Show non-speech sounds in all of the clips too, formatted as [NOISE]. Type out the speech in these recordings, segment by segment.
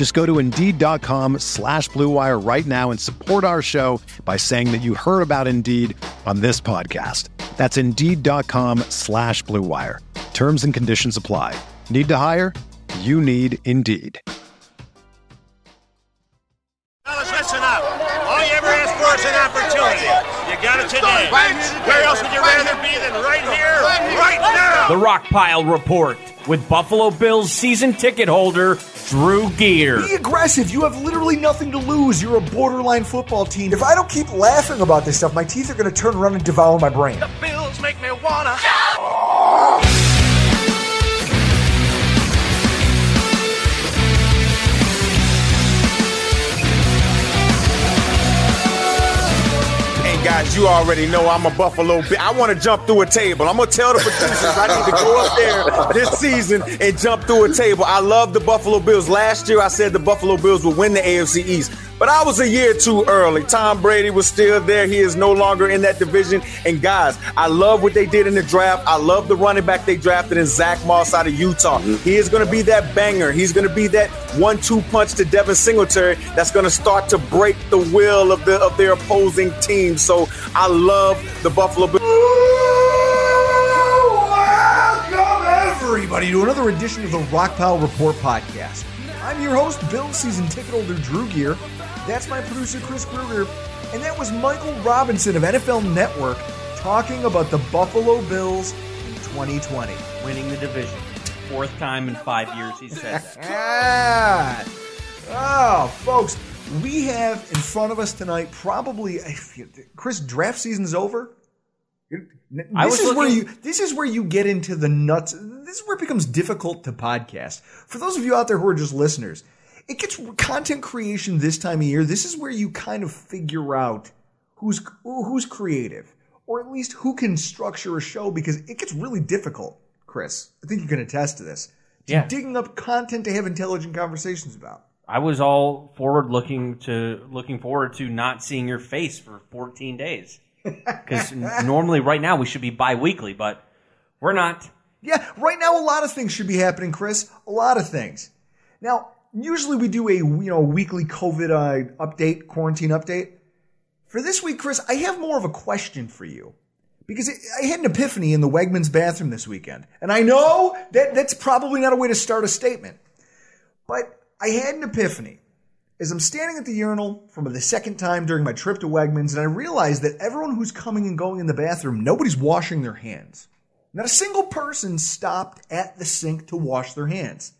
Just go to Indeed.com slash BlueWire right now and support our show by saying that you heard about Indeed on this podcast. That's Indeed.com slash BlueWire. Terms and conditions apply. Need to hire? You need Indeed. Fellas, listen up. All you ever asked for is an opportunity. You got it today. Where else would you rather be than right here, right now? The Rockpile Report with Buffalo Bills season ticket holder Drew Gear. Be aggressive. You have literally nothing to lose. You're a borderline football team. If I don't keep laughing about this stuff, my teeth are going to turn around and devour my brain. The Bills make me wanna. Hey guys, you already know I'm a Buffalo Bill. I want to jump through a table. I'm gonna tell the producers I need to go up there this season and jump through a table. I love the Buffalo Bills. Last year I said the Buffalo Bills would win the AFC East, but I was a year too early. Tom Brady was still there. He is no longer in that division. And guys, I love what they did in the draft. I love the running back they drafted in Zach Moss out of Utah. Mm-hmm. He is going to be that banger. He's going to be that one-two punch to Devin Singletary that's going to start to break the will of the of their opposing team. So I love the Buffalo Bills. Welcome, everybody, to another edition of the Rockpile Report podcast. I'm your host, Bill season ticket holder Drew Gear. That's my producer, Chris Kruger. And that was Michael Robinson of NFL Network talking about the Buffalo Bills in 2020. Winning the division. Fourth time in five years he said that. [LAUGHS] Ah. Oh, folks, we have in front of us tonight probably [LAUGHS] Chris. Draft season's over. This I was is where looking- you. This is where you get into the nuts. This is where it becomes difficult to podcast. For those of you out there who are just listeners, it gets content creation this time of year. This is where you kind of figure out who's who's creative, or at least who can structure a show because it gets really difficult. Chris, I think you can attest to this. To Yeah. digging up content to have intelligent conversations about. I was all forward looking to looking forward to not seeing your face for 14 days. [LAUGHS] Because normally, right now, we should be bi-weekly, but we're not. Yeah, right now a lot of things should be happening, Chris. A lot of things. Now, usually we do a you know weekly COVID uh, update, quarantine update. For this week, Chris, I have more of a question for you because it, I had an epiphany in the Wegmans bathroom this weekend, and I know that that's probably not a way to start a statement, but I had an epiphany as I'm standing at the urinal for the second time during my trip to Wegmans, and I realized that everyone who's coming and going in the bathroom, nobody's washing their hands. Not a single person stopped at the sink to wash their hands.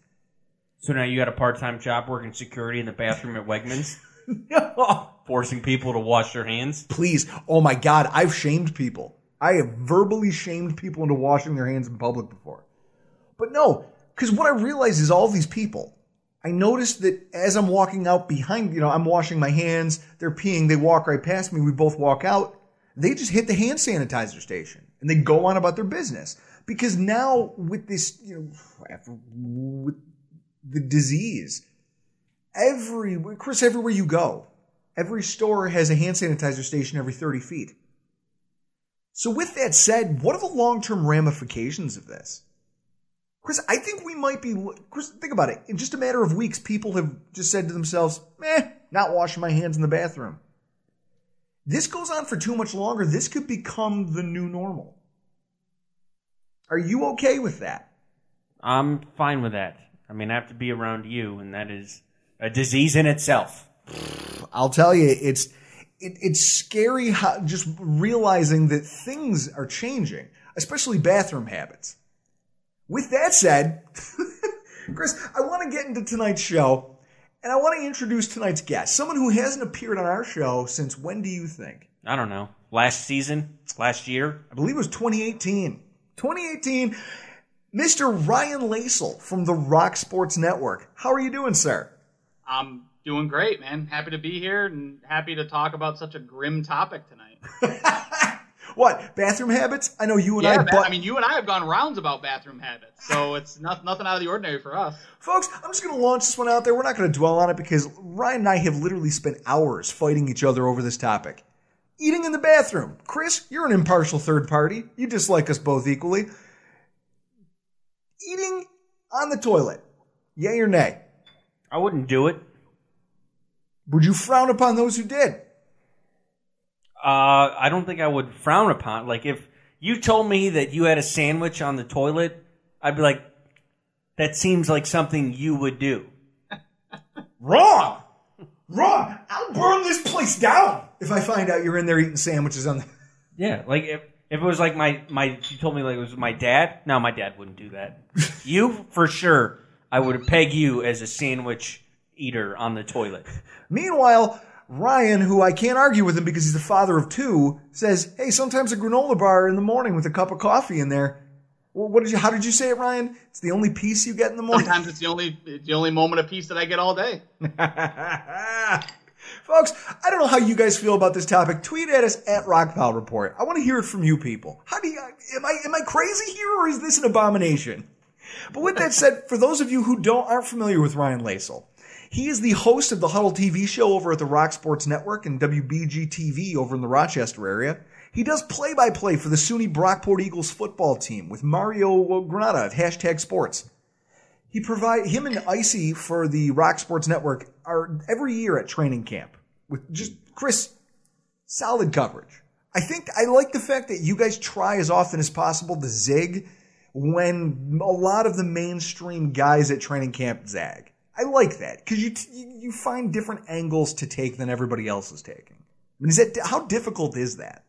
So now you got a part-time job working security in the bathroom at Wegmans, [LAUGHS] No. forcing people to wash their hands. Please. Oh my God, I've shamed people. I have verbally shamed people into washing their hands in public before. But no, because what I realize is all these people. I noticed that as I'm walking out behind, you know, I'm washing my hands, they're peeing, they walk right past me, we both walk out. They just hit the hand sanitizer station and they go on about their business. Because now with this, you know, with the disease, every, Chris, everywhere you go, every store has a hand sanitizer station every 30 feet. So with that said, what are the long-term ramifications of this? Chris, I think we might be. Chris, think about it. In just a matter of weeks, people have just said to themselves, "Meh, not washing my hands in the bathroom." This goes on for too much longer. This could become the new normal. Are you okay with that? I'm fine with that. I mean, I have to be around you, and that is a disease in itself. [SIGHS] I'll tell you, it's it, it's scary how just realizing that things are changing, especially bathroom habits. With that said, [LAUGHS] Chris, I want to get into tonight's show and I want to introduce tonight's guest, someone who hasn't appeared on our show since when do you think? I don't know. Last season, last year. I believe it was 2018. 2018. Mr. Ryan Lasal from the Roc Sports Network. How are you doing, sir? I'm doing great, man. Happy to be here and happy to talk about such a grim topic tonight. [LAUGHS] what bathroom habits? I know you and yeah, I. But... I mean, you and I have gone rounds about bathroom habits, so it's not, nothing out of the ordinary for us, folks. I'm just going to launch this one out there. We're not going to dwell on it because Ryan and I have literally spent hours fighting each other over this topic. Eating in the bathroom. Chris, you're an impartial third party. You dislike us both equally. Eating on the toilet. Yay or nay? I wouldn't do it. Would you frown upon those who did? Uh, I don't think I would frown upon. Like if you told me that you had a sandwich on the toilet, I'd be like, that seems like something you would do. [LAUGHS] Wrong. Wrong. I'll burn this place down if I find out you're in there eating sandwiches on the. [LAUGHS] Yeah, like if if it was like my my you told me like it was my dad. No, my dad wouldn't do that. [LAUGHS] you for sure. I would peg you as a sandwich eater on the toilet. Meanwhile, Ryan, who I can't argue with him because he's the father of two, says, "Hey, sometimes a granola bar in the morning with a cup of coffee in there well, what did you? How did you say it, Ryan? It's the only peace you get in the morning. Sometimes it's the only it's the only moment of peace that I get all day. [LAUGHS] Folks, I don't know how you guys feel about this topic. Tweet at us at Rockpile Report. I want to hear it from you people. How do you? Am I am I crazy here, or is this an abomination? But with that said, for those of you who don't aren't familiar with Ryan Lasal, he is the host of the Huddle TV show over at the Roc Sports Network and WBG TV over in the Rochester area. He does play by play for the SUNY Brockport Eagles football team with Mario Granada of Hashtag Sports. He provide him and Icy for the Roc Sports Network are every year at training camp with just Chris solid coverage. I think I like the fact that you guys try as often as possible to zig when a lot of the mainstream guys at training camp zag. I like that because you, you find different angles to take than everybody else is taking. I mean, is that how difficult is that?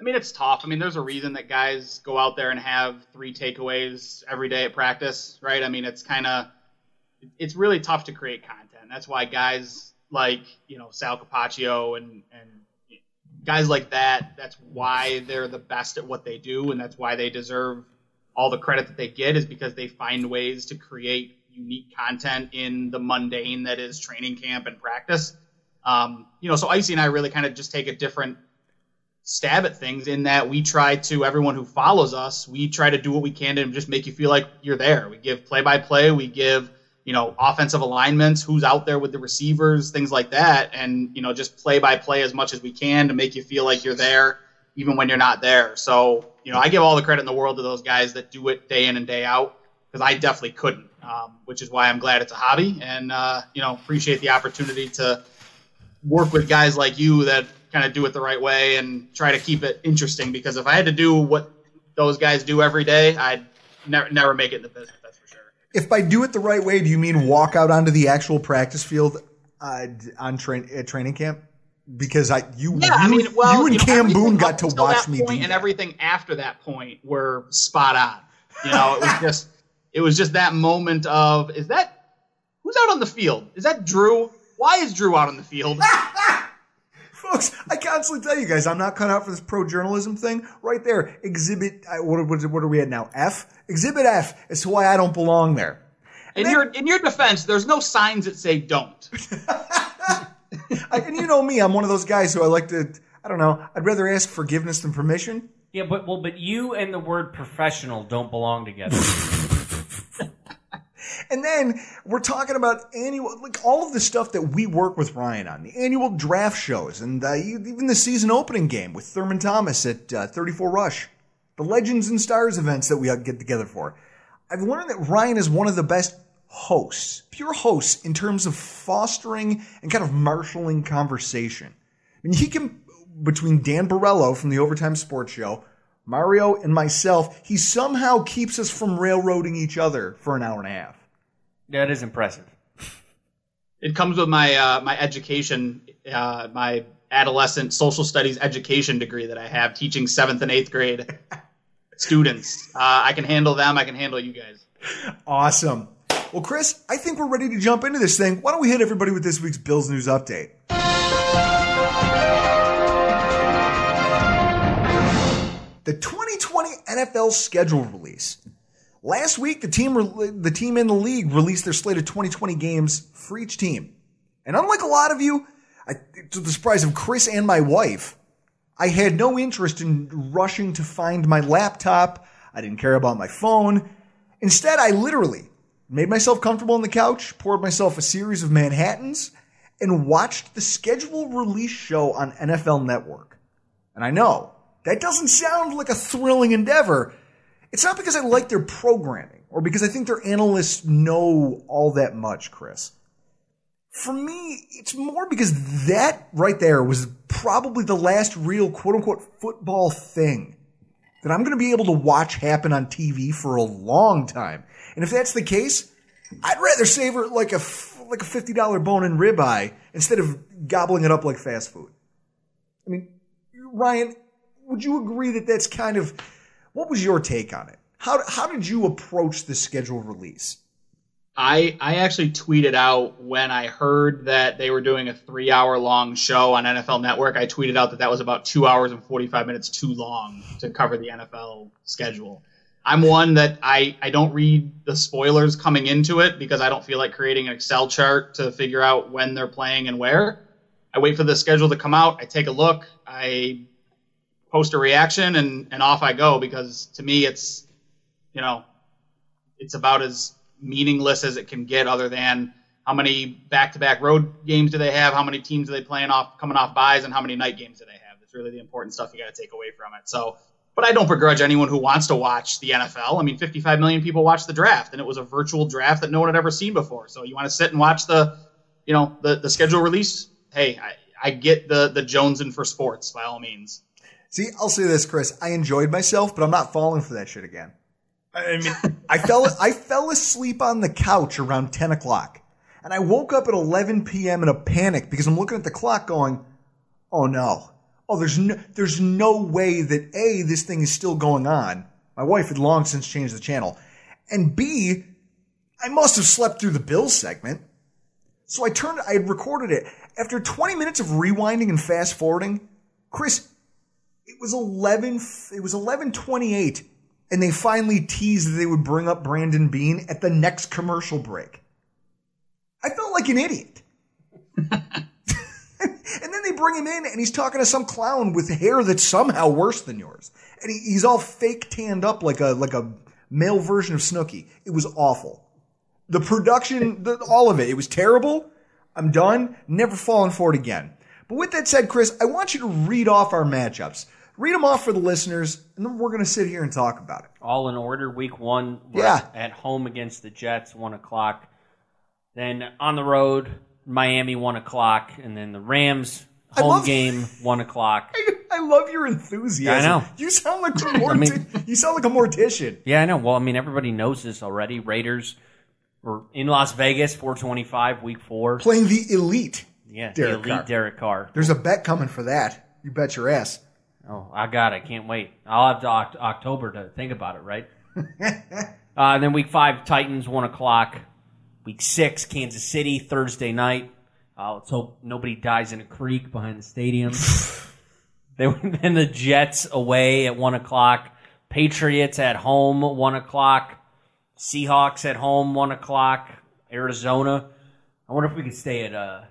I mean, it's tough. I mean, there's a reason that guys go out there and have three takeaways every day at practice, right? I mean, it's kind of, it's really tough to create content. That's why guys like, you know, Sal Capaccio and, and guys like that, that's why they're the best at what they do. And that's why they deserve all the credit that they get is because they find ways to create unique content in the mundane that is training camp and practice. Um, you know, so Icy and I really kind of just take a different – stab at things in that we try to everyone who follows us we try to do what we can to just make you feel like you're there. We give play by play we give you know offensive alignments who's out there with the receivers things like that and you know just play by play as much as we can to make you feel like you're there even when you're not there. So you know i give all the credit in the world to those guys that do it day in and day out because i definitely couldn't um, which is why i'm glad it's a hobby and uh, you know appreciate the opportunity to work with guys like you that kind of do it the right way and try to keep it interesting. Because if I had to do what those guys do every day, I'd never never make it in the business. That's for sure. If by do it the right way, do you mean walk out onto the actual practice field uh, on train at training camp? Because I you yeah, you, I mean, well, you and you know, Cam Boone got to watch me do and that. everything after that point were spot on. You know, it was [LAUGHS] just it was just that moment of is that who's out on the field? Is that Drew? Why is Drew out on the field? [LAUGHS] Folks, I constantly tell you guys, I'm not cut out for this pro journalism thing. Right there, exhibit, uh, what, what, what are we at now? F? Exhibit F is to why I don't belong there. In your in your defense, there's no signs that say don't. [LAUGHS] I, and you know me, I'm one of those guys who I like to, I don't know, I'd rather ask forgiveness than permission. Yeah, but well, but you and the word professional don't belong together. [LAUGHS] And then we're talking about annual, like all of the stuff that we work with Ryan on, the annual draft shows, and uh, even the season opening game with Thurman Thomas at uh, 34 Rush, the Legends and Stars events that we get together for. I've learned that Ryan is one of the best hosts, pure hosts, in terms of fostering and kind of marshaling conversation. I mean, he can, between Dan Borello from the Overtime Sports Show, Mario, and myself, he somehow keeps us from railroading each other for an hour and a half. That is impressive. it comes with my uh, my education, uh, my adolescent social studies education degree that I have, teaching seventh and eighth grade [LAUGHS] students. Uh, I can handle them. I can handle you guys. Awesome. Well, Chris, I think we're ready to jump into this thing. Why don't we hit everybody with this week's Bills news update? The 2020 NFL schedule release. Last week, the team the team in the league released their slate of 2020 games for each team. And unlike a lot of you, I, to the surprise of Chris and my wife, I had no interest in rushing to find my laptop. I didn't care about my phone. Instead, I literally made myself comfortable on the couch, poured myself a series of Manhattans, and watched the schedule release show on NFL Network. And I know that doesn't sound like a thrilling endeavor. It's not because I like their programming or because I think their analysts know all that much, Chris. For me, it's more because that right there was probably the last real quote unquote football thing that I'm going to be able to watch happen on TV for a long time. And if that's the case, I'd rather savor like a like a fifty dollar bone and ribeye instead of gobbling it up like fast food. I mean, Ryan, would you agree that that's kind of what was your take on it? How how did you approach the schedule release? I I actually tweeted out when I heard that they were doing a three hour long show on NFL Network. I tweeted out that that was about two hours and forty five minutes too long to cover the NFL schedule. I'm one that I, I don't read the spoilers coming into it because I don't feel like creating an Excel chart to figure out when they're playing and where. I wait for the schedule to come out. I take a look. I post a reaction and, and off I go because to me it's you know it's about as meaningless as it can get other than how many back-to-back road games do they have how many teams are they playing off coming off byes and how many night games do they have that's really the important stuff you got to take away from it so but I don't begrudge anyone who wants to watch the NFL. I mean, 55 million people watched the draft, and it was a virtual draft that no one had ever seen before. So you want to sit and watch the, you know, the, the schedule release? Hey, I, I get the the Jonesing for sports by all means. See, I'll say this, Chris. I enjoyed myself, but I'm not falling for that shit again. I mean, [LAUGHS] I fell I fell asleep on the couch around 10 o'clock, and I woke up at 11 p.m. in a panic because I'm looking at the clock, going, "Oh no." Oh, there's no, there's no way that A, this thing is still going on. My wife had long since changed the channel. And B, I must have slept through the Bills segment. So I turned, I had recorded it. After 20 minutes of rewinding and fast forwarding, Chris, it was 11, it was 1128 and they finally teased that they would bring up Brandon Beane at the next commercial break. I felt like an idiot. [LAUGHS] And then they bring him in and he's talking to some clown with hair that's somehow worse than yours. And he, he's all fake tanned up like a, like a male version of Snooki. It was awful. The production, the, all of it, it was terrible. I'm done. Never falling for it again. But with that said, Chris, I want you to read off our matchups. Read them off for the listeners, and then we're going to sit here and talk about it. All in order. Week one, yeah. at home against the Jets, one o'clock. Then on the road, Miami one o'clock, and then the Rams home love- game [LAUGHS] one o'clock. I, I love your enthusiasm. I know. You sound like a [LAUGHS] morti- mean- you sound like a mortician. Yeah, I know. Well, I mean, everybody knows this already. Raiders were in Las Vegas, four twenty-five, week four. Playing the elite. Yeah, Derek the elite Carr. Derek Carr. There's a bet coming for that. You bet your ass. Oh, I got it. Can't wait. I'll have to Oct- October to think about it, right? [LAUGHS] uh, then week five, Titans, one o'clock. Week six, Kansas City, Thursday night. Uh, let's hope nobody dies in a creek behind the stadium. [LAUGHS] then, then the Jets away at one o'clock. Patriots at home, one o'clock. Seahawks at home, one o'clock. Arizona. I wonder if we could stay at uh,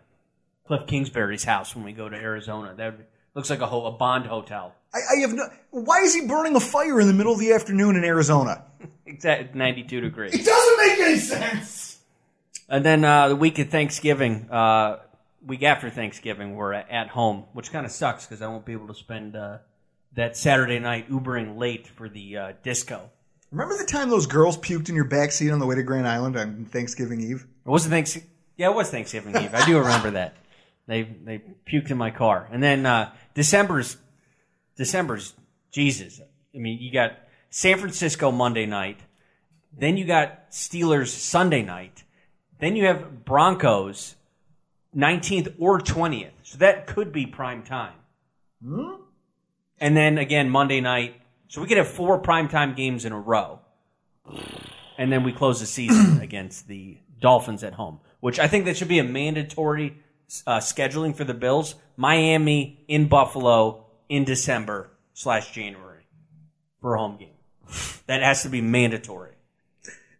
Cliff Kingsbury's house when we go to Arizona. That looks like a, ho- a Bond hotel. I, I have no. Why is he burning a fire in the middle of the afternoon in Arizona? [LAUGHS] At 92 degrees. It doesn't make any sense. And then uh, the week of Thanksgiving, uh, week after Thanksgiving, we're at, at home, which kind of sucks because I won't be able to spend uh, that Saturday night Ubering late for the uh, disco. Remember the time those girls puked in your backseat on the way to Grand Island on Thanksgiving Eve? It wasn't Thanks. Yeah, it was Thanksgiving Eve. I do remember that. They they puked in my car, and then uh, December's December's Jesus. I mean, you got San Francisco Monday night, then you got Steelers Sunday night, then you have Broncos 19th or 20th. So that could be prime time. Hmm? And then again, Monday night. So we could have four primetime games in a row. And then we close the season [CLEARS THROAT] against the Dolphins at home, which I think that should be a mandatory uh, scheduling for the Bills. Miami in Buffalo in December slash January for a home game. That has to be mandatory.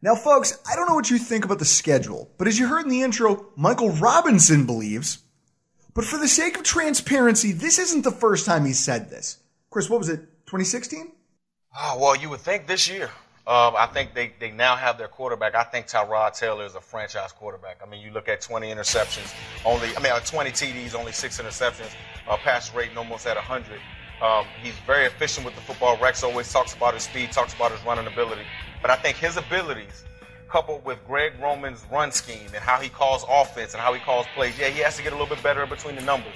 Now, folks, I don't know what you think about the schedule, but as you heard in the intro, Michael Robinson believes. But for the sake of transparency, this isn't the first time he said this. Chris, what was it? 2016? Oh, well, you would think this year. Um, I think they, they now have their quarterback. I think Tyrod Taylor is a franchise quarterback. I mean, you look at 20 interceptions, only, I mean, uh, 20 TDs, only six interceptions, uh, pass rate almost at 100. Um, he's very efficient with the football. Rex always talks about his speed, talks about his running ability. But I think his abilities, coupled with Greg Roman's run scheme and how he calls offense and how he calls plays, yeah, he has to get a little bit better between the numbers.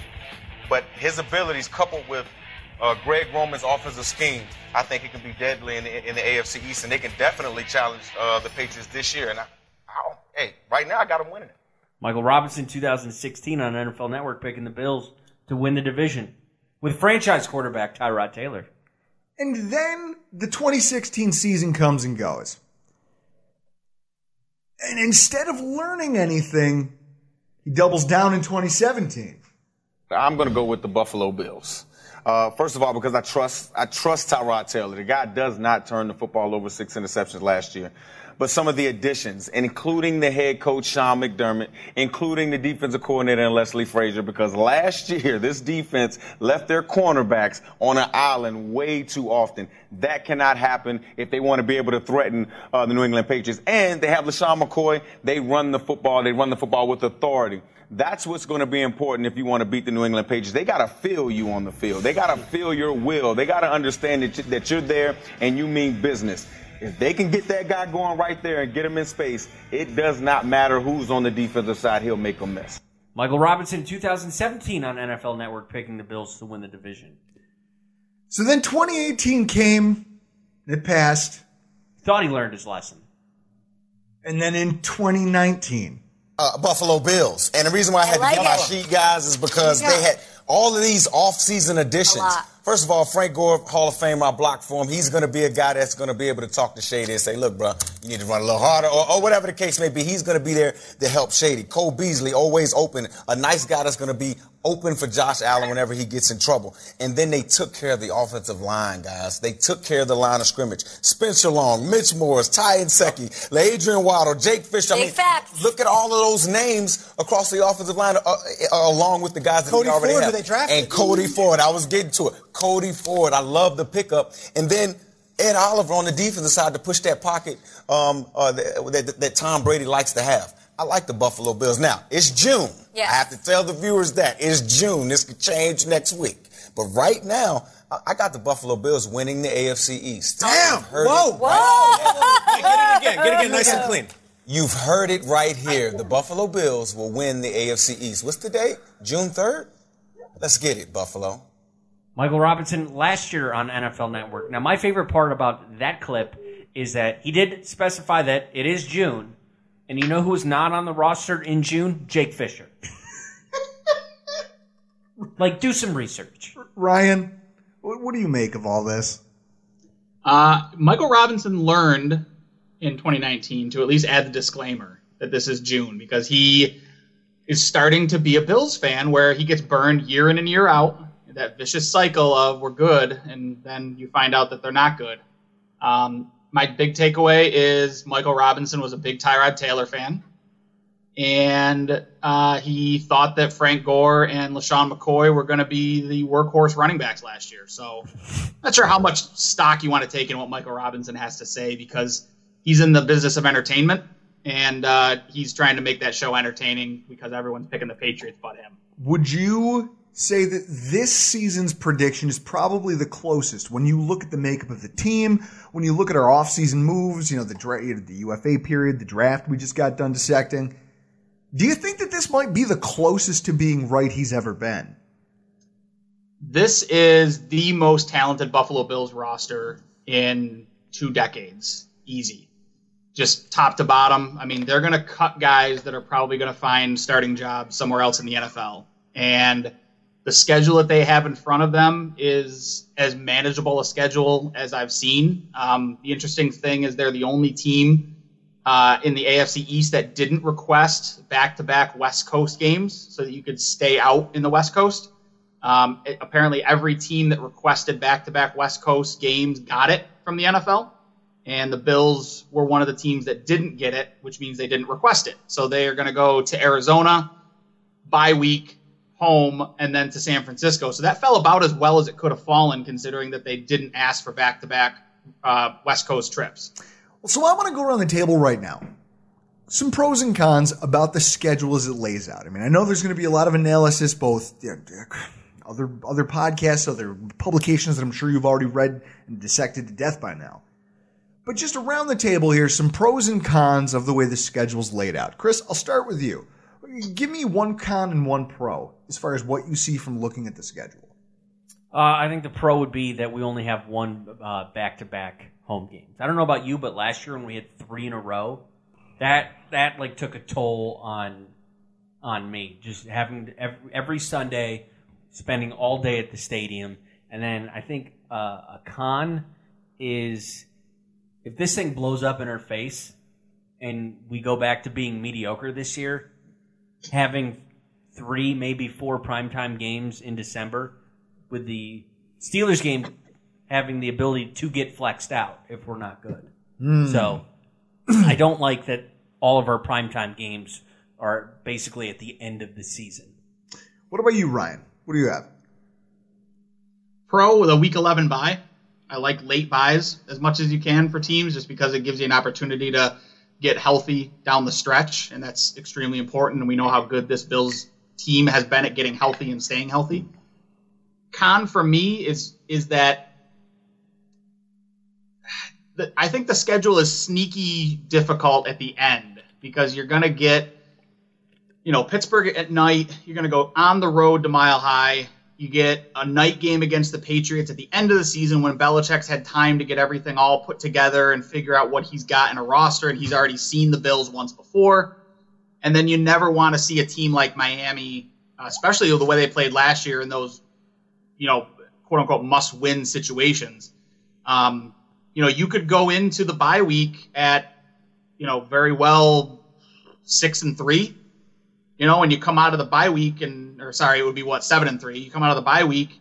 But his abilities, coupled with uh, Greg Roman's offensive scheme, I think it can be deadly in the, in the AFC East, and they can definitely challenge uh, the Patriots this year. And I, I, hey, right now I got them winning it. Michael Robinson, 2016 on NFL Network, picking the Bills to win the division with franchise quarterback Tyrod Taylor. And then the 2016 season comes and goes. And instead of learning anything, he doubles down in 2017. I'm going to go with the Buffalo Bills. Uh, first of all, because I trust I trust Tyrod Taylor. The guy does not turn the football over six interceptions last year. But some of the additions, including the head coach Sean McDermott, including the defensive coordinator and Leslie Frazier, because last year [LAUGHS] this defense left their cornerbacks on an island way too often. That cannot happen if they want to be able to threaten uh, the New England Patriots. And they have LeSean McCoy. They run the football. They run the football with authority. That's what's going to be important if you want to beat the New England Patriots. They got to feel you on the field. They got to feel your will. They got to understand that, you, that you're there and you mean business. If they can get that guy going right there and get him in space, it does not matter who's on the defensive side. He'll make a miss. Michael Robinson, 2017 on NFL Network, picking the Bills to win the division. So then 2018 came, it passed, Thought he learned his lesson. and then in 2019, uh, Buffalo Bills. And the reason why I had I to like get my sheet guys is because they had all of these off-season additions. First of all, Frank Gore, Hall of Fame, I blocked for him. He's going to be a guy that's going to be able to talk to Shady and say, look, bro, you need to run a little harder or, or whatever the case may be. He's going to be there to help Shady. Cole Beasley, always open. A nice guy that's going to be open for Josh Allen whenever he gets in trouble. And then they took care of the offensive line, guys. They took care of the line of scrimmage. Spencer Long, Mitch Morse, Ty Nsekhe, Adrian Waddle, Jake Fisher. I Big mean, facts. look at all of those names across the offensive line, uh, uh, along with the guys that Cody already Ford, have. who they drafted. And Cody Ford, I was getting to it. Cody Ford, I love the pickup. And then Ed Oliver on the defensive side to push that pocket um, uh, that, that, that Tom Brady likes to have. I like the Buffalo Bills. Now, it's June. Yes. I have to tell the viewers that. It's June. This could change next week. But right now, I I got the Buffalo Bills winning the AFC East. Damn! You've heard Whoa! it Whoa! Get it again. Get it again, nice and clean. You've heard it right here. The Buffalo Bills will win the AFC East. What's the date? June 3rd? Let's get it, Buffalo. Michael Robinson last year on NFL Network. Now, my favorite part about that clip is that he did specify that it is June, and you know who was not on the roster in June? Jake Fisher. [LAUGHS] like, do some research. Ryan, what, what do you make of all this? Uh, Michael Robinson learned in 2019 to at least add the disclaimer that this is June because he is starting to be a Bills fan where he gets burned year in and year out. That vicious cycle of we're good and then you find out that they're not good. Um, my big takeaway is Michael Robinson was a big Tyrod Taylor fan. And uh, he thought that Frank Gore and LeSean McCoy were going to be the workhorse running backs last year. So, [LAUGHS] not sure how much stock you want to take in what Michael Robinson has to say because he's in the business of entertainment and uh, he's trying to make that show entertaining because everyone's picking the Patriots but him. Would you say that this season's prediction is probably the closest when you look at the makeup of the team, when you look at our offseason moves, you know, the, dra- the UFA period, the draft we just got done dissecting? Do you think that this might be the closest to being right he's ever been? This is the most talented Buffalo Bills roster in two decades. Easy. just top to bottom. I mean, they're going to cut guys that are probably going to find starting jobs somewhere else in the NFL. And the schedule that they have in front of them is as manageable a schedule as I've seen. Um, the interesting thing is they're the only team uh, in the AFC East that didn't request back to back West Coast games so that you could stay out in the West Coast. Um, it, apparently, every team that requested back to back West Coast games got it from the NFL and the Bills were one of the teams that didn't get it, which means they didn't request it. So they are going to go to Arizona, bye week, home, and then to San Francisco. So that fell about as well as it could have fallen, considering that they didn't ask for back to back West Coast trips. Well, so I want to go around the table right now. Some pros and cons about the schedule as it lays out. I mean, I know there's going to be a lot of analysis, both other other podcasts, other publications that I'm sure you've already read and dissected to death by now. But just around the table here, some pros and cons of the way the schedule's laid out. Chris, I'll start with you. Give me one con and one pro as far as what you see from looking at the schedule. Uh, I think the pro would be that we only have one back to back home games. I don't know about you, but last year when we had three in a row, that that like took a toll on on me. Just having every, every Sunday, spending all day at the stadium, and then I think uh, a con is if this thing blows up in our face and we go back to being mediocre this year, having three, maybe four primetime games in December, with the Steelers game having the ability to get flexed out if we're not good. Mm. So I don't like that all of our primetime games are basically at the end of the season. What about you, Ryan? What do you have? Pro with a week 11 bye. I like late byes as much as you can for teams just because it gives you an opportunity to get healthy down the stretch, and that's extremely important. And we know how good this Bills team has been at getting healthy and staying healthy. Con for me is is that the, I think the schedule is sneaky difficult at the end because you're going to get, you know, Pittsburgh at night. You're going to go on the road to Mile High. You get a night game against the Patriots at the end of the season when Belichick's had time to get everything all put together and figure out what he's got in a roster, and he's already seen the Bills once before. And then you never want to see a team like Miami, especially the way they played last year in those, you know, quote unquote must win situations. Um, you know, you could go into the bye week at, you know, very well six and three you know, when you come out of the bye week and, or sorry, it would be what seven and three. You come out of the bye week,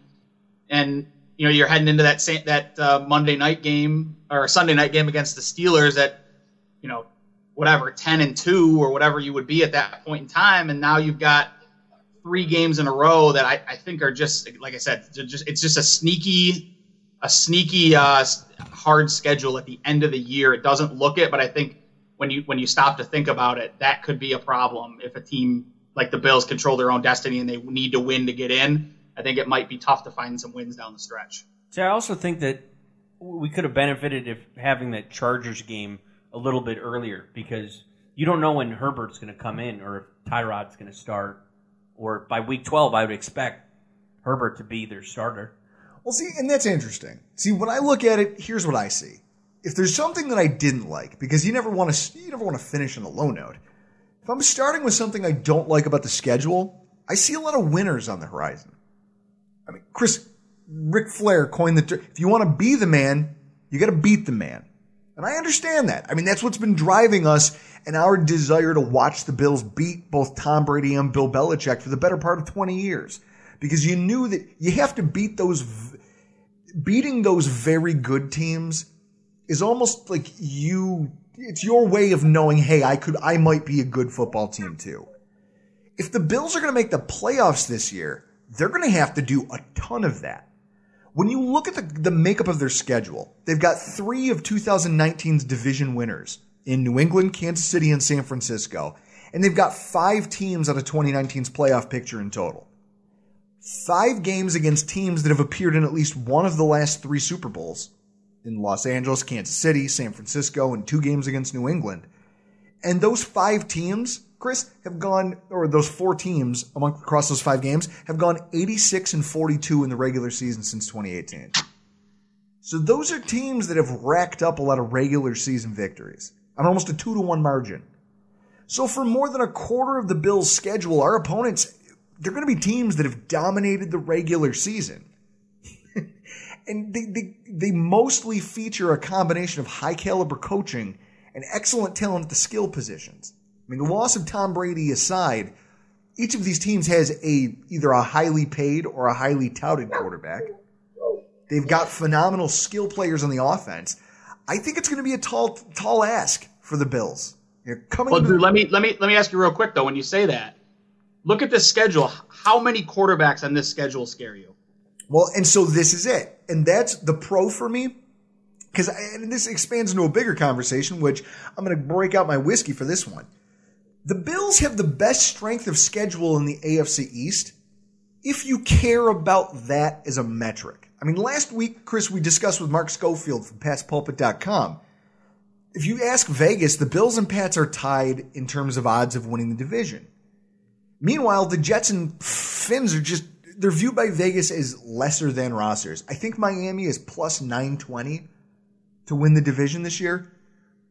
and you know you're heading into that that uh, Monday night game or Sunday night game against the Steelers at, you know, whatever ten and two or whatever you would be at that point in time, and now you've got three games in a row that I, I think are just like I said, just it's just a sneaky, a sneaky uh, hard schedule at the end of the year. It doesn't look it, but I think when you when you stop to think about it, that could be a problem if a team like the Bills control their own destiny and they need to win to get in. I think it might be tough to find some wins down the stretch. See, I also think that we could have benefited if having that Chargers game a little bit earlier because you don't know when Herbert's going to come in or if Tyrod's going to start. Or by week 12, I would expect Herbert to be their starter. Well, see, and that's interesting. See, when I look at it, here's what I see if there's something that I didn't like, because you never want to, you never want to finish on a low note. If I'm starting with something I don't like about the schedule, I see a lot of winners on the horizon. I mean, Chris, Ric Flair coined the if you want to be the man, you got to beat the man. And I understand that. I mean, that's what's been driving us and our desire to watch the Bills beat both Tom Brady and Bill Belichick for the better part of 20 years. Because you knew that you have to beat those, beating those very good teams is almost like you it's your way of knowing, hey, I could I might be a good football team too. If the Bills are going to make the playoffs this year, they're going to have to do a ton of that. When you look at the, the makeup of their schedule, they've got three of 2019's division winners in New England, Kansas City, and San Francisco. And they've got five teams out of 2019's playoff picture in total. Five games against teams that have appeared in at least one of the last three Super Bowls in Los Angeles, Kansas City, San Francisco, and two games against New England. And those five teams, Chris, have gone, or those four teams among across those five games have gone 86 and 42 in the regular season since 2018. So those are teams that have racked up a lot of regular season victories. on almost a two to one margin. So for more than a quarter of the Bills' schedule, our opponents, they're going to be teams that have dominated the regular season. And they, they, they mostly feature a combination of high caliber coaching and excellent talent at the skill positions. I mean, the loss of Tom Brady aside, each of these teams has a either a highly paid or a highly touted quarterback. They've got phenomenal skill players on the offense. I think it's going to be a tall, tall ask for the Bills. You're coming. Well, into- Drew, let me let me let me ask you real quick though. When you say that, look at this schedule. How many quarterbacks on this schedule scare you? Well, and so this is it. And that's the pro for me. Because this expands into a bigger conversation, which I'm going to break out my whiskey for this one. The Bills have the best strength of schedule in the AFC East if you care about that as a metric. I mean, last week, Chris, we discussed with Mark Schofield from PatsPulpit.com. If you ask Vegas, the Bills and Pats are tied in terms of odds of winning the division. Meanwhile, the Jets and Fins are just they're viewed by Vegas as lesser than rosters. I think Miami is plus 920 to win the division this year,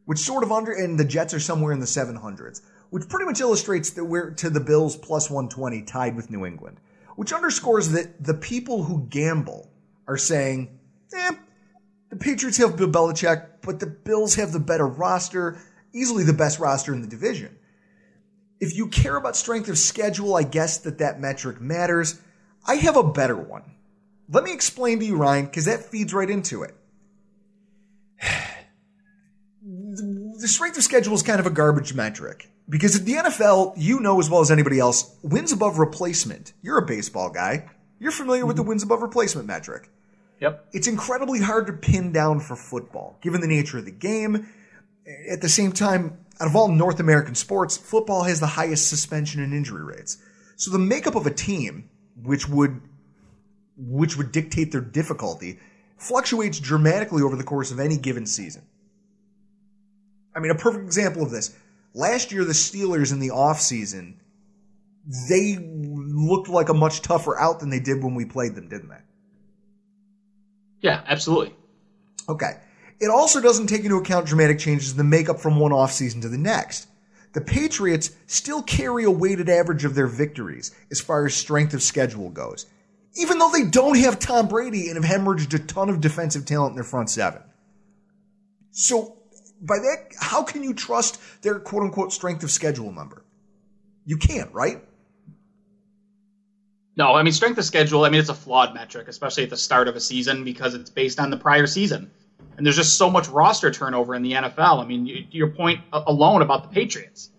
which sort of under and the Jets are somewhere in the 700s, which pretty much illustrates that we're to the Bills plus 120 tied with New England, which underscores that the people who gamble are saying, "Eh, the Patriots have Bill Belichick, but the Bills have the better roster, easily the best roster in the division." If you care about strength of schedule, I guess that that metric matters. I have a better one. Let me explain to you, Ryan, because that feeds right into it. [SIGHS] The strength of schedule is kind of a garbage metric because at the NFL, you know as well as anybody else, wins above replacement. You're a baseball guy. You're familiar with the mm-hmm. wins above replacement metric. Yep. It's incredibly hard to pin down for football, given the nature of the game. At the same time, out of all North American sports, football has the highest suspension and injury rates. So the makeup of a team, which would which would dictate their difficulty, fluctuates dramatically over the course of any given season. I mean, a perfect example of this. Last year, the Steelers in the offseason, they looked like a much tougher out than they did when we played them, didn't they? Yeah, absolutely. Okay. It also doesn't take into account dramatic changes in the makeup from one offseason to the next. The Patriots still carry a weighted average of their victories as far as strength of schedule goes, even though they don't have Tom Brady and have hemorrhaged a ton of defensive talent in their front seven. So, by that, how can you trust their quote unquote strength of schedule number? You can't, right? No, I mean strength of schedule. I mean it's a flawed metric, especially at the start of a season because it's based on the prior season, and there's just so much roster turnover in the NFL. I mean, you, your point alone about the Patriots,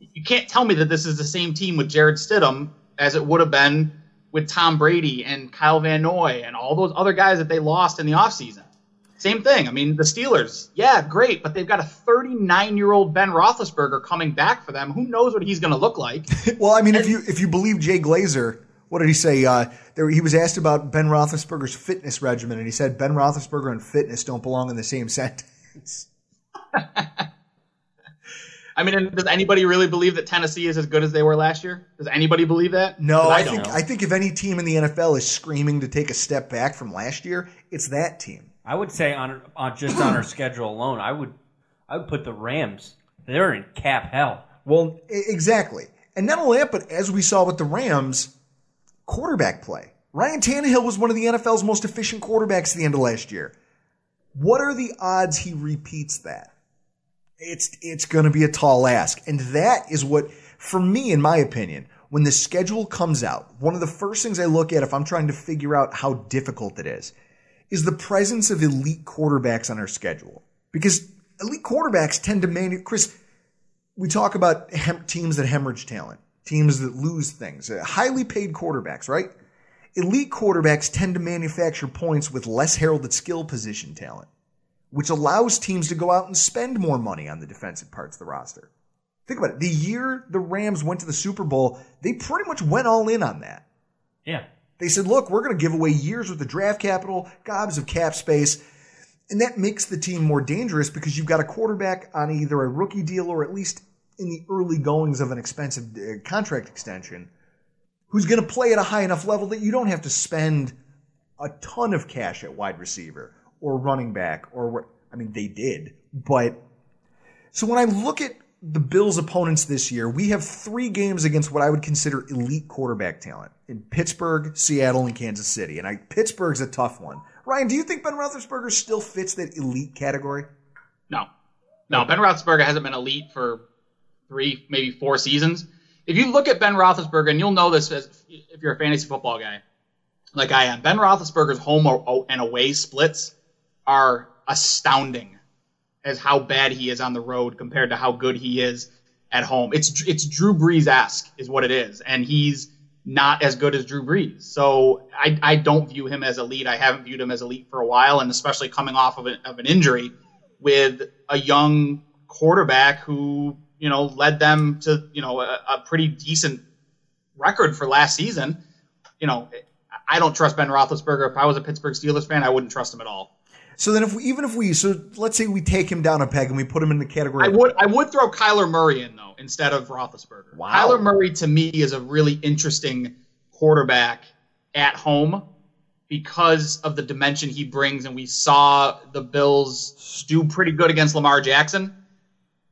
you can't tell me that this is the same team with Jarrett Stidham as it would have been with Tom Brady and Kyle Van Noy and all those other guys that they lost in the offseason. Same thing. I mean, the Steelers, yeah, great, but they've got a 39 year old Ben Roethlisberger coming back for them. Who knows what he's going to look like? [LAUGHS] Well, I mean, if you if you believe Jay Glazer, what did he say? Uh, there, he was asked about Ben Roethlisberger's fitness regimen, and he said Ben Roethlisberger and fitness don't belong in the same sentence. [LAUGHS] I mean, does anybody really believe that Tennessee is as good as they were last year? Does anybody believe that? No, I, don't. think I think if any team in the NFL is screaming to take a step back from last year, it's that team. I would say on, on just on our [COUGHS] schedule alone, I would I would put the Rams. They're in cap hell. Well, exactly. And not only that, but as we saw with the Rams, quarterback play. Ryan Tannehill was one of the NFL's most efficient quarterbacks at the end of last year. What are the odds he repeats that? It's it's going to be a tall ask, and that is what, for me, in my opinion, when the schedule comes out, one of the first things I look at if I'm trying to figure out how difficult it is, is the presence of elite quarterbacks on our schedule. Because elite quarterbacks tend to man. Chris, we talk about teams that hemorrhage talent, teams that lose things, uh, highly paid quarterbacks, right? Elite quarterbacks tend to manufacture points with less heralded skill position talent, which allows teams to go out and spend more money on the defensive parts of the roster. Think about it. The year the Rams went to the Super Bowl, they pretty much went all in on that. Yeah. They said, look, we're going to give away years with the draft capital, gobs of cap space. And that makes the team more dangerous because you've got a quarterback on either a rookie deal or at least in the early goings of an expensive uh, contract extension who's going to play at a high enough level that you don't have to spend a ton of cash at wide receiver or running back or what. I mean, they did, but So when I look at the Bills' opponents this year, we have three games against what I would consider elite quarterback talent in Pittsburgh, Seattle, and Kansas City. And I, Pittsburgh's a tough one. Ryan, do you think Ben Roethlisberger still fits that elite category? No, no. Ben Roethlisberger hasn't been elite for three, maybe four seasons. If you look at Ben Roethlisberger, and you'll know this as, if you're a fantasy football guy, like I am, Ben Roethlisberger's home and away splits are astounding as how bad he is on the road compared to how good he is at home. It's it's Drew Brees esque is what it is, and he's not as good as Drew Brees. So I, I don't view him as elite. I haven't viewed him as elite for a while, and especially coming off of, a, of an injury with a young quarterback who you know led them to you know a, a pretty decent record for last season. You know, I don't trust Ben Roethlisberger. If I was a Pittsburgh Steelers fan, I wouldn't trust him at all. So then, if we, even if we, so let's say we take him down a peg and we put him in the category. I would, I would throw Kyler Murray in though instead of Roethlisberger. Wow. Kyler Murray to me is a really interesting quarterback at home because of the dimension he brings, and we saw the Bills do pretty good against Lamar Jackson,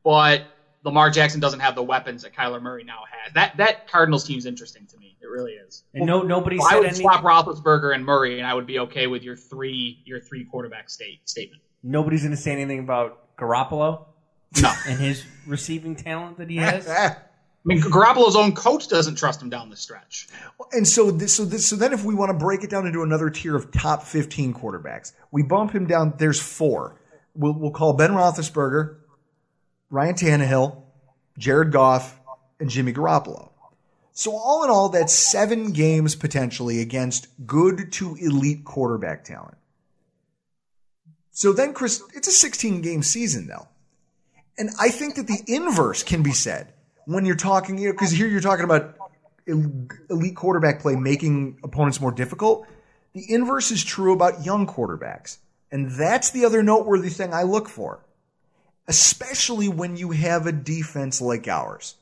but Lamar Jackson doesn't have the weapons that Kyler Murray now has. That that Cardinals team's interesting to me. It really is. And no, nobody I said would any, swap Roethlisberger and Murray, and I would be okay with your three your three quarterback state statement. nobody's going to say anything about Garoppolo No, [LAUGHS] and his receiving talent that he has. [LAUGHS] I mean Garoppolo's own coach doesn't trust him down the stretch. And so, this, so, this, so then, if we want to break it down into another tier of top fifteen quarterbacks, we bump him down. There's four. We'll, we'll call Ben Roethlisberger, Ryan Tannehill, Jared Goff, and Jimmy Garoppolo. So all in all, that's seven games potentially against good to elite quarterback talent. So then, Chris, it's a 16 game season though. And I think that the inverse can be said when you're talking, you know, because here you're talking about elite quarterback play making opponents more difficult. The inverse is true about young quarterbacks. And that's the other noteworthy thing I look for, especially when you have a defense like ours.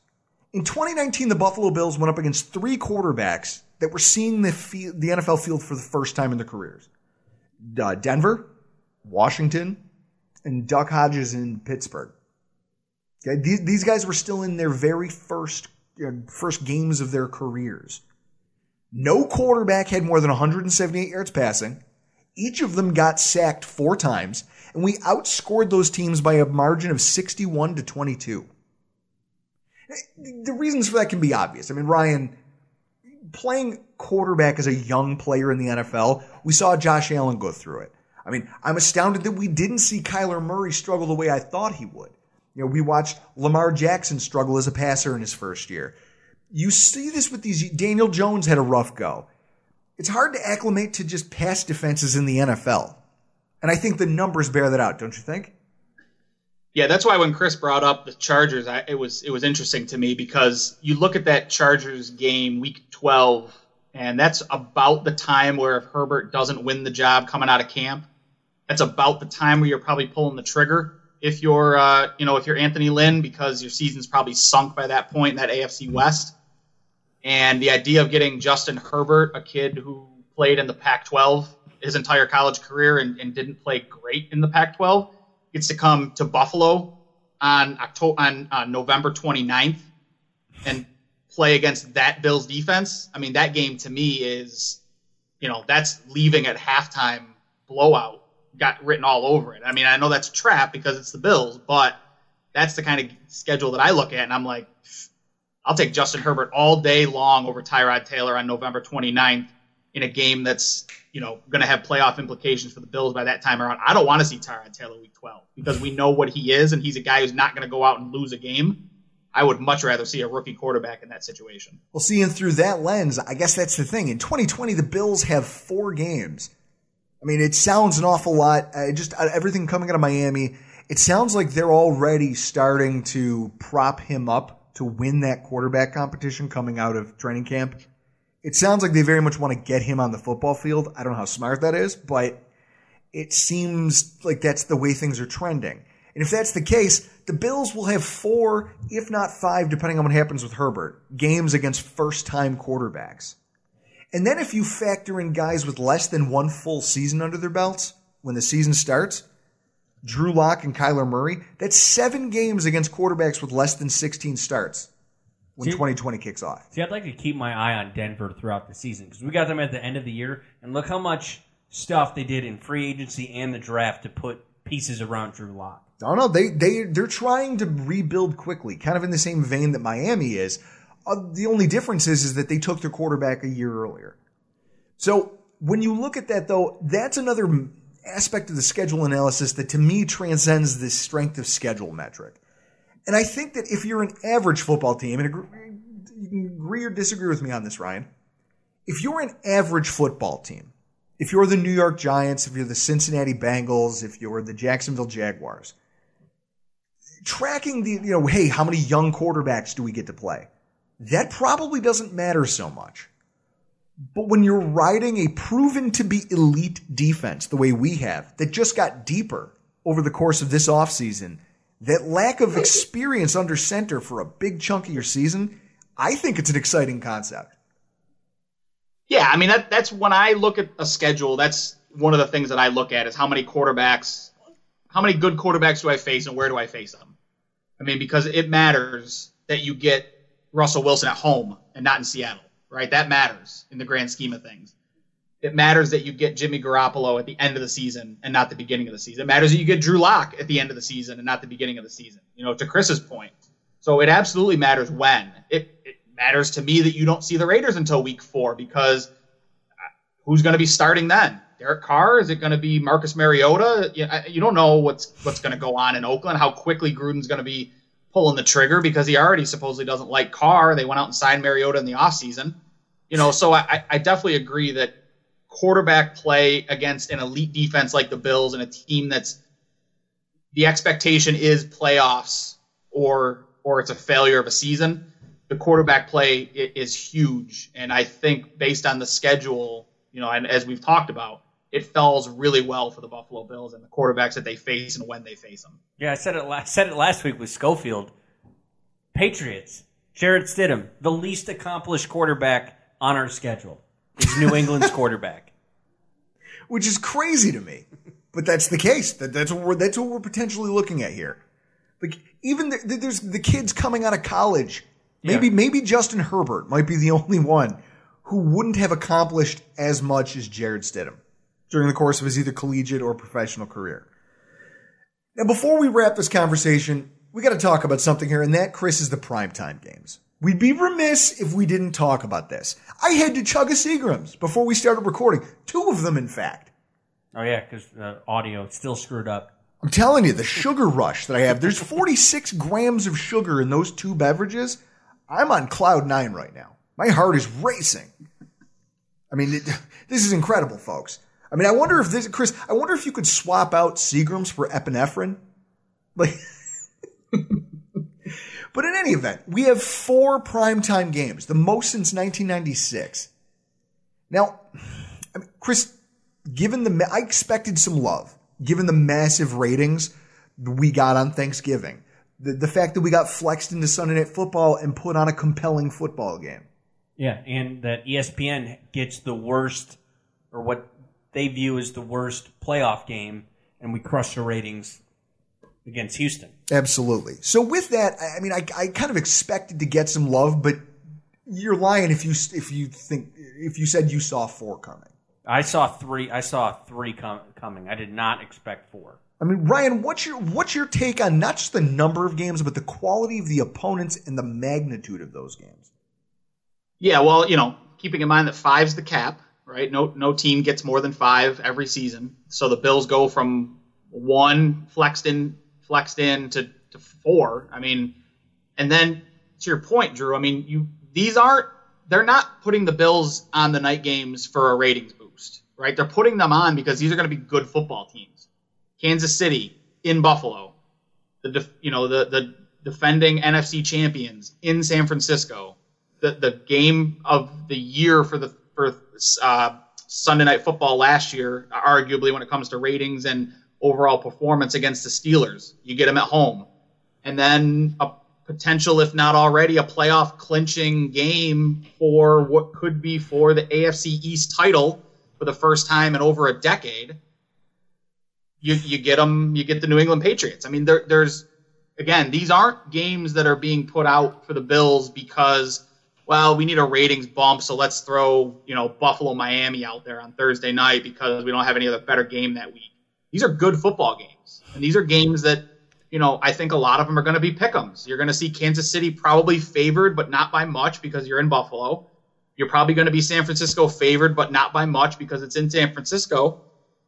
In 2019, the Buffalo Bills went up against three quarterbacks that were seeing the, field, the NFL field for the first time in their careers uh, Denver, Washington, and Duck Hodges in Pittsburgh. Okay, these, these guys were still in their very first uh, first games of their careers. No quarterback had more than 178 yards passing. Each of them got sacked four times, and we outscored those teams by a margin of 61 to 22. The reasons for that can be obvious. I mean, Ryan, playing quarterback as a young player in the NFL, we saw Josh Allen go through it. I mean, I'm astounded that we didn't see Kyler Murray struggle the way I thought he would. You know, we watched Lamar Jackson struggle as a passer in his first year. You see this with these. Daniel Jones had a rough go. It's hard to acclimate to just pass defenses in the NFL. And I think the numbers bear that out, don't you think? Yeah, that's why when Chris brought up the Chargers, I, it was it was interesting to me because you look at that Chargers game, Week 12, and that's about the time where if Herbert doesn't win the job coming out of camp, that's about the time where you're probably pulling the trigger. If you're, uh, you know, if you're Anthony Lynn, because your season's probably sunk by that point in that AFC West, and the idea of getting Justin Herbert, a kid who played in the Pac-12 his entire college career and, and didn't play great in the Pac-12 gets to come to Buffalo on October on November 29th and play against that Bills defense. I mean, that game to me is, you know, that's leaving at halftime blowout got written all over it. I mean, I know that's a trap because it's the Bills, but that's the kind of schedule that I look at and I'm like, I'll take Justin Herbert all day long over Tyrod Taylor on November 29th in a game that's you know going to have playoff implications for the Bills by that time around. I don't want to see Tyrod Taylor week 12 because we know what he is and he's a guy who's not going to go out and lose a game. I would much rather see a rookie quarterback in that situation. Well, seeing through that lens, I guess that's the thing. In 2020, the Bills have four games. I mean, it sounds an awful lot. Uh, just uh, everything coming out of Miami, it sounds like they're already starting to prop him up to win that quarterback competition coming out of training camp. It sounds like they very much want to get him on the football field. I don't know how smart that is, but it seems like that's the way things are trending. And if that's the case, the Bills will have four, if not five, depending on what happens with Herbert, games against first time quarterbacks. And then if you factor in guys with less than one full season under their belts when the season starts, Drew Lock and Kyler Murray, that's seven games against quarterbacks with less than 16 starts when See- 2020 kicks off. See, I'd like to keep my eye on Denver throughout the season because we got them at the end of the year, and look how much stuff they did in free agency and the draft to put pieces around Drew Lock. I don't know. They they they're trying to rebuild quickly, kind of in the same vein that Miami is. Uh, the only difference is is that they took their quarterback a year earlier. So when you look at that, though, that's another aspect of the schedule analysis that to me transcends this strength of schedule metric. And I think that if you're an average football team, and you can agree or disagree with me on this, Ryan. If you're an average football team, if you're the New York Giants, if you're the Cincinnati Bengals, if you're the Jacksonville Jaguars, tracking the, you know, hey, how many young quarterbacks do we get to play? That probably doesn't matter so much. But when you're riding a proven to be elite defense the way we have, that just got deeper over the course of this offseason, that lack of experience under center for a big chunk of your season, I think it's an exciting concept. Yeah, I mean that that's when I look at a schedule, that's one of the things that I look at is how many quarterbacks how many good quarterbacks do I face and where do I face them? I mean, because it matters that you get Russell Wilson at home and not in Seattle, right? That matters in the grand scheme of things. It matters that you get Jimmy Garoppolo at the end of the season and not the beginning of the season. It matters that you get Drew Lock at the end of the season and not the beginning of the season. You know, to Chris's point. So it absolutely matters when. It, it matters to me that you don't see the Raiders until week four because uh, who's going to be starting then? Derek Carr? Is it going to be Marcus Mariota? You, you don't know what's what's going to go on in Oakland. How quickly Gruden's going to be pulling the trigger because he already supposedly doesn't like Carr. They went out and signed Mariota in the offseason. You know, so I, I definitely agree that quarterback play against an elite defense like the Bills and a team that's the expectation is playoffs or or it's a failure of a season. The quarterback play is huge, and I think based on the schedule, you know, and as we've talked about, it falls really well for the Buffalo Bills and the quarterbacks that they face and when they face them. Yeah, I said it. La- said it last week with Schofield. Patriots. Jarrett Stidham, the least accomplished quarterback on our schedule, is New England's [LAUGHS] quarterback. Which is crazy to me. But that's the case. That, that's what we're that's what we're potentially looking at here. Like even the, the- there's the kids coming out of college. Maybe Yeah. maybe Justin Herbert might be the only one who wouldn't have accomplished as much as Jarrett Stidham during the course of his either collegiate or professional career. Now, before we wrap this conversation, we got to talk about something here, and that, Chris, is the primetime games. We'd be remiss if we didn't talk about this. I had to chug a Seagrams before we started recording. Two of them, in fact. Oh yeah, because the audio still screwed up. I'm telling you, the sugar rush that I have, there's 46 grams of sugar in those two beverages. I'm on cloud nine right now. My heart is racing. I mean, it, this is incredible, folks. I mean, I wonder if this, Chris, I wonder if you could swap out Seagrams for epinephrine. Like, [LAUGHS] but in any event, we have four primetime games, the most since 1996. Now, Chris, given the, I expected some love, given the massive ratings we got on Thanksgiving, the, the fact that we got flexed into Sunday Night Football and put on a compelling football game. Yeah, and that ESPN gets the worst, or what they view as the worst playoff game, and we crush the ratings against Houston. Absolutely. So with that, I I mean, I, I kind of expected to get some love, but you're lying if you if you think if you said you saw four coming. I saw three. I saw three com- coming. I did not expect four. I mean, Ryan, what's your what's your take on not just the number of games, but the quality of the opponents and the magnitude of those games? Yeah, well, you know, keeping in mind that five's the cap, right? No, no team gets more than five every season. So the Bills go from one flexed in, flexed in to, to four. I mean, and then to your point, Drew. I mean, you these aren't they're not putting the Bills on the night games for a ratings boost, right? They're putting them on because these are going to be good football teams. Kansas City in Buffalo, the you know the the defending NFC champions in San Francisco, the the game of the year for the for uh, Sunday Night Football last year, arguably when it comes to ratings and overall performance against the Steelers. You get them at home, and then a potential, if not already, a playoff clinching game for what could be for the AFC East title for the first time in over a decade. you you get them, you get the New England Patriots. I mean, there, there's again, these aren't games that are being put out for the Bills because well, we need a ratings bump, so let's throw you know Buffalo Miami out there on Thursday night because we don't have any other better game that week. These are good football games, and these are games that you know I think a lot of them are going to be pick'ems. You're going to see Kansas City probably favored, but not by much because you're in Buffalo. You're probably going to be San Francisco favored, but not by much because it's in San Francisco.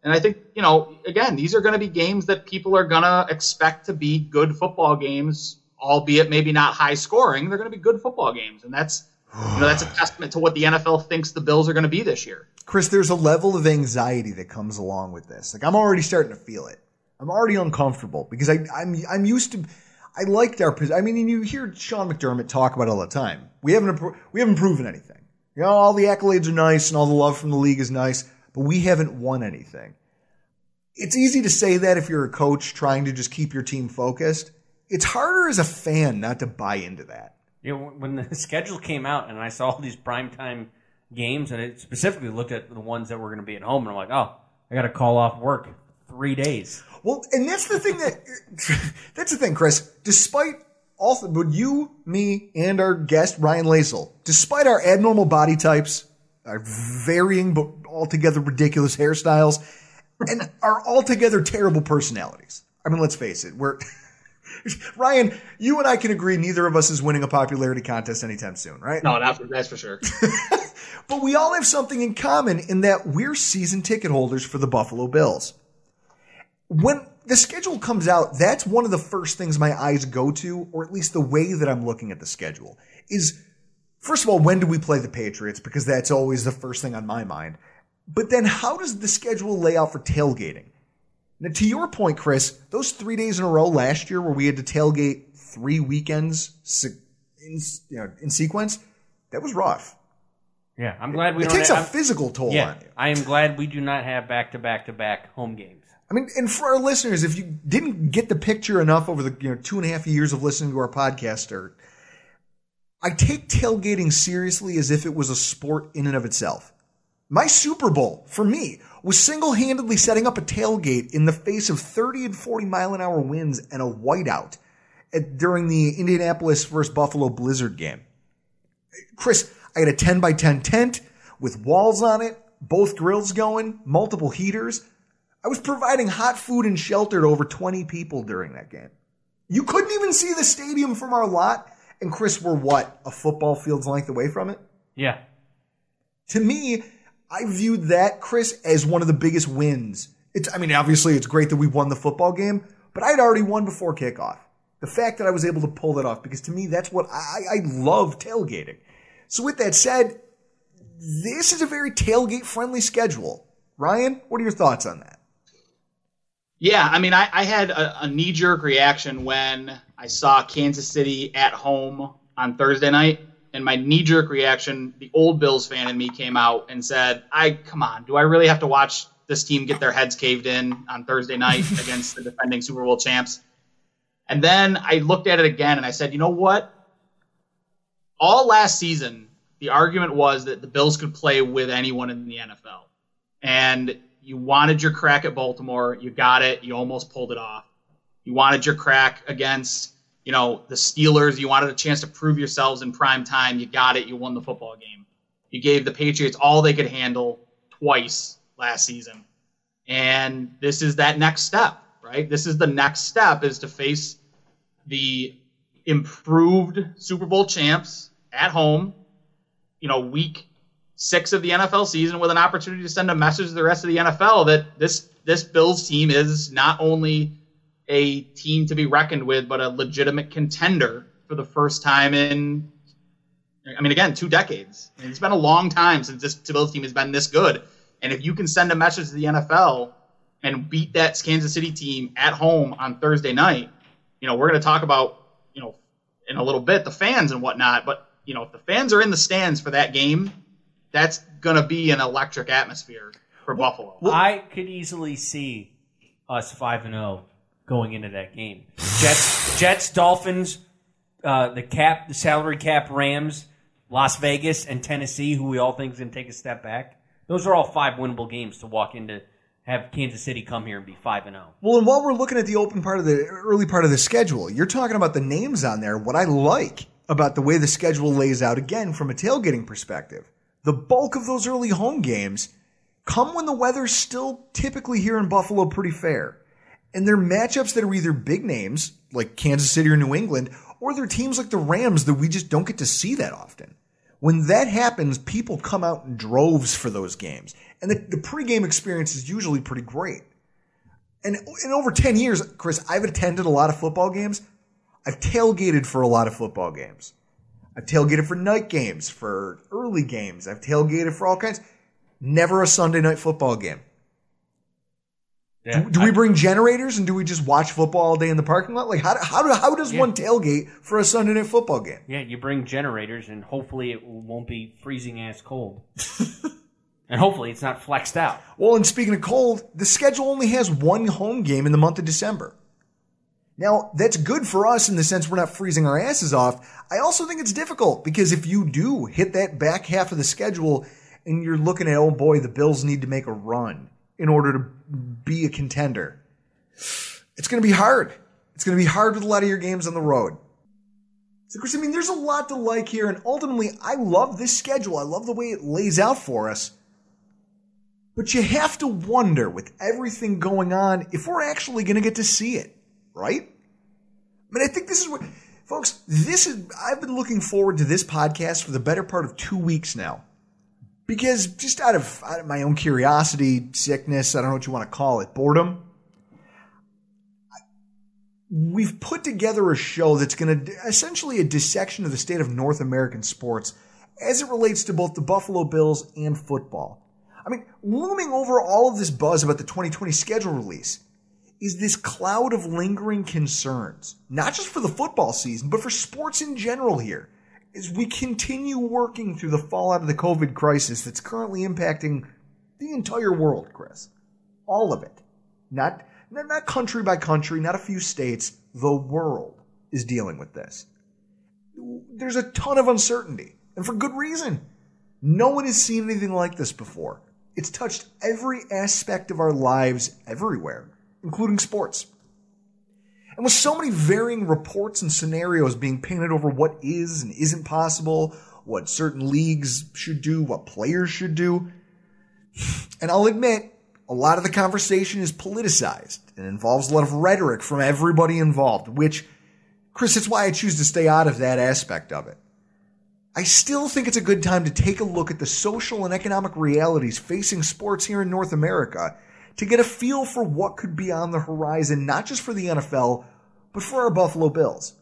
And I think, you know, again, these are going to be games that people are going to expect to be good football games, albeit maybe not high scoring. They're going to be good football games. And that's, you know, that's a testament to what the NFL thinks the Bills are going to be this year. Chris, there's a level of anxiety that comes along with this. Like I'm already starting to feel it. I'm already uncomfortable because I, I'm I'm used to. I liked our. Position. I mean, you hear Sean McDermott talk about it all the time. We haven't we haven't proven anything. You know, all the accolades are nice and all the love from the league is nice, but we haven't won anything. It's easy to say that if you're a coach trying to just keep your team focused. It's harder as a fan not to buy into that. You know, when the [LAUGHS] schedule came out and I saw all these primetime games, and it specifically looked at the ones that were going to be at home, and I'm like, oh, I got to call off work three days. Well, and that's the thing that [LAUGHS] that's the thing, Chris. Despite all, but you, me, and our guest Ryan Lasal, despite our abnormal body types, our varying but altogether ridiculous hairstyles, and our altogether terrible personalities. I mean, let's face it, we're [LAUGHS] [LAUGHS] Ryan. You and I can agree neither of us is winning a popularity contest anytime soon, right? No, not for, that's for sure. [LAUGHS] but we all have something in common in that we're season ticket holders for the Buffalo Bills. When the schedule comes out, that's one of the first things my eyes go to, or at least the way that I'm looking at the schedule is first of all, when do we play the Patriots? Because that's always the first thing on my mind. But then how does the schedule lay out for tailgating? Now, to your point, Chris, those three days in a row last year where we had to tailgate three weekends in, you know, in sequence, that was rough. Yeah, I'm glad we. It takes have, a physical toll yeah, on you. I am glad we do not have back to back to back home games. I mean, and for our listeners, if you didn't get the picture enough over the you know two and a half years of listening to our podcast, or I take tailgating seriously as if it was a sport in and of itself. My Super Bowl, for me, was single handedly setting up a tailgate in the face of 30 and 40 mile an hour winds and a whiteout at, during the Indianapolis versus Buffalo Blizzard game. Chris, I had a 10 by 10 tent with walls on it, both grills going, multiple heaters. I was providing hot food and shelter to over 20 people during that game. You couldn't even see the stadium from our lot. And Chris, we're what? A football field's length away from it? Yeah. To me, I viewed that, Chris, as one of the biggest wins. It's, I mean, obviously it's great that we won the football game, but I'd already won before kickoff. The fact that I was able to pull that off, because to me, that's what I, I love tailgating. So with that said, this is a very tailgate friendly schedule. Ryan, what are your thoughts on that? Yeah, I mean, I, I had a, a knee jerk reaction when I saw Kansas City at home on Thursday night and my knee jerk reaction, the old Bills fan in me came out and said, "I come on, do I really have to watch this team get their heads caved in on Thursday night [LAUGHS] against the defending Super Bowl champs?" And then I looked at it again and I said, "You know what? All last season, the argument was that the Bills could play with anyone in the NFL, and you wanted your crack at Baltimore, you got it, you almost pulled it off. You wanted your crack against." You know, the Steelers, you wanted a chance to prove yourselves in prime time. You got it. You won the football game. You gave the Patriots all they could handle twice last season. And this is that next step, right? This is the next step is to face the improved Super Bowl champs at home, you know, week six of the NFL season with an opportunity to send a message to the rest of the NFL that this this Bills team is not only a team to be reckoned with, but a legitimate contender for the first time in, I mean, again, two decades. I mean, it's been a long time since this Bills team has been this good. And if you can send a message to the NFL and beat that Kansas City team at home on Thursday night, you know, we're going to talk about, you know, in a little bit the fans and whatnot. But, you know, if the fans are in the stands for that game, that's going to be an electric atmosphere for well, Buffalo. I could easily see us 5 and 0 going into that game. Jets, Jets, Dolphins, uh, the cap, the salary cap, Rams, Las Vegas, and Tennessee, who we all think is going to take a step back. Those are all five winnable games to walk into have Kansas City come here and be five and oh. zero. Well, and while we're looking at the open part of the early part of the schedule, you're talking about the names on there. What I like about the way the schedule lays out, again, from a tailgating perspective, the bulk of those early home games come when the weather's still typically here in Buffalo pretty fair. And they're matchups that are either big names, like Kansas City or New England, or they're teams like the Rams that we just don't get to see that often. When that happens, people come out in droves for those games. And the, the pregame experience is usually pretty great. And in over 10 years, Chris, I've attended a lot of football games. I've tailgated for a lot of football games. I've tailgated for night games, for early games. I've tailgated for all kinds. Never a Sunday night football game. Yeah, Do, do we bring generators and do we just watch football all day in the parking lot? Like how how, how does Yeah. one tailgate for a Sunday night football game? Yeah, you bring generators, and hopefully it won't be freezing ass cold. [LAUGHS] and hopefully it's not flexed out. Well, and speaking of cold, the schedule only has one home game in the month of December. Now, that's good for us in the sense we're not freezing our asses off. I also think it's difficult because if you do hit that back half of the schedule and you're looking at, oh boy, the Bills need to make a run in order to be a contender, it's going to be hard. It's going to be hard with a lot of your games on the road. So, Chris, I mean, there's a lot to like here, and ultimately, I love this schedule. I love the way it lays out for us. But you have to wonder, with everything going on, if we're actually going to get to see it, right? I mean, I think this is what, folks, this is, I've been looking forward to this podcast for the better part of two weeks now. Because just out of, out of my own curiosity, sickness, I don't know what you want to call it, boredom, we've put together a show that's going to essentially a dissection of the state of North American sports as it relates to both the Buffalo Bills and football. I mean, looming over all of this buzz about the 2020 schedule release is this cloud of lingering concerns, not just for the football season, but for sports in general here, as we continue working through the fallout of the COVID crisis that's currently impacting the entire world, Chris. All of it. Not, not, not country by country, not a few states. The world is dealing with this. There's a ton of uncertainty, and for good reason. No one has seen anything like this before. It's touched every aspect of our lives everywhere, including sports. And with so many varying reports and scenarios being painted over what is and isn't possible, what certain leagues should do, what players should do, and I'll admit, a lot of the conversation is politicized and involves a lot of rhetoric from everybody involved, which, Chris, it's why I choose to stay out of that aspect of it. I still think it's a good time to take a look at the social and economic realities facing sports here in North America to get a feel for what could be on the horizon, not just for the NFL, but for our Buffalo Bills.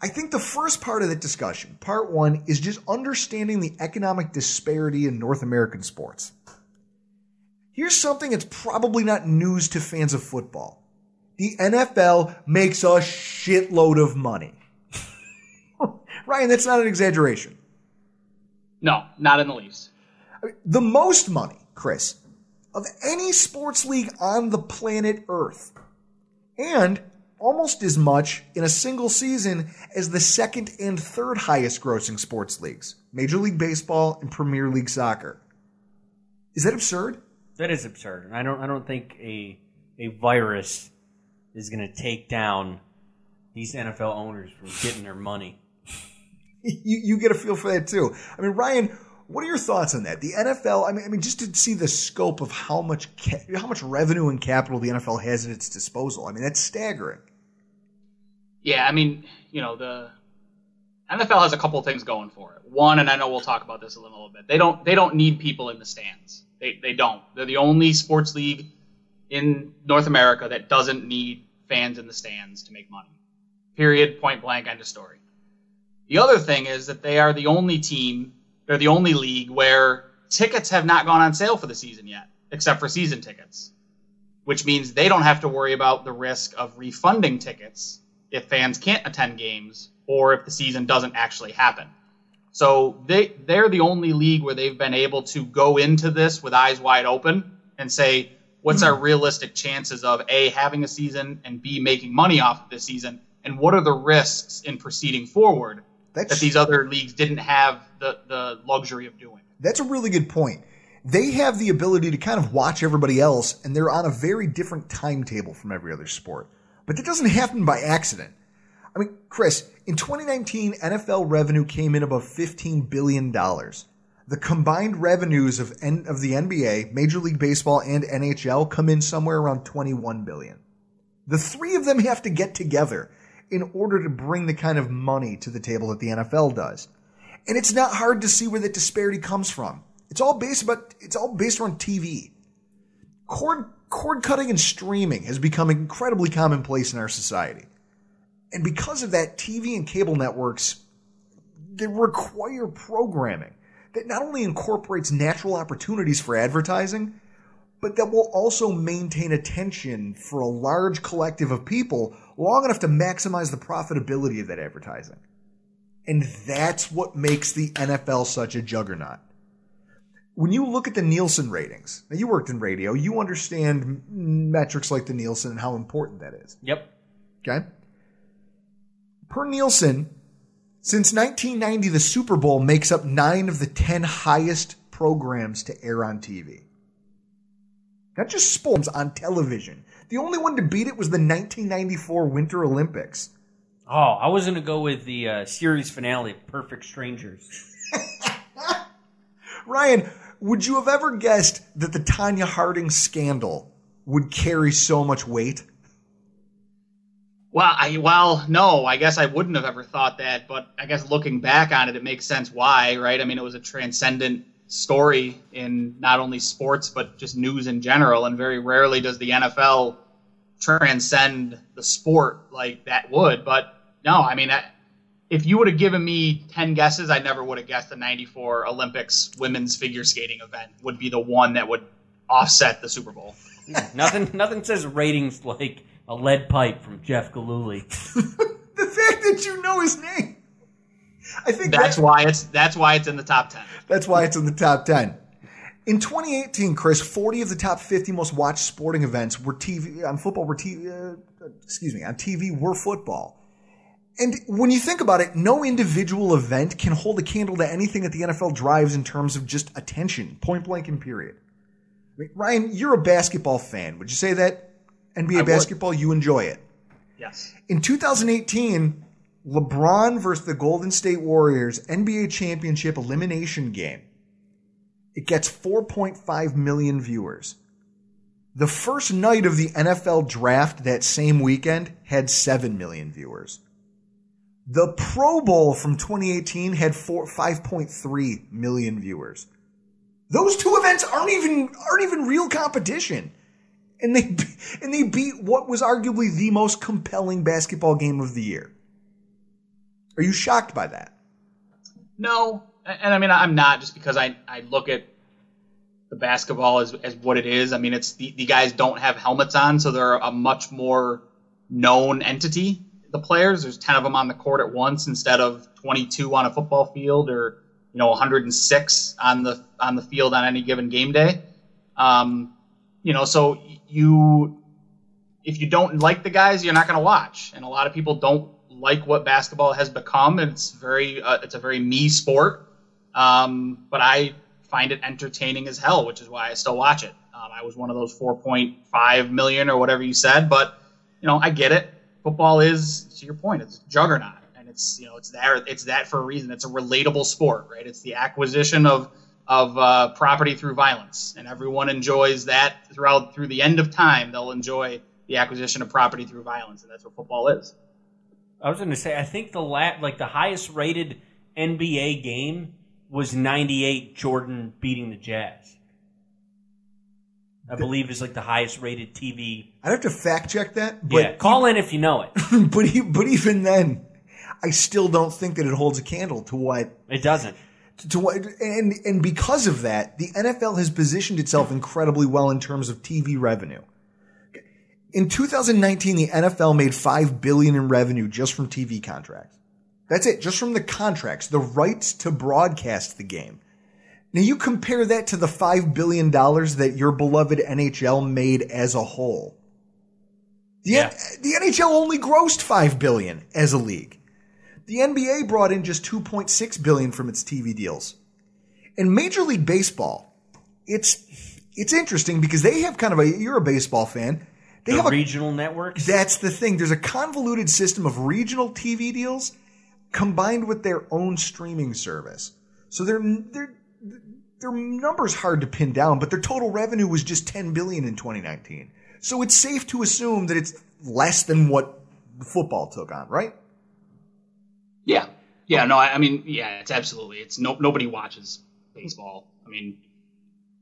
I think the first part of the discussion, part one, is just understanding the economic disparity in North American sports. Here's something that's probably not news to fans of football. The NFL makes a shitload of money. [LAUGHS] Ryan, that's not an exaggeration. No, not in the least. The most money, Chris, of any sports league on the planet Earth. And almost as much in a single season as the second and third highest grossing sports leagues Major League Baseball and Premier League Soccer. Is that absurd? That is absurd. I don't I don't think a a virus is going to take down these NFL owners from getting their money. [LAUGHS] you, you get a feel for that too. I mean, Ryan, what are your thoughts on that? The NFL. I mean, I mean, just to see the scope of how much ca- how much revenue and capital the NFL has at its disposal. I mean, that's staggering. Yeah, I mean, you know, the NFL has a couple things going for it. One, and I know we'll talk about this a little bit. They don't they don't need people in the stands. They they don't. They're the only sports league in North America that doesn't need fans in the stands to make money. Period. Point blank. End of story. The other thing is that they are the only team. They're the only league where tickets have not gone on sale for the season yet, except for season tickets, which means they don't have to worry about the risk of refunding tickets if fans can't attend games or if the season doesn't actually happen. So they they're the only league where they've been able to go into this with eyes wide open and say, what's our realistic chances of A having a season and B making money off of this season and what are the risks in proceeding forward That's that these other leagues didn't have the, the luxury of doing. That's a really good point. they have the ability to kind of watch everybody else and they're on a very different timetable from every other sport. But that doesn't happen by accident. I mean, Chris, in 2019, NFL revenue came in above $15 billion. The combined revenues of, N- of the NBA, Major League Baseball, and NHL come in somewhere around 21 billion. The three of them have to get together in order to bring the kind of money to the table that the NFL does. And it's not hard to see where that disparity comes from. It's all based about, it's all based around TV. Cord, cord cutting and streaming has become incredibly commonplace in our society. And because of that, TV and cable networks, they require programming that not only incorporates natural opportunities for advertising, but that will also maintain attention for a large collective of people long enough to maximize the profitability of that advertising. And that's what makes the NFL such a juggernaut. When you look at the Nielsen ratings, now you worked in radio, you understand metrics like the Nielsen and how important that is. Yep. Okay? Per Nielsen, since 1990, the Super Bowl makes up nine of the 10 highest programs to air on TV. Not just sports on television. The only one to beat it was the 1994 Winter Olympics. Oh, I was going to go with the uh, series finale of Perfect Strangers. [LAUGHS] Ryan, would you have ever guessed that the Tonya Harding scandal would carry so much weight? Well, I well, no, I guess I wouldn't have ever thought that, but I guess looking back on it, it makes sense why, right? I mean, it was a transcendent story in not only sports but just news in general, and very rarely does the NFL transcend the sport like that would. But no, I mean, I, if you would have given me 10 guesses, I never would have guessed the 94 Olympics women's figure skating event would be the one that would offset the Super Bowl. nothing, nothing says ratings like a lead pipe from Jeff Gillooly. [LAUGHS] the fact that you know his name. I think that's that, why it's that's why it's in the top 10. That's why it's in the top 10. In 2018, Chris, 40 of the top 50 most watched sporting events were TV on football were TV uh, excuse me, on TV were football. And when you think about it, no individual event can hold a candle to anything that the NFL drives in terms of just attention, point blank and period. I mean, Ryan, you're a basketball fan. Would you say that NBA I basketball, you enjoy it? Yes. In 2018, LeBron versus the Golden State Warriors NBA championship elimination game. It gets 4.5 million viewers. The first night of the NFL draft that same weekend had 7 million viewers. The Pro Bowl from 2018 had 4, 5.3 million viewers. Those two events aren't even aren't even real competition. And they [LAUGHS] and they beat what was arguably the most compelling basketball game of the year. Are you shocked by that? No, and I mean I'm not just because I I look at the basketball as as what it is. I mean it's the, the guys don't have helmets on, so they're a much more known entity. The players, there's 10 of them on the court at once instead of 22 on a football field or you know 106 on the on the field on any given game day. Um, you know, so you if you don't like the guys, you're not going to watch, and a lot of people don't like what basketball has become. It's very uh, it's a very me sport, um, but I find it entertaining as hell, which is why I still watch it. Um, I was one of those 4.5 million or whatever you said, but you know I get it. Football is, to your point, it's juggernaut, and it's you know it's there it's that for a reason. It's a relatable sport, right? It's the acquisition of of uh, property through violence, and everyone enjoys that throughout through the end of time. They'll enjoy the acquisition of property through violence, and that's what football is. I was going to say, I think the la- like the highest rated NBA game was '98 Jordan beating the Jazz. I believe is like the highest rated TV. I'd have to fact check that. But yeah, call in if you know it. [LAUGHS] but he, but even then, I still don't think that it holds a candle to what It doesn't. to what and and because of that, the NFL has positioned itself incredibly well in terms of TV revenue. In 2019, the NFL made 5 billion in revenue just from TV contracts. That's it, just from the contracts, the rights to broadcast the game. Now you compare that to the 5 billion dollars that your beloved NHL made as a whole. The, Yeah. the NHL only grossed 5 billion as a league. The NBA brought in just 2.6 billion from its TV deals. In Major League Baseball, it's it's interesting because they have kind of a you're a baseball fan. They The have a regional networks. that's the thing. There's a convoluted system of regional TV deals combined with their own streaming service. So their their their numbers hard to pin down, but their total revenue was just 10 billion in 2019. So it's safe to assume that it's less than what football took on, right? Yeah, yeah. No, I, I mean, yeah, it's absolutely. It's no nobody watches baseball. I mean,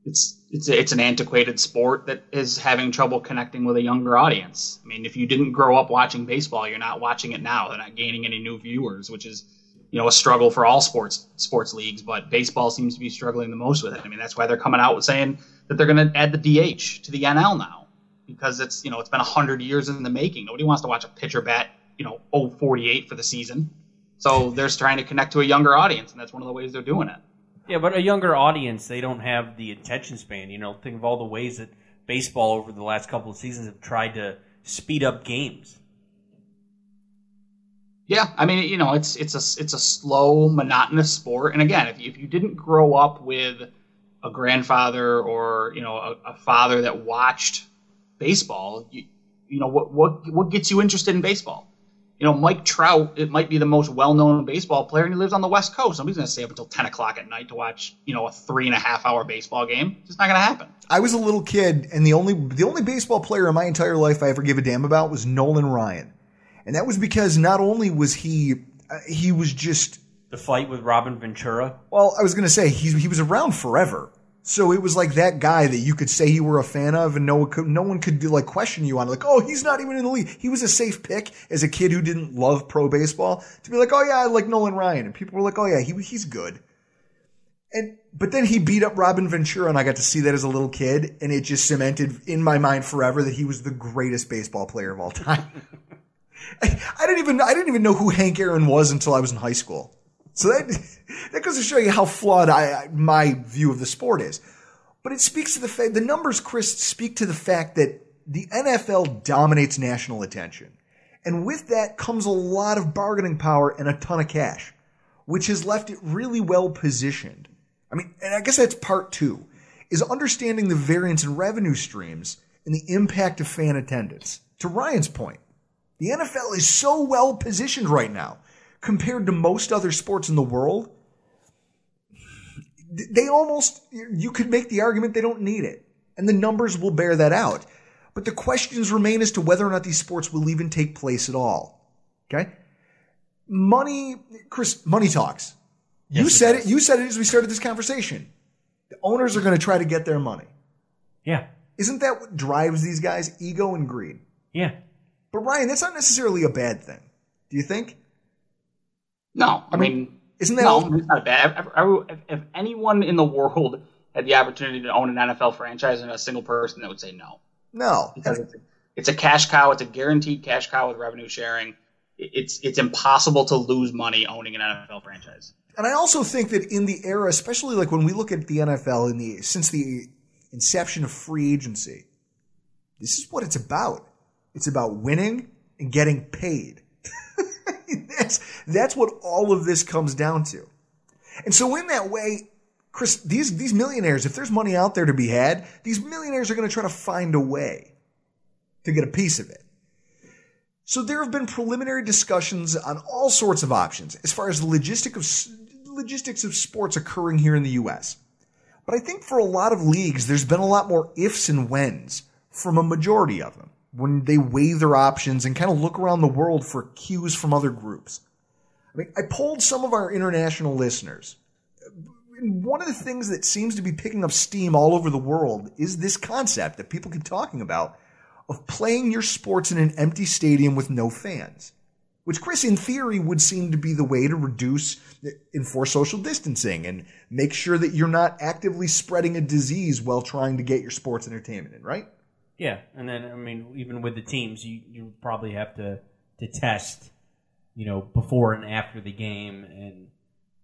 it's it's it's an antiquated sport that is having trouble connecting with a younger audience. I mean, if you didn't grow up watching baseball, you're not watching it now. They're not gaining any new viewers, which is you know a struggle for all sports sports leagues. But baseball seems to be struggling the most with it. I mean, that's why they're coming out with saying that they're going to add the DH to the NL now because it's you know it's been hundred years in the making. Nobody wants to watch a pitcher bat you know 048 for the season. So they're trying to connect to a younger audience, and that's one of the ways they're doing it. Yeah, but a younger audience, they don't have the attention span. You know, think of all the ways that baseball over the last couple of seasons have tried to speed up games. Yeah, I mean, you know, it's it's a it's a slow, monotonous sport. And again, if you, if you didn't grow up with a grandfather or you know a, a father that watched baseball, you, you know what what what gets you interested in baseball? You know, Mike Trout, it might be the most well-known baseball player, and he lives on the West Coast. Nobody's going to stay up until ten o'clock at night to watch, you know, a three and a half hour baseball game. It's just not going to happen. I was a little kid, and the only the only baseball player in my entire life I ever gave a damn about was Nolan Ryan, and that was because not only was he uh, he was just The fight with Robin Ventura. well, I was gonna say he he was around forever, so it was like that guy that you could say you were a fan of, and no one could no one could like question you on it. like, oh, he's not even in the league. He was a safe pick as a kid who didn't love pro baseball to be like, oh yeah, I like Nolan Ryan, and people were like, oh yeah, he he's good. And but then he beat up Robin Ventura, and I got to see that as a little kid, and it just cemented in my mind forever that he was the greatest baseball player of all time. [LAUGHS] I, I didn't even I didn't even know who Hank Aaron was until I was in high school. So that [LAUGHS] that goes to show you how flawed I, my view of the sport is. But it speaks to the fact the numbers, Chris, speak to the fact that the NFL dominates national attention, and with that comes a lot of bargaining power and a ton of cash, which has left it really well positioned. I mean, and I guess that's part two, is understanding the variance in revenue streams and the impact of fan attendance. To Ryan's point, the NFL is so well positioned right now compared to most other sports in the world. They almost, you could make the argument they don't need it. And the numbers will bear that out. But the questions remain as to whether or not these sports will even take place at all. Okay? Money, Chris, money talks. you said it, you said it as we started this conversation. The owners are going to try to get their money. Yeah, Isn't that what drives these guys? Ego and greed. yeah. But Ryan, that's not necessarily a bad thing. Do you think? No, I, mean, Isn't that no, all- it's not bad. If, if anyone in the world had the opportunity to own an NFL franchise and a single person that would say no, No. because it's a, it's a cash cow. It's a guaranteed cash cow with revenue sharing. It's it's impossible to lose money owning an NFL franchise. And I also think that in the era, especially like when we look at the NFL in the since the inception of free agency, this is what it's about. It's about winning and getting paid. [LAUGHS] that's that's what all of this comes down to. And so in that way, Chris, these these millionaires, if there's money out there to be had, these millionaires are going to try to find a way to get a piece of it. So there have been preliminary discussions on all sorts of options as far as the logistic of, logistics of sports occurring here in the U.S. But I think for a lot of leagues, there's been a lot more ifs and whens from a majority of them when they weigh their options and kind of look around the world for cues from other groups. I mean, I polled some of our international listeners. And one of the things that seems to be picking up steam all over the world is this concept that people keep talking about of playing your sports in an empty stadium with no fans. Which, Chris, in theory, would seem to be the way to reduce, enforce social distancing and make sure that you're not actively spreading a disease while trying to get your sports entertainment in, right? Yeah, and then I mean, even with the teams, you you probably have to to test, you know, before and after the game, and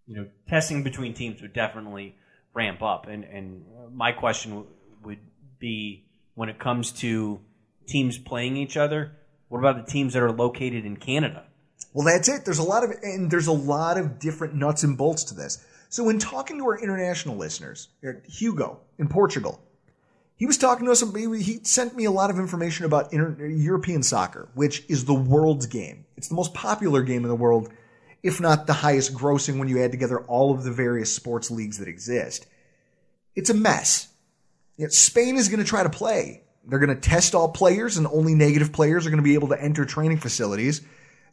you know, testing between teams would definitely ramp up. And and my question w- would be when it comes to teams playing each other, what about the teams that are located in Canada? Well, that's it. There's a lot of, and there's a lot of different nuts and bolts to this. So when talking to our international listeners, Hugo in Portugal, he was talking to us. He sent me a lot of information about inter- European soccer, which is the world's game. It's the most popular game in the world, if not the highest grossing when you add together all of the various sports leagues that exist. It's a mess. You know, Spain is going to try to play. They're going to test all players, and only negative players are going to be able to enter training facilities.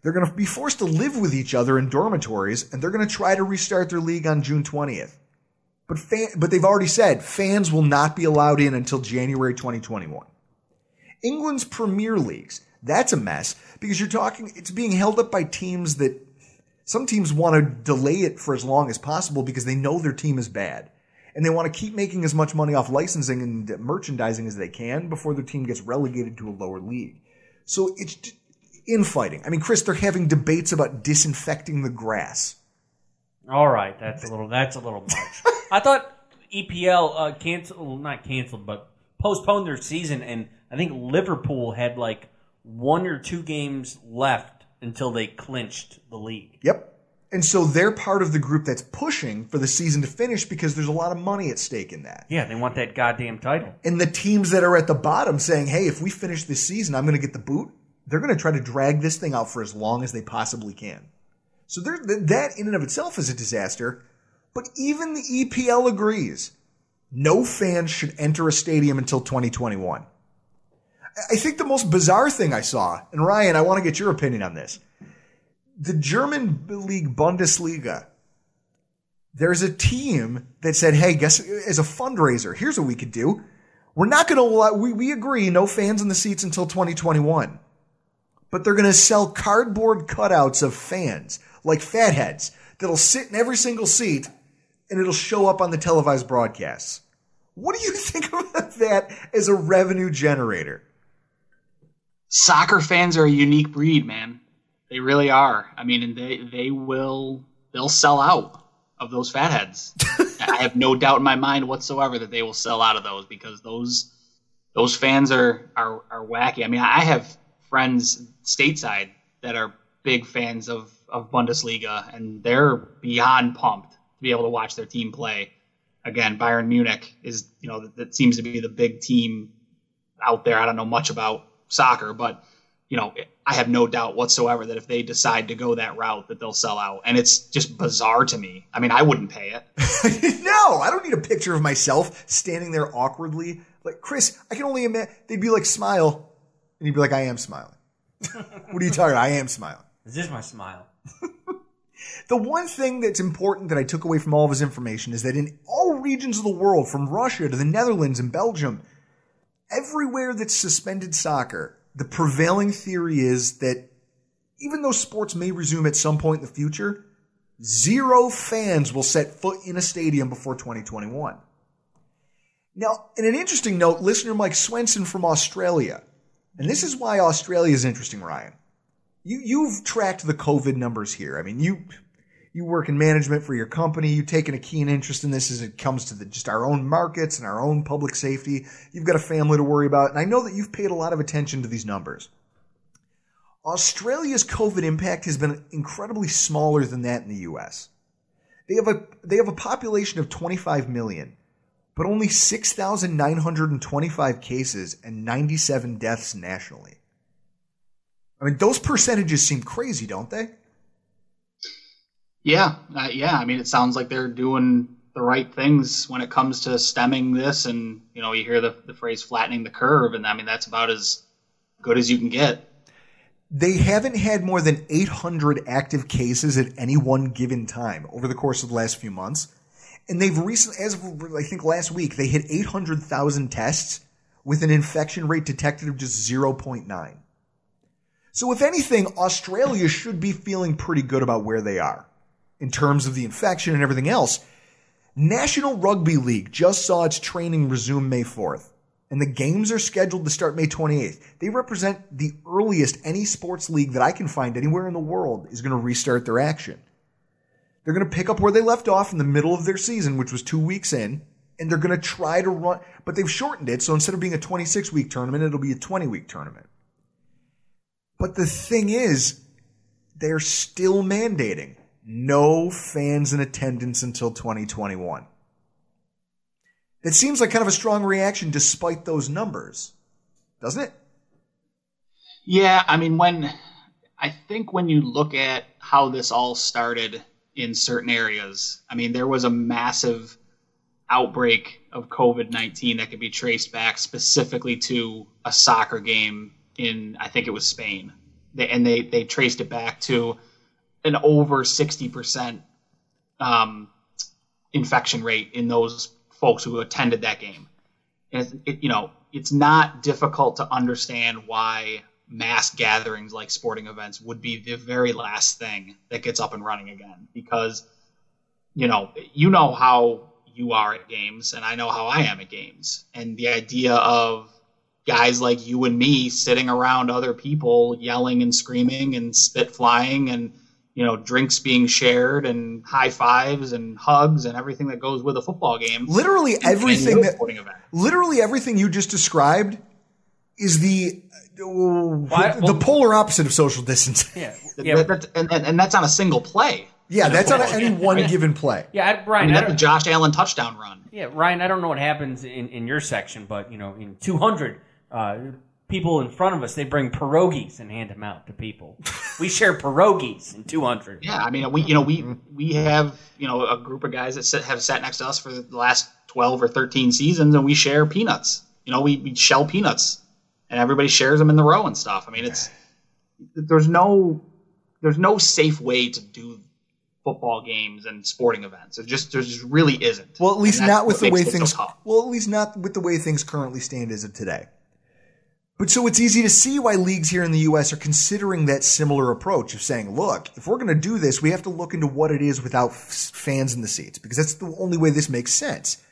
They're going to be forced to live with each other in dormitories, and they're going to try to restart their league on June 20th. But fan, but they've already said fans will not be allowed in until January 2021. England's Premier Leagues, that's a mess because you're talking it's being held up by teams that some teams want to delay it for as long as possible because they know their team is bad. And they want to keep making as much money off licensing and merchandising as they can before their team gets relegated to a lower league. So it's infighting. I mean, Chris, they're having debates about disinfecting the grass. All right, that's a little that's a little much. [LAUGHS] I thought EPL uh, canceled, not canceled, but postponed their season, and I think Liverpool had like one or two games left until they clinched the league. Yep. And so they're part of the group that's pushing for the season to finish because there's a lot of money at stake in that. Yeah, they want that goddamn title. And the teams that are at the bottom saying, hey, if we finish this season, I'm going to get the boot, they're going to try to drag this thing out for as long as they possibly can. So that in and of itself is a disaster. But even the EPL agrees. No fans should enter a stadium until 2021. I think the most bizarre thing I saw, and Ryan, I want to get your opinion on this. The German league Bundesliga, there's a team that said, hey, guess as a fundraiser, here's what we could do. We're not going to allow, we, we agree, no fans in the seats until 2021. But they're going to sell cardboard cutouts of fans, like fatheads, that'll sit in every single seat and it'll show up on the televised broadcasts. What do you [LAUGHS] think about that as a revenue generator? Soccer fans are a unique breed, man. They really are. I mean, and they they will they'll sell out of those fatheads. [LAUGHS] I have no doubt in my mind whatsoever that they will sell out of those because those those fans are are are wacky. I mean, I have friends stateside that are big fans of of Bundesliga, and they're beyond pumped to be able to watch their team play. Again, Bayern Munich is you know that, that seems to be the big team out there. I don't know much about soccer, but you know, I have no doubt whatsoever that if they decide to go that route, that they'll sell out. And it's just bizarre to me. I mean, I wouldn't pay it. [LAUGHS] no, I don't need a picture of myself standing there awkwardly. Like, Chris, I can only imagine they'd be like, smile. And you'd be like, I am smiling. [LAUGHS] what are you talking about? I am smiling. This Is this my smile? [LAUGHS] the one thing that's important that I took away from all of his information is that in all regions of the world, from Russia to the Netherlands and Belgium, everywhere that's suspended soccer, the prevailing theory is that even though sports may resume at some point in the future, zero fans will set foot in a stadium before 2021. Now, in an interesting note, listener Mike Swenson from Australia, and this is why Australia is interesting, Ryan. You, you've tracked the COVID numbers here. I mean, you, you work in management for your company. You've taken a keen interest in this as it comes to the, just our own markets and our own public safety. You've got a family to worry about. And I know that you've paid a lot of attention to these numbers. Australia's COVID impact has been incredibly smaller than that in the US. They have a, they have a population of 25 million, but only 6,925 cases and 97 deaths nationally. I mean, those percentages seem crazy, don't they? Yeah, uh, yeah. I mean, it sounds like they're doing the right things when it comes to stemming this, and you know, you hear the, the phrase "flattening the curve," and I mean, that's about as good as you can get. They haven't had more than 800 active cases at any one given time over the course of the last few months, and they've recently, as of I think last week, they hit 800,000 tests with an infection rate detected of just 0.9. So, if anything, Australia should be feeling pretty good about where they are in terms of the infection and everything else. National Rugby League just saw its training resume May 4th, and the games are scheduled to start May 28th. They represent the earliest any sports league that I can find anywhere in the world is going to restart their action. They're going to pick up where they left off in the middle of their season, which was two weeks in, and they're going to try to run, but they've shortened it. So instead of being a 26 week tournament, it'll be a 20 week tournament. But the thing is, they're still mandating no fans in attendance until 2021. That seems like kind of a strong reaction despite those numbers, doesn't it? Yeah, I mean, when I think when you look at how this all started in certain areas, I mean, there was a massive outbreak of COVID 19 that could be traced back specifically to a soccer game in, I think it was Spain. And they, they traced it back to an over 60% um, infection rate in those folks who attended that game. And it, you know, it's not difficult to understand why mass gatherings like sporting events would be the very last thing that gets up and running again because you know you know how you are at games and I know how I am at games and the idea of guys like you and me sitting around other people yelling and screaming and spit flying and you know drinks being shared and high fives and hugs and everything that goes with a football game Literally everything that event literally everything you just described is the Why- the polar opposite of social distancing. [LAUGHS] Yeah, That- yeah, that's- and, and, and that's on a single play Yeah, that's on any one right? given play. yeah. I- I Ryan, mean, that's a Josh Allen touchdown run. yeah, Ryan. I don't know what happens in, in your section, but you know, in 200 uh, people in front of us, they bring pierogies and hand them out to people. we share pierogies in 200. Yeah, I mean, we you know we we have you know a group of guys that sit, have sat next to us for the last twelve or thirteen seasons, and we share peanuts. You know, we, we shell peanuts, and everybody shares them in the row and stuff. I mean, it's there's no there's no safe way to do football games and sporting events. It just there just really isn't. Well, at least not with the way makes so things. well, at least not with the way things currently stand as of today. But so it's easy to see why leagues here in the U.S. are considering that similar approach of saying, look, if we're going to do this, we have to look into what it is without f- fans in the seats because that's the only way this makes sense.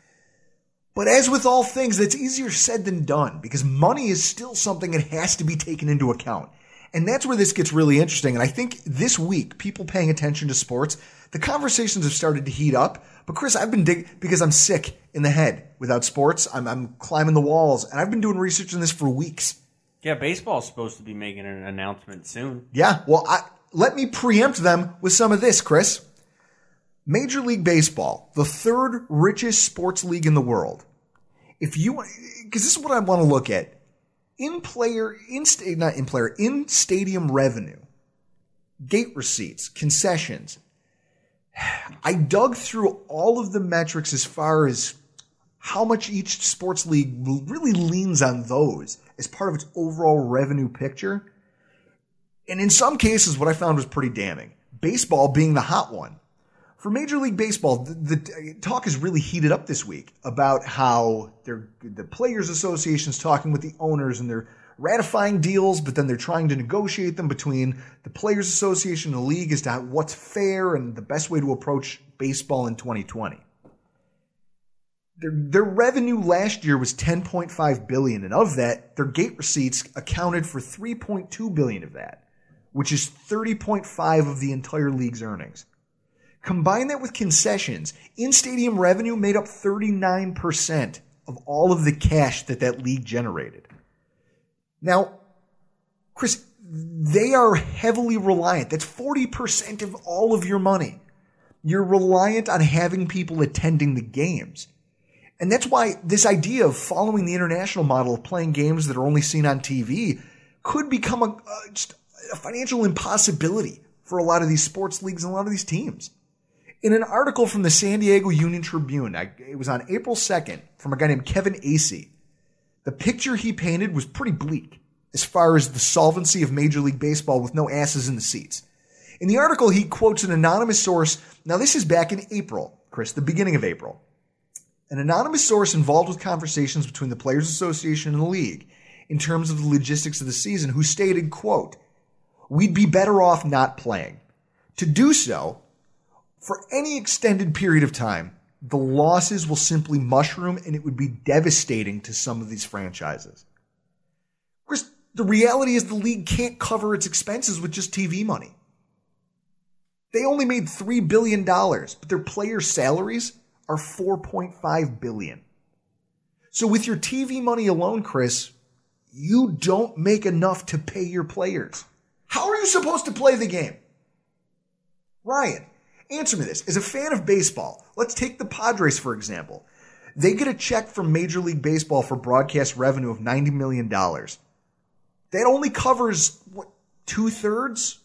But as with all things, that's easier said than done because money is still something that has to be taken into account. And that's where this gets really interesting. And I think this week, people paying attention to sports, the conversations have started to heat up. But Chris, I've been dig because I'm sick in the head without sports. I'm, I'm climbing the walls and I've been doing research on this for weeks. Yeah, baseball's supposed to be making an announcement soon. Yeah. Well, I, let me preempt them with some of this, Chris. Major League Baseball, the third richest sports league in the world. If you, because this is what I want to look at, in player, in sta- not in player, in stadium revenue, gate receipts, concessions. I dug through all of the metrics as far as how much each sports league really leans on those as part of its overall revenue picture. And in some cases, what I found was pretty damning. Baseball being the hot one. For Major League Baseball, the, the talk is really heated up this week about how the Players Association is talking with the owners and they're ratifying deals, but then they're trying to negotiate them between the Players Association and the league as to what's fair and the best way to approach baseball in 2020. Their, their revenue last year was 10.5 billion, and of that, their gate receipts accounted for 3.2 billion of that, which is 30.5 of the entire league's earnings. Combine that with concessions, in-stadium revenue made up 39% of all of the cash that that league generated. Now, Chris, they are heavily reliant. That's 40% of all of your money. You're reliant on having people attending the games. And that's why this idea of following the international model of playing games that are only seen on TV could become a, uh, just a financial impossibility for a lot of these sports leagues and a lot of these teams. In an article from the San Diego Union Tribune, I, it was on April 2nd from a guy named Kevin Acee. The picture he painted was pretty bleak as far as the solvency of Major League Baseball with no asses in the seats. In the article, he quotes an anonymous source. Now, this is back in April, Chris, the beginning of April. An anonymous source involved with conversations between the Players Association and the league in terms of the logistics of the season, who stated, quote, we'd be better off not playing. To do so, for any extended period of time, the losses will simply mushroom and it would be devastating to some of these franchises. Chris, the reality is the league can't cover its expenses with just TV money. They only made $3 billion, but their players' salaries are 4.5 billion. So with your TV money alone, Chris, you don't make enough to pay your players. How are you supposed to play the game? Ryan, Answer me this. As a fan of baseball, let's take the Padres, for example. They get a check from Major League Baseball for broadcast revenue of $90 million. That only covers, what, two thirds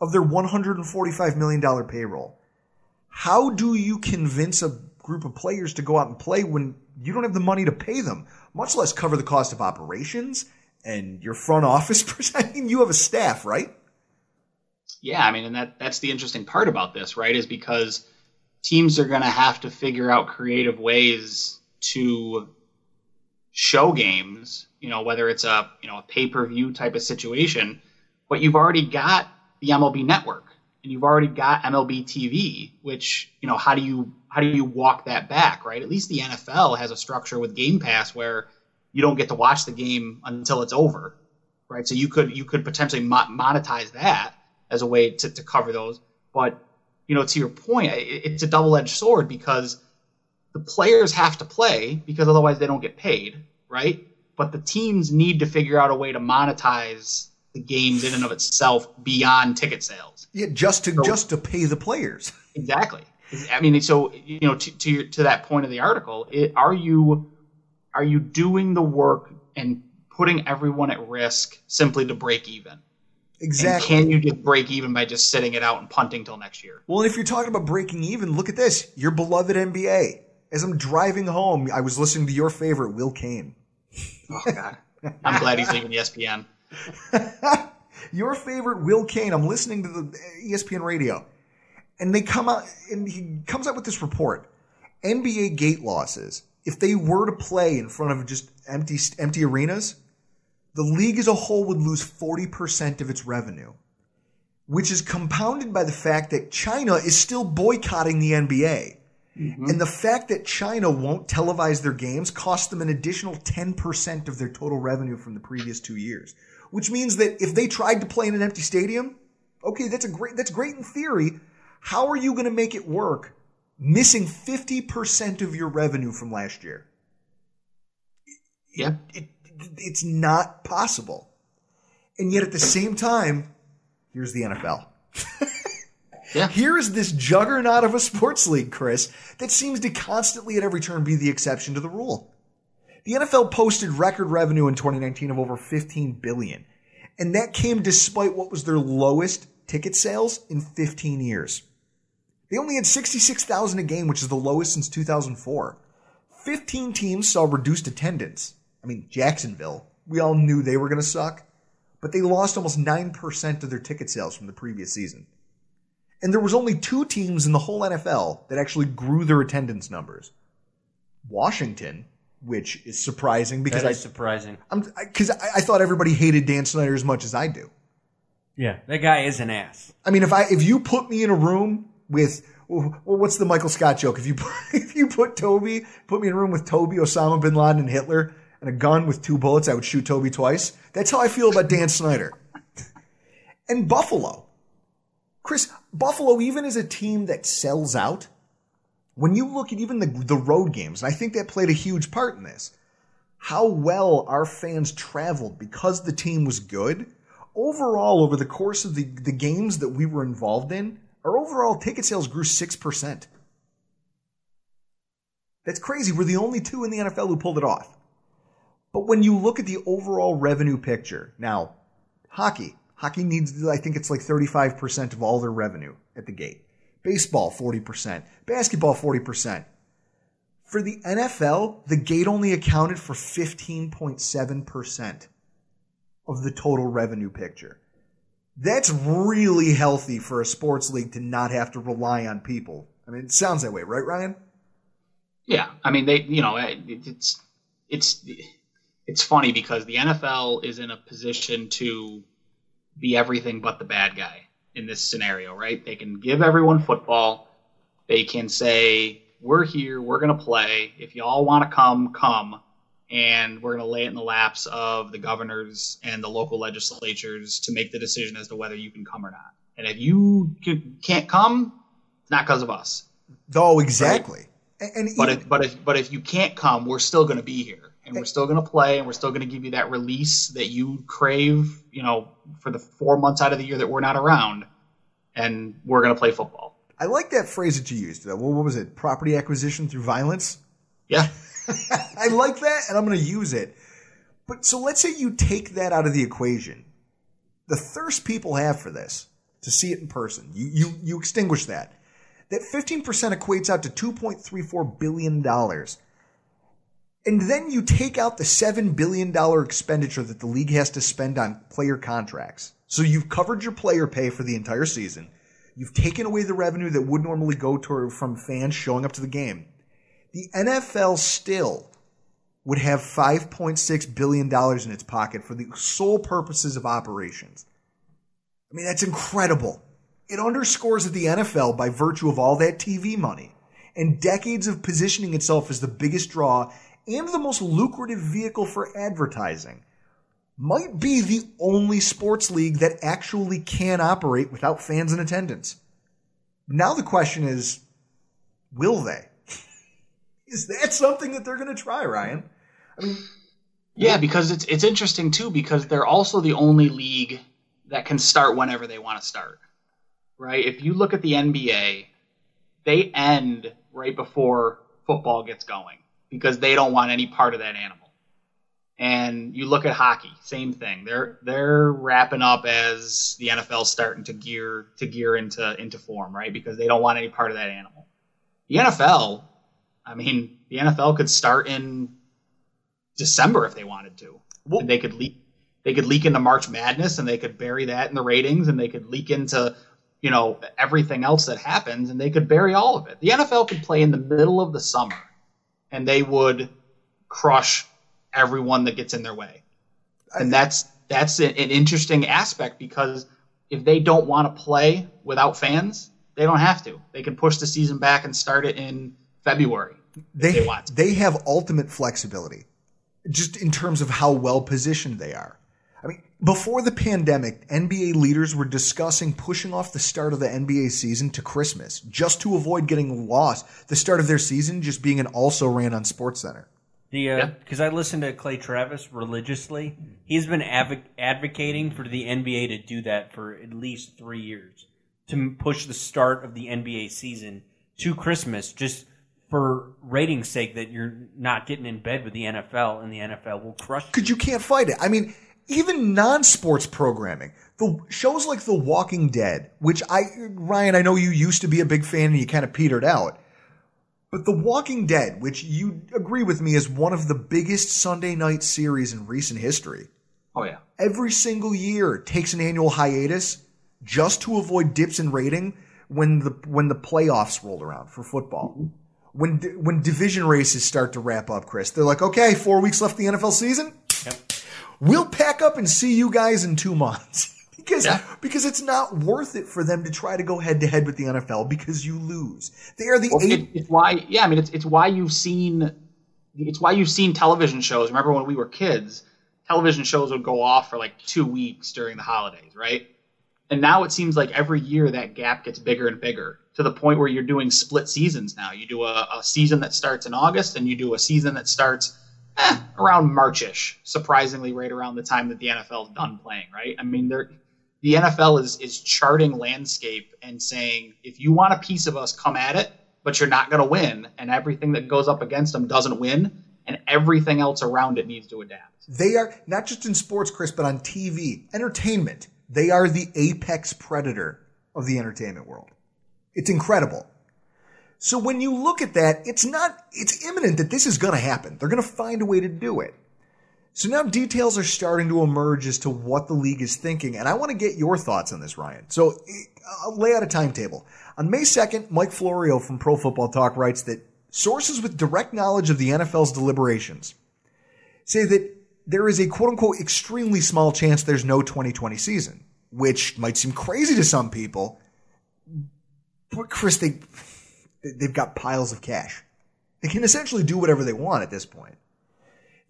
of their $145 million payroll. How do you convince a group of players to go out and play when you don't have the money to pay them, much less cover the cost of operations and your front office? [LAUGHS] I mean, you have a staff, right? Yeah, I mean, and that that's the interesting part about this, right? Is because teams are going to have to figure out creative ways to show games, you know, whether it's a, you know, a pay-per-view type of situation, but you've already got the MLB network and you've already got MLB TV, which, you know, how do you how do you walk that back, right? At least the NFL has a structure with Game Pass where you don't get to watch the game until it's over, right? So you could you could potentially mo- monetize that as a way to, to cover those. But you know, to your point, it, it's a double edged sword because the players have to play because otherwise they don't get paid, right? But the teams need to figure out a way to monetize the games in and of itself beyond ticket sales. Yeah, just to so, just to pay the players. Exactly. I mean, so you know, to to, your, to that point of the article, it, are you are you doing the work and putting everyone at risk simply to break even? Exactly. And can you just break even by just sitting it out and punting till next year? Well, if you're talking about breaking even, look at this. Your beloved NBA. As I'm driving home, I was listening to your favorite, Will Cain. Oh God, I'm glad he's leaving ESPN. [LAUGHS] your favorite, Will Cain. I'm listening to the ESPN radio, and they come out, and he comes out with this report: NBA gate losses. If they were to play in front of just empty empty arenas, the league as a whole would lose 40% of its revenue, which is compounded by the fact that China is still boycotting the NBA. Mm-hmm. And the fact that China won't televise their games costs them an additional 10% of their total revenue from the previous two years. Which means that if they tried to play in an empty stadium, okay, that's a great, that's great in theory. How are you going to make it work missing 50% of your revenue from last year? Yeah. It, it, it's not possible. And yet at the same time, here's the NFL. [LAUGHS] Yeah. Here is this juggernaut of a sports league, Chris, that seems to constantly at every turn be the exception to the rule. The NFL posted record revenue in 2019 of over 15 billion, and that came despite what was their lowest ticket sales in 15 years. They only had 66,000 a game, which is the lowest since 2004. 15 teams saw reduced attendance. I mean, Jacksonville, we all knew they were going to suck, but they lost almost 9% of their ticket sales from the previous season. And there was only two teams in the whole NFL that actually grew their attendance numbers. Washington, which is surprising because That is I surprising. I'm because I, I thought everybody hated Dan Snyder as much as I do. Yeah, that guy is an ass. I mean, if I if you put me in a room with well, what's the Michael Scott joke? If you put, [LAUGHS] if you put Toby, put me in a room with Toby, Osama bin Laden, and Hitler, and a gun with two bullets, I would shoot Toby twice. That's how I feel about Dan Snyder. and Buffalo. Chris, Buffalo, even as a team that sells out, when you look at even the, the road games, and I think that played a huge part in this, how well our fans traveled because the team was good. Overall, over the course of the, the games that we were involved in, our overall ticket sales grew 6%. That's crazy. We're the only two in the NFL who pulled it off. But when you look at the overall revenue picture, now, hockey, Hockey needs, I think it's like 35% of all their revenue at the gate. Baseball, 40%. Basketball, 40%. For the NFL, the gate only accounted for 15.7% of the total revenue picture. That's really healthy for a sports league to not have to rely on people. I mean, it sounds that way, right, Ryan? Yeah, I mean, they, you know, it's it's it's funny because the NFL is in a position to be everything but the bad guy in this scenario, right? They can give everyone football. They can say, we're here, we're going to play. If y'all want to come, come. And we're going to lay it in the laps of the governors and the local legislatures to make the decision as to whether you can come or not. And if you can't come, it's not because of us. Oh, exactly. Right? And, and but if but if but if you can't come, we're still going to be here and we're still going to play and we're still going to give you that release that you crave, you know, for the four months out of the year that we're not around and we're going to play football. I like that phrase that you used. What what was it? Property acquisition through violence? Yeah. [LAUGHS] I like that and I'm going to use it. But so let's say you take that out of the equation. The thirst people have for this, to see it in person, you, you, you extinguish that. That 15% equates out to $2.34 billion. And then you take out the $7 billion expenditure that the league has to spend on player contracts. So you've covered your player pay for the entire season. You've taken away the revenue that would normally go to, from fans showing up to the game. The NFL still would have $5.6 billion in its pocket for the sole purposes of operations. I mean, that's incredible. It underscores that the NFL, by virtue of all that TV money and decades of positioning itself as the biggest draw and the most lucrative vehicle for advertising, might be the only sports league that actually can operate without fans in attendance. Now the question is, will they? [LAUGHS] Is that something that they're going to try, Ryan? I mean, Yeah, because it's it's interesting too because they're also the only league that can start whenever they want to start. Right? If you look at the NBA, they end right before football gets going because they don't want any part of that animal. And you look at hockey, same thing. They're they're wrapping up as the NFL's starting to gear to gear into into form, right? Because they don't want any part of that animal. The NFL, I mean, the NFL could start in December if they wanted to. and they could leak they could leak into March Madness and they could bury that in the ratings and they could leak into you know everything else that happens and they could bury all of it. The NFL could play in the middle of the summer and they would crush everyone that gets in their way. And that's that's an, interesting aspect because if they don't want to play without fans, they don't have to. They can push the season back and start it in February. they they want they have ultimate flexibility just in terms of how well positioned they are. I mean, before the pandemic, NBA leaders were discussing pushing off the start of the NBA season to Christmas just to avoid getting lost. The start of their season just being an also ran on SportsCenter. The uh, because I listen to Clay Travis religiously. He's been advo- advocating for the NBA to do that for at least three years to push the start of the NBA season to Christmas, just for ratings' sake. That you're not getting in bed with the NFL, and the NFL will crush. you. Because you can't fight it. I mean, even non-sports programming, the shows like The Walking Dead, which I, Ryan, I know you used to be a big fan and you kind of petered out. But The Walking Dead, which you agree with me is one of the biggest Sunday night series in recent history, Oh yeah. every single year takes an annual hiatus just to avoid dips in rating when the when the playoffs rolled around for football. Mm-hmm. When di- when division races start to wrap up, Chris, they're like, okay, four weeks left the NFL season. We'll pack up and see you guys in two months [LAUGHS] because because it's not worth it for them to try to go head to head with the NFL because you lose. They are the Well, eight. it, it's why, yeah, I mean, it's it's why you've seen, it's why you've seen television shows. Remember when we were kids, television shows would go off for like two weeks during the holidays, right? And now it seems like every year that gap gets bigger and bigger to the point where you're doing split seasons now. You do a, a season that starts in August, and you do a season that starts eh, around Marchish, surprisingly, right around the time that the NFL is done playing, right? I mean, they're the NFL is is charting landscape and saying if you want a piece of us, come at it, but you're not going to win, and everything that goes up against them doesn't win, and everything else around it needs to adapt. They are not just in sports, Chris, but on TV, entertainment. They are the apex predator of the entertainment world. It's incredible. So when you look at that, it's not, it's imminent that this is going to happen. They're going to find a way to do it. So now details are starting to emerge as to what the league is thinking, and I want to get your thoughts on this, Ryan. So I'll lay out a timetable. On May 2nd, Mike Florio from Pro Football Talk writes that sources with direct knowledge of the NFL's deliberations say that there is a quote unquote extremely small chance there's no 2020 season, which might seem crazy to some people. But Chris, they, they've got piles of cash. They can essentially do whatever they want at this point.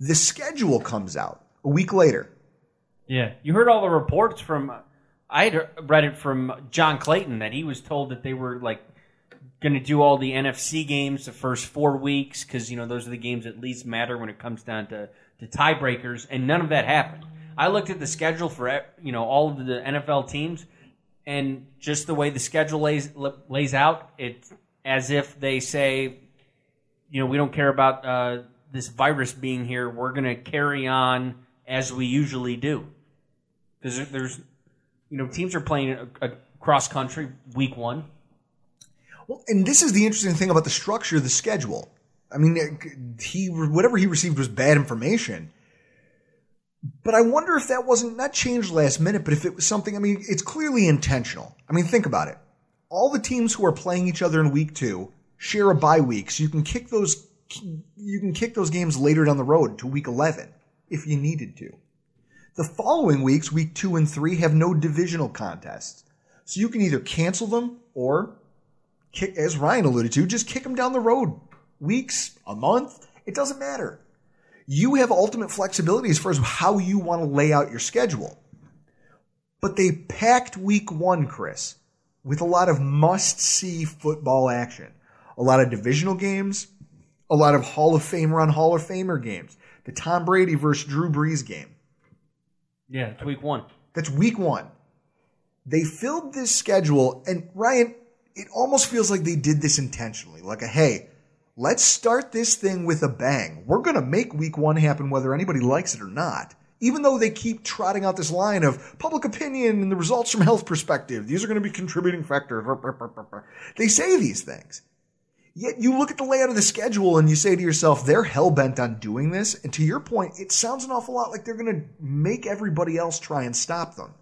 The schedule comes out a week later. Yeah, you heard all the reports from. I had read it from John Clayton that he was told that they were like going to do all the NFC games the first four weeks because you know those are the games that least matter when it comes down to to tiebreakers, and none of that happened. I looked at the schedule for you know all of the NFL teams, and just the way the schedule lays lays out, it's as if they say, you know, we don't care about uh, this virus being here. We're going to carry on as we usually do. Because there's, you know, teams are playing a, a cross country week one. Well, and this is the interesting thing about the structure of the schedule. I mean, he whatever he received was bad information. But I wonder if that wasn't not changed last minute, but if it was something. I mean, it's clearly intentional. I mean, think about it. All the teams who are playing each other in week two share a bye week, so you can kick those you can kick those games later down the road to week eleven if you needed to. The following weeks, week two and three, have no divisional contests, so you can either cancel them or kick, as Ryan alluded to, just kick them down the road. Weeks, a month, it doesn't matter. You have ultimate flexibility as far as how you want to lay out your schedule. But they packed week one, Chris, with a lot of must see football action. A lot of divisional games, a lot of Hall of Famer on Hall of Famer games. The Tom Brady versus Drew Brees game. Yeah, it's week one. That's week one. They filled this schedule, and Ryan, it almost feels like they did this intentionally. Like a hey, let's start this thing with a bang. We're going to make week one happen whether anybody likes it or not. Even though they keep trotting out this line of public opinion and the results from health perspective, these are going to be contributing factors. They say these things. Yet you look at the layout of the schedule and you say to yourself, they're hell bent on doing this. And to your point, it sounds an awful lot like they're going to make everybody else try and stop them.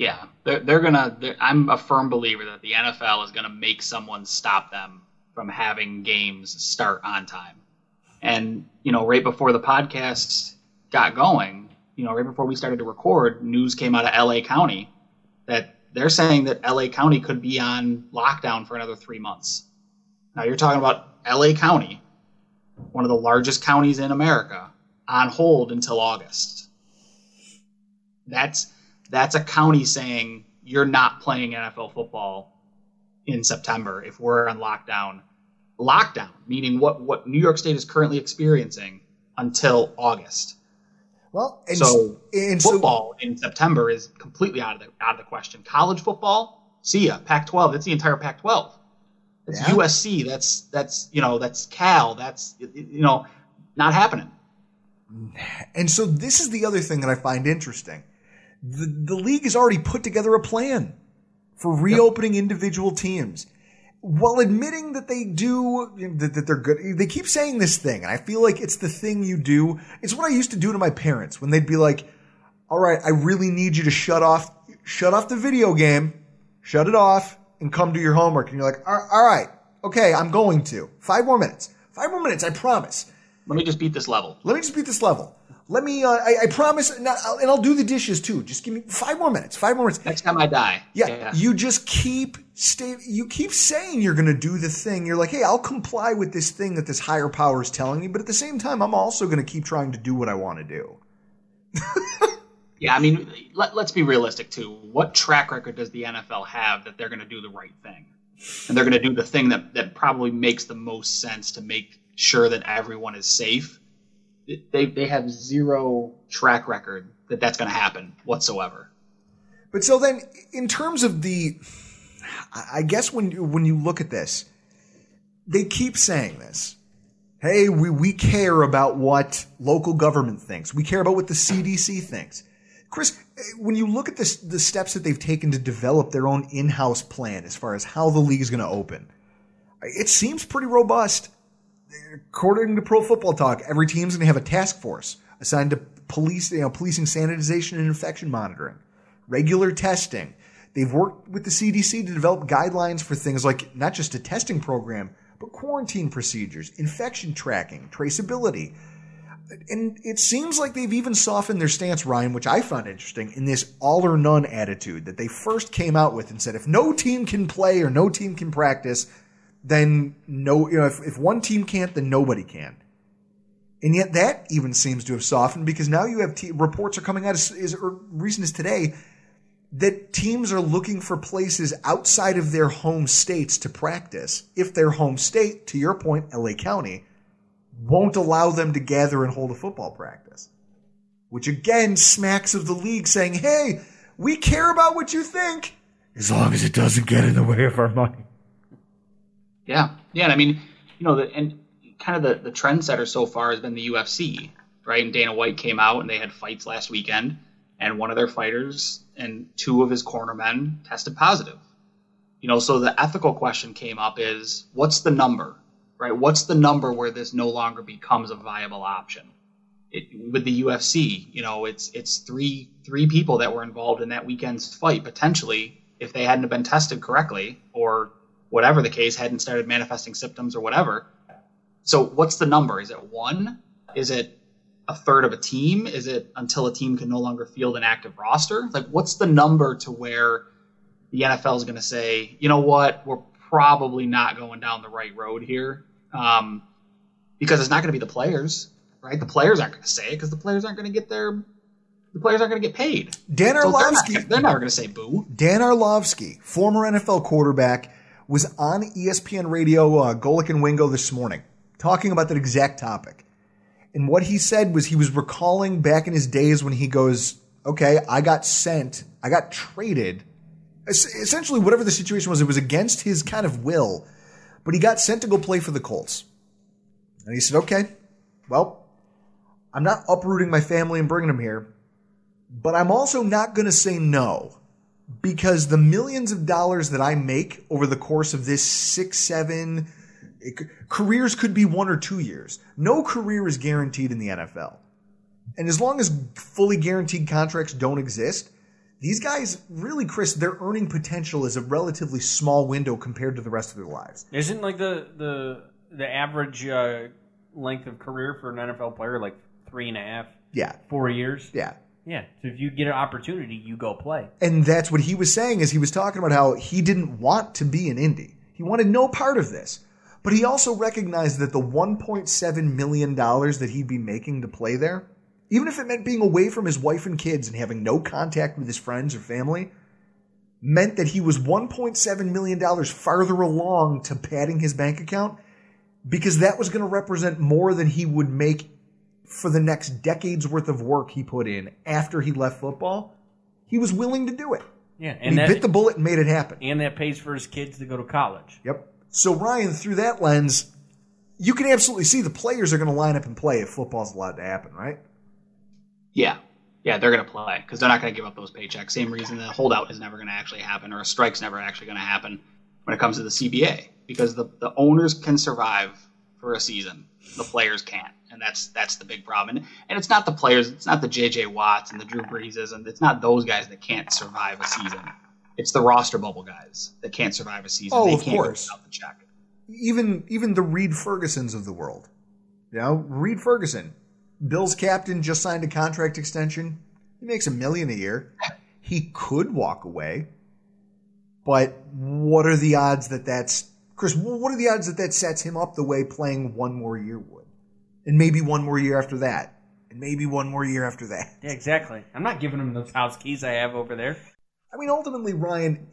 Yeah, they're, they're gonna. I'm a firm believer that the NFL is gonna make someone stop them from having games start on time. And you know, right before the podcast got going, you know, right before we started to record, news came out of LA County that they're saying that LA County could be on lockdown for another three months. Now you're talking about LA County, one of the largest counties in America, on hold until August. That's that's a county saying you're not playing NFL football in September if we're on lockdown. Lockdown, meaning what, what New York State is currently experiencing until August. Well, and so and football so, in September is completely out of the out of the question. College football, see ya. Pac-12, that's the entire Pac-12. That's yeah. USC. That's that's you know that's Cal. That's you know not happening. And so this is the other thing that I find interesting the, the league has already put together a plan for reopening yep. individual teams while admitting that they do that, that, they're good they keep saying this thing and i feel like it's the thing you do it's what i used to do to my parents when they'd be like all right i really need you to shut off shut off the video game shut it off and come do your homework and you're like all right okay i'm going to five more minutes five more minutes i promise let me just beat this level let me just beat this level let me. Uh, I, I, promise, not, and I'll do the dishes too. Just give me five more minutes. Five more minutes. Next time I die. Yeah, yeah. you just keep stay. You keep saying you're going to do the thing. You're like, hey, I'll comply with this thing that this higher power is telling me, but at the same time, I'm also going to keep trying to do what I want to do. yeah, I mean, let, let's be realistic too. What track record does the NFL have that they're going to do the right thing, and they're going to do the thing that that probably makes the most sense to make sure that everyone is safe? they they have zero track record that that's going to happen whatsoever. But so then, in terms of the, I guess when you, when you look at this, they keep saying this. Hey, we, we care about what local government thinks. We care about what the CDC thinks. Chris, when you look at this, the steps that they've taken to develop their own in-house plan as far as how the league is going to open, it seems pretty robust according to Pro Football Talk, every team's going to have a task force assigned to police, you know, policing sanitization and infection monitoring, regular testing. They've worked with the CDC to develop guidelines for things like not just a testing program, but quarantine procedures, infection tracking, traceability. And it seems like they've even softened their stance, Ryan, which I found interesting, in this all or none attitude that they first came out with and said if no team can play or no team can practice, then no, you know, if, if one team can't, then nobody can. And yet that even seems to have softened because now you have te- reports are coming out as, as er, recent as today that teams are looking for places outside of their home states to practice. If their home state, to your point, LA County, won't allow them to gather and hold a football practice. Which again smacks of the league saying, hey, We care about what you think as long as it doesn't get in the way of our money. Yeah, yeah. And I mean, you know, the, and kind of the the trendsetter so far has been the UFC, right? And Dana White came out and they had fights last weekend, and one of their fighters and two of his cornermen tested positive. You know, so the ethical question came up is what's the number, right? What's the number where this no longer becomes a viable option? It, with the UFC, you know, it's it's three three people that were involved in that weekend's fight potentially if they hadn't been tested correctly or whatever the case hadn't started manifesting symptoms or whatever. So what's the number? Is it one? Is it a third of a team? Is it until a team can no longer field an active roster? Like what's the number to where the NFL is going to say, you know what, we're probably not going down the right road here, um, because it's not going to be the players, right? The players aren't going to say it because the players aren't going to get their the players aren't going to get paid. Dan So they're, not, they're never going to say boo. Dan Orlovsky, former NFL quarterback, was on ESPN Radio, uh, Golic and Wingo this morning, talking about that exact topic. And what he said was he was recalling back in his days when he goes, okay, I got sent, I got traded. Es- Essentially, whatever the situation was, it was against his kind of will, but he got sent to go play for the Colts. And he said, okay, well, I'm not uprooting my family and bringing them here, but I'm also not going to say no because the millions of dollars that I make over the course of this six, seven it careers could be one or two years. No career is guaranteed in the NFL. And as long as fully guaranteed contracts don't exist, these guys really, Chris, their earning potential is a relatively small window compared to the rest of their lives. Isn't like the the the average uh, length of career for an NFL player like three and a half, Yeah. four years? Yeah. Yeah. So if you get an opportunity, you go play. And that's what he was saying is he was talking about how he didn't want to be an indie. He wanted no part of this. But he also recognized that the $1.7 million that he'd be making to play there, even if it meant being away from his wife and kids and having no contact with his friends or family, meant that he was $1.7 million farther along to padding his bank account because that was going to represent more than he would make for the next decade's worth of work he put in after he left football. He was willing to do it. Yeah, And, and he that bit the bullet and made it happen. and that pays for his kids to go to college. Yep. So Ryan, through that lens, you can absolutely see the players are going to line up and play if football's allowed to happen, right? Yeah, yeah, they're going to play because they're not going to give up those paychecks. Same reason the holdout is never going to actually happen, or a strike's never actually going to happen when it comes to the CBA because the the owners can survive for a season, the players can't, and that's that's the big problem. And, and it's not the players, it's not the JJ Watts and the Drew Breeses, and it's not those guys that can't survive a season. It's the roster bubble guys that can't survive a season. Oh, they of can't course. without the check. Even even the Reid Fergusons of the world. You know, Reid Ferguson, Bills captain, just signed a contract extension. He makes a million a year. He could walk away, but what are the odds that that's Chris? What are the odds that that sets him up the way playing one more year would, and maybe one more year after that, and maybe one more year after that? Yeah, exactly. I'm not giving him those house keys I have over there. I mean, ultimately, Ryan,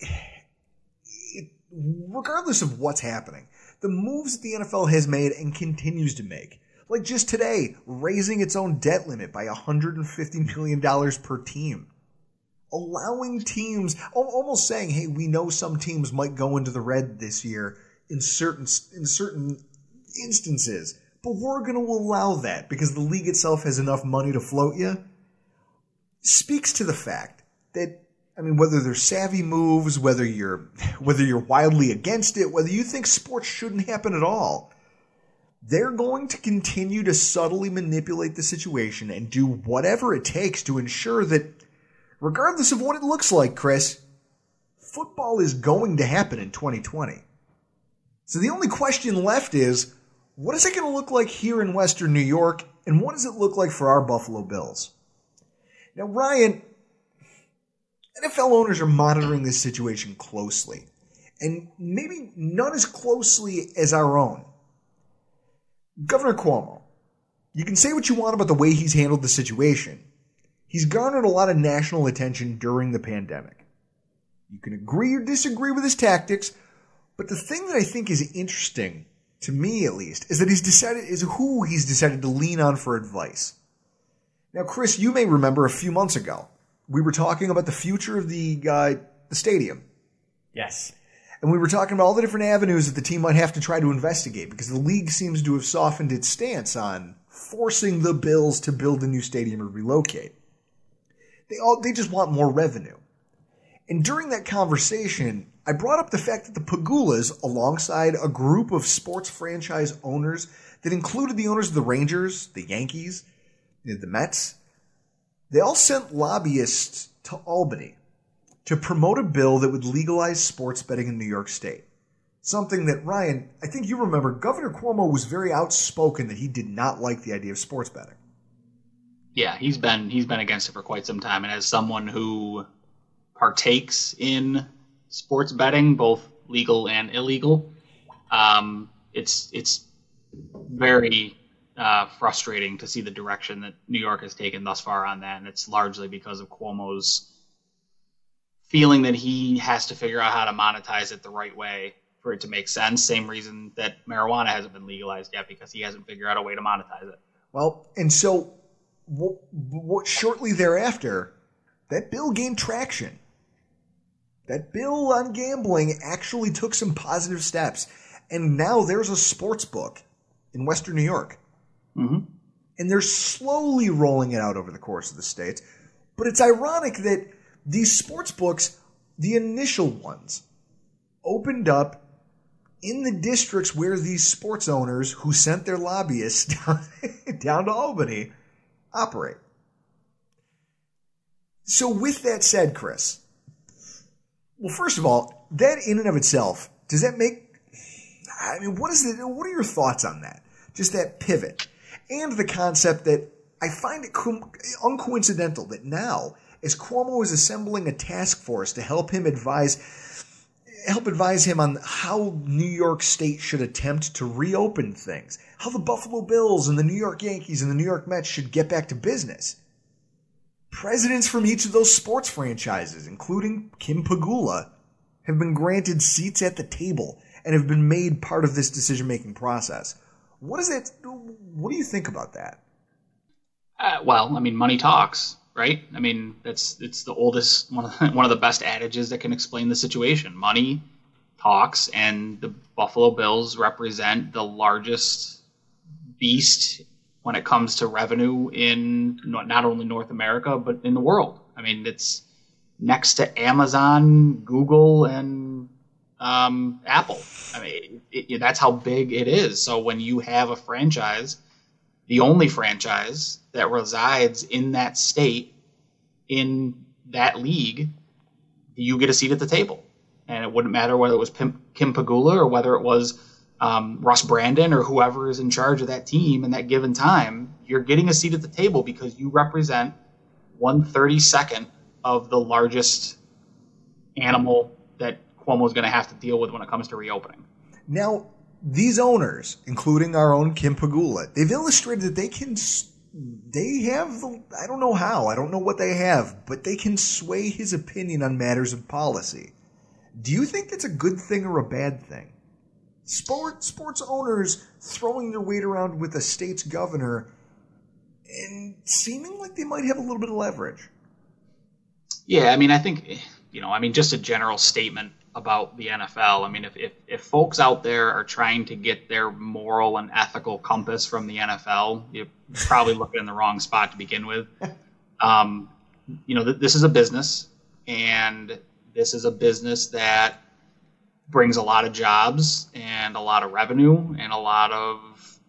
it, regardless of what's happening, the moves that the NFL has made and continues to make, like just today, raising its own debt limit by $150 million per team, allowing teams, almost saying, hey, we know some teams might go into the red this year in certain, in certain instances, but we're going to allow that because the league itself has enough money to float you speaks to the fact that I mean whether they're savvy moves, whether you're whether you're wildly against it, whether you think sports shouldn't happen at all, they're going to continue to subtly manipulate the situation and do whatever it takes to ensure that regardless of what it looks like, Chris, football is going to happen in 2020. So the only question left is what is it going to look like here in Western New York and what does it look like for our Buffalo Bills? Now, Ryan, NFL owners are monitoring this situation closely, and maybe not as closely as our own. Governor Cuomo, you can say what you want about the way he's handled the situation. He's garnered a lot of national attention during the pandemic. You can agree or disagree with his tactics, but the thing that I think is interesting, to me at least, is that he's decided is who he's decided to lean on for advice. Now, Chris, you may remember a few months ago, we were talking about the future of the uh, the stadium, Yes. and we were talking about all the different avenues that the team might have to try to investigate because the league seems to have softened its stance on forcing the Bills to build a new stadium or relocate. They all they just want more revenue. And during that conversation, I brought up the fact that the Pegulas, alongside a group of sports franchise owners that included the owners of the Rangers, the Yankees, the Mets, they all sent lobbyists to Albany to promote a bill that would legalize sports betting in New York State. Something that, Ryan, I think you remember, Governor Cuomo was very outspoken that he did not like the idea of sports betting. Yeah, he's been he's been against it for quite some time, and as someone who partakes in sports betting, both legal and illegal, um, it's it's very uh, frustrating to see the direction that New York has taken thus far on that, and it's largely because of Cuomo's feeling that he has to figure out how to monetize it the right way for it to make sense. Same reason that marijuana hasn't been legalized yet because he hasn't figured out a way to monetize it. Well, and so what, what shortly thereafter, that bill gained traction. That bill on gambling actually took some positive steps, and now there's a sports book in Western New York, Mm-hmm. and they're slowly rolling it out over the course of the states. But it's ironic that these sports books, the initial ones, opened up in the districts where these sports owners who sent their lobbyists [LAUGHS] down, down to Albany operate. So, with that said, Chris, well, first of all, that in and of itself, does that make? I mean, what is the? What are your thoughts on that? Just that pivot, and the concept that I find it co- uncoincidental that now, as Cuomo is assembling a task force to help him advise help advise him on how New York State should attempt to reopen things, how the Buffalo Bills and the New York Yankees and the New York Mets should get back to business. Presidents from each of those sports franchises, including Kim Pegula, have been granted seats at the table and have been made part of this decision making process. What is that? What do you think about that? Uh, well, I mean, money talks, right? I mean, that's it's the oldest one of the, [LAUGHS] one of the best adages that can explain the situation. Money talks, and the Buffalo Bills represent the largest beast when it comes to revenue in not only North America but in the world. I mean, it's next to Amazon, Google, and um, Apple. I mean, it, it, that's how big it is. So when you have a franchise, the only franchise that resides in that state, in that league, you get a seat at the table. And it wouldn't matter whether it was Pim, Kim Pegula or whether it was um, Russ Brandon or whoever is in charge of that team in that given time. You're getting a seat at the table because you represent one thirty second of the largest animal that Cuomo is going to have to deal with when it comes to reopening. Now, these owners, including our own Kim Pegula, they've illustrated that they can, they have, I don't know how, I don't know what they have, but they can sway his opinion on matters of policy. Do you think that's a good thing or a bad thing? Sport, sports owners throwing their weight around with a state's governor and seeming like they might have a little bit of leverage. Yeah, I mean, I think, you know, I mean, just a general statement about the NFL. I mean, if, if, if folks out there are trying to get their moral and ethical compass from the NFL, you're probably [LAUGHS] looking in the wrong spot to begin with. Um, you know, th- this is a business, and this is a business that brings a lot of jobs and a lot of revenue and a lot of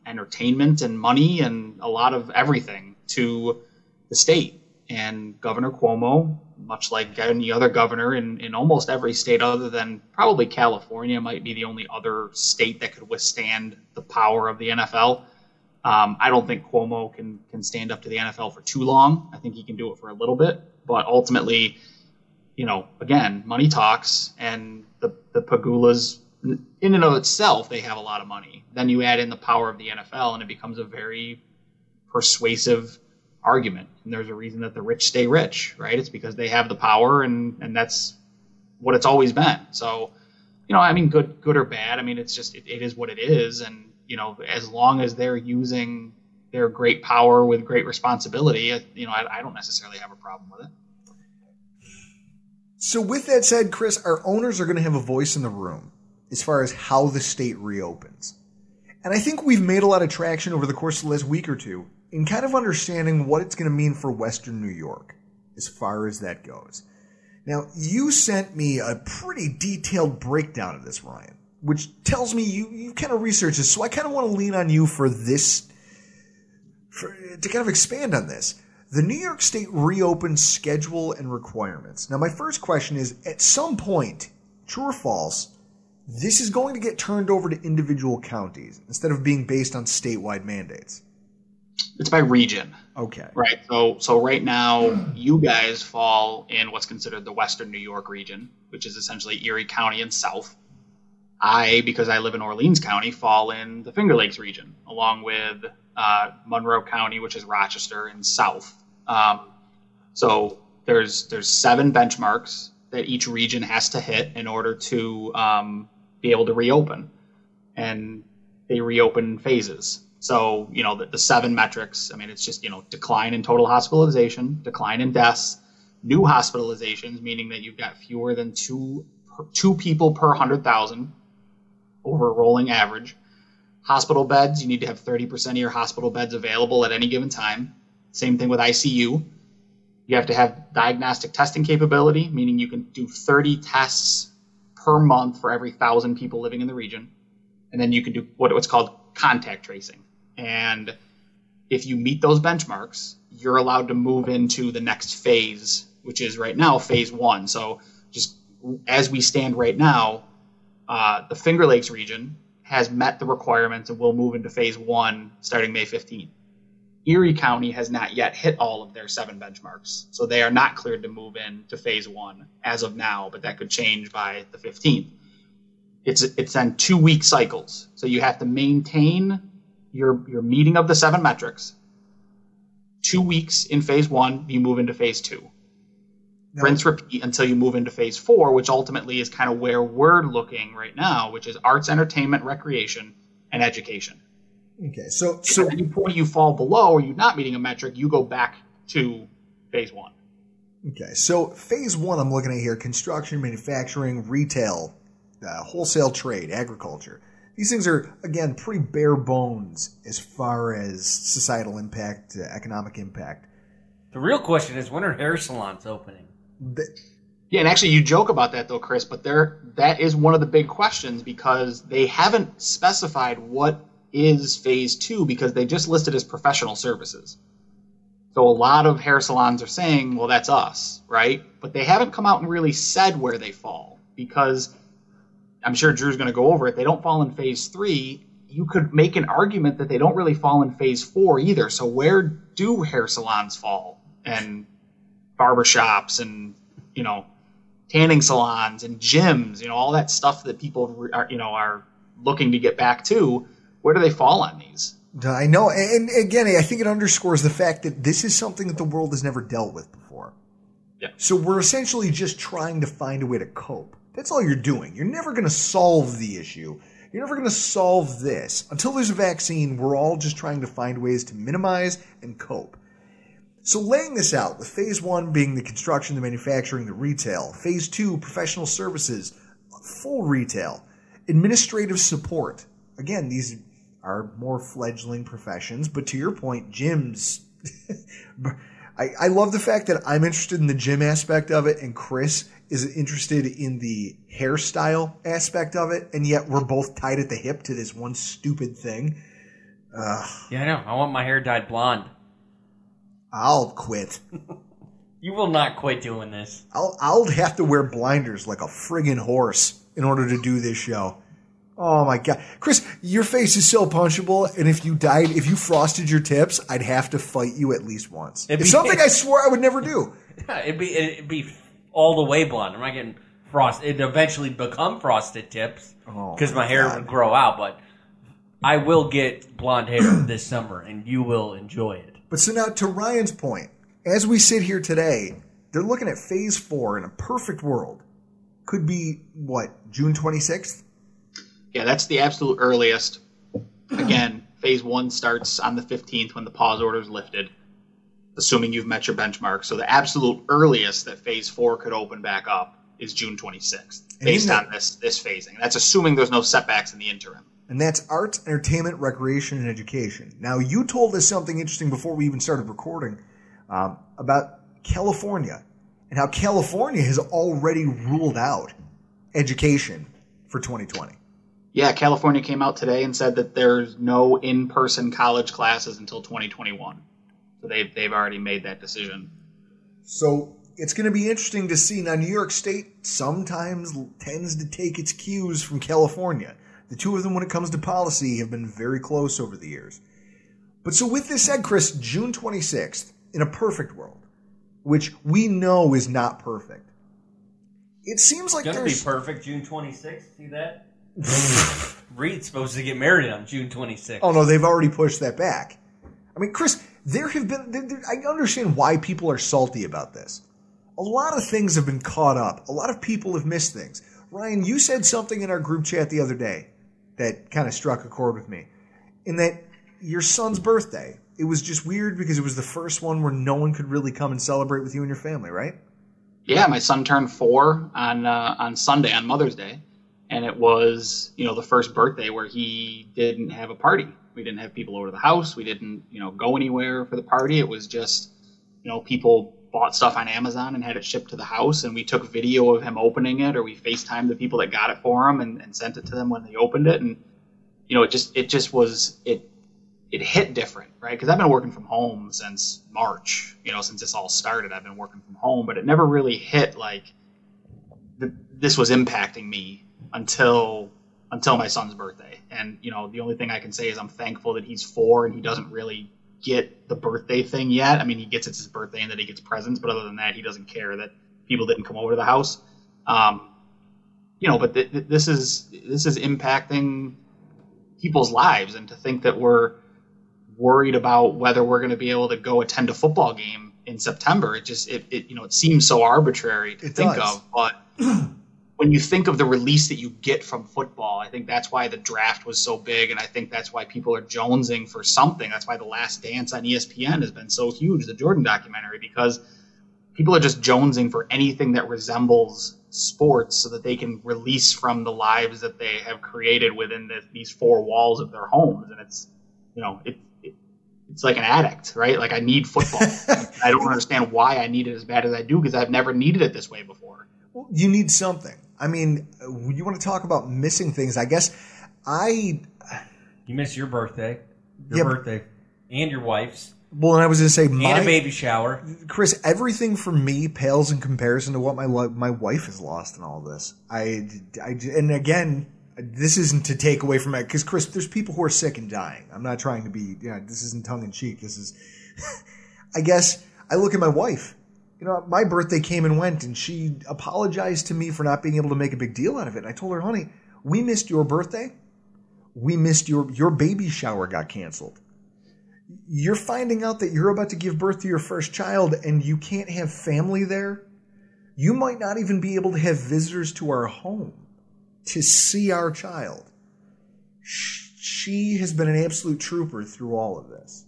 entertainment and money and a lot of everything to the state. And Governor Cuomo, much like any other governor in, in almost every state other than probably California, might be the only other state that could withstand the power of the NFL. Um, I don't think Cuomo can can stand up to the NFL for too long. I think he can do it for a little bit, but ultimately, you know, again, money talks, and the the Pegulas, in and of itself, they have a lot of money. Then you add in the power of the NFL, and it becomes a very persuasive argument. And there's a reason that the rich stay rich, right? It's because they have the power, and and that's what it's always been. So, you know, I mean, good good or bad. I mean, it's just it, it is what it is, and you know, as long as they're using their great power with great responsibility, you know, I, I don't necessarily have a problem with it. So, with that said, Chris, our owners are going to have a voice in the room as far as how the state reopens. And I think we've made a lot of traction over the course of the last week or two in kind of understanding what it's going to mean for Western New York as far as that goes. Now, you sent me a pretty detailed breakdown of this, Ryan, which tells me you, you kind of researched this. So I kind of want to lean on you for this, for, to kind of expand on this. The New York State reopened schedule and requirements. Now, my first question is at some point, true or false, this is going to get turned over to individual counties instead of being based on statewide mandates. It's by region. Okay. Right. So so right now you guys fall in what's considered the Western New York region, which is essentially Erie County and South. I, because I live in Orleans County, fall in the Finger Lakes region, along with uh, Monroe County, which is Rochester and South. Um, so there's there's seven benchmarks that each region has to hit in order to um, be able to reopen, and they reopen phases. So, you know, the, the seven metrics, I mean, it's just, you know, decline in total hospitalization, decline in deaths, new hospitalizations, meaning that you've got fewer than two, two people per 100,000 over a rolling average. Hospital beds, you need to have 30% of your hospital beds available at any given time. Same thing with ICU. You have to have diagnostic testing capability, meaning you can do 30 tests per month for every thousand people living in the region. And then you can do what, what's called contact tracing. And if you meet those benchmarks, you're allowed to move into the next phase, which is right now phase one. So just as we stand right now, uh, the Finger Lakes region has met the requirements and will move into phase one starting May 15th. Erie County has not yet hit all of their seven benchmarks, so they are not cleared to move into phase one as of now, but that could change by the 15th. It's it's on two week cycles, so you have to maintain your your meeting of the seven metrics. Two weeks in phase one, you move into phase two. Now- Rinse repeat until you move into phase four, which ultimately is kind of where we're looking right now, which is arts, entertainment, recreation, and education. Okay. So, So so at any point you fall below or you're not meeting a metric, you go back to phase one. Okay, so phase one, I'm looking at here construction, manufacturing, retail, uh, wholesale trade, agriculture. These things are, again, pretty bare bones as far as societal impact, uh, economic impact. The real question is when are hair salons opening? Th- Yeah, and actually you joke about that though, Chris, but there that is one of the big questions because they haven't specified what is phase two because they just listed as professional services. So a lot of hair salons are saying, well, that's us, right? But they haven't come out and really said where they fall because I'm sure Drew's going to go over it. They don't fall in phase three. You could make an argument that they don't really fall in phase four either. So where do hair salons fall and barbershops and, you know, tanning salons and gyms, you know, all that stuff that people are, you know, are looking to get back to. Where do they fall on these? I know, and and again, I think it underscores the fact that this is something that the world has never dealt with before. Yeah. So we're essentially just trying to find a way to cope. That's all you're doing. You're never going to solve the issue. You're never going to solve this. Until there's a vaccine, we're all just trying to find ways to minimize and cope. So laying this out, with phase one being the construction, the manufacturing, the retail, phase two, professional services, full retail, administrative support. Again, these are more fledgling professions, but to your point, gyms. [LAUGHS] I, I love the fact that I'm interested in the gym aspect of it, and Chris is interested in the hairstyle aspect of it, and yet we're both tied at the hip to this one stupid thing. Ugh, Yeah, I know. I want my hair dyed blonde. I'll quit. [LAUGHS] You will not quit doing this. I'll I'll have to wear blinders like a friggin' horse in order to do this show. Oh my god, Chris, your face is so punchable, and if you died, if you frosted your tips, I'd have to fight you at least once. It'd It's be- something [LAUGHS] I swore I would never do. Yeah, [LAUGHS] it'd be it'd be all the way blonde. I'm not getting frost. It'd eventually become frosted tips Oh, because my my hair God. would grow out. But I will get blonde hair [CLEARS THROAT] this summer, and you will enjoy it. But so now to Ryan's point, as we sit here today, they're looking at phase four in a perfect world. Could be what June twenty sixth. Yeah, that's the absolute earliest. Again, phase one starts on the 15th when the pause order is lifted. Assuming you've met your benchmark. So the absolute earliest that phase four could open back up is June 26th, based on this this phasing. That's assuming there's no setbacks in the interim. And that's arts, entertainment, recreation, and education. Now, you told us something interesting before we even started recording um, about California and how California has already ruled out education for 2020. Yeah, California came out today and said that there's no in-person college classes until 2021. So they've they've already made that decision. So it's going to be interesting to see. Now, New York State sometimes tends to take its cues from California. The two of them, when it comes to policy, have been very close over the years. But so, with this said, Chris, June 26th, in a perfect world, which we know is not perfect, it seems like It's gonna be perfect. June 26th. See that? [LAUGHS] Reid's supposed to get married on June 26th. Oh no, they've already pushed that back. I mean, Chris, there have been. There, there- I understand why people are salty about this. A lot of things have been caught up. A lot of people have missed things. Ryan, you said something in our group chat the other day that kind of struck a chord with me. In that your son's birthday, it was just weird because it was the first one where no one could really come and celebrate with you and your family, right? Yeah, my son turned four on uh, on Sunday on Mother's Day, and it was you know the first birthday where he didn't have a party. We didn't have people over to the house. We didn't you know go anywhere for the party. It was just you know people bought stuff on Amazon and had it shipped to the house, and we took video of him opening it, or we FaceTimed the people that got it for him and, and sent it to them when they opened it, and you know it just it just was it it hit different, right? Because I've been working from home since March, you know, since this all started. I've been working from home, but it never really hit like th- this was impacting me until until my son's birthday. And you know, the only thing I can say is I'm thankful that he's four and he doesn't really get the birthday thing yet. I mean, he gets it's his birthday and that he gets presents, but other than that, he doesn't care that people didn't come over to the house. Um, you know, but th- th- this is this is impacting people's lives, and to think that we're worried about whether we're going to be able to go attend a football game in September. It just it, it you know it seems so arbitrary to It think does. of, but [CLEARS THROAT] when you think of the release that you get from football, I think that's why the draft was so big, and I think that's why people are jonesing for something. That's why the Last Dance on ESPN has been so huge, the Jordan documentary, because people are just jonesing for anything that resembles sports so that they can release from the lives that they have created within the, these four walls of their homes and it's you know it, it it's like an addict right like i need football [LAUGHS] i don't understand why i need it as bad as i do because i've never needed it this way before Well, you need something. I mean, you want to talk about missing things? I guess I You miss your birthday, your Yeah, birthday, and your wife's, well, and I was going to say my and a baby shower. Chris, everything for me pales in comparison to what my my wife has lost in all this. I, I and again, this isn't to take away from it because Chris, there's people who are sick and dying. I'm not trying to be, you know, this isn't tongue in cheek. This is, [LAUGHS] I guess, I look at my wife. You know, my birthday came and went, and she apologized to me for not being able to make a big deal out of it. And I told her, honey, we missed your birthday. We missed your your baby shower got canceled you're finding out that you're about to give birth to your first child and you can't have family there, you might not even be able to have visitors to our home to see our child. She has been an absolute trooper through all of this.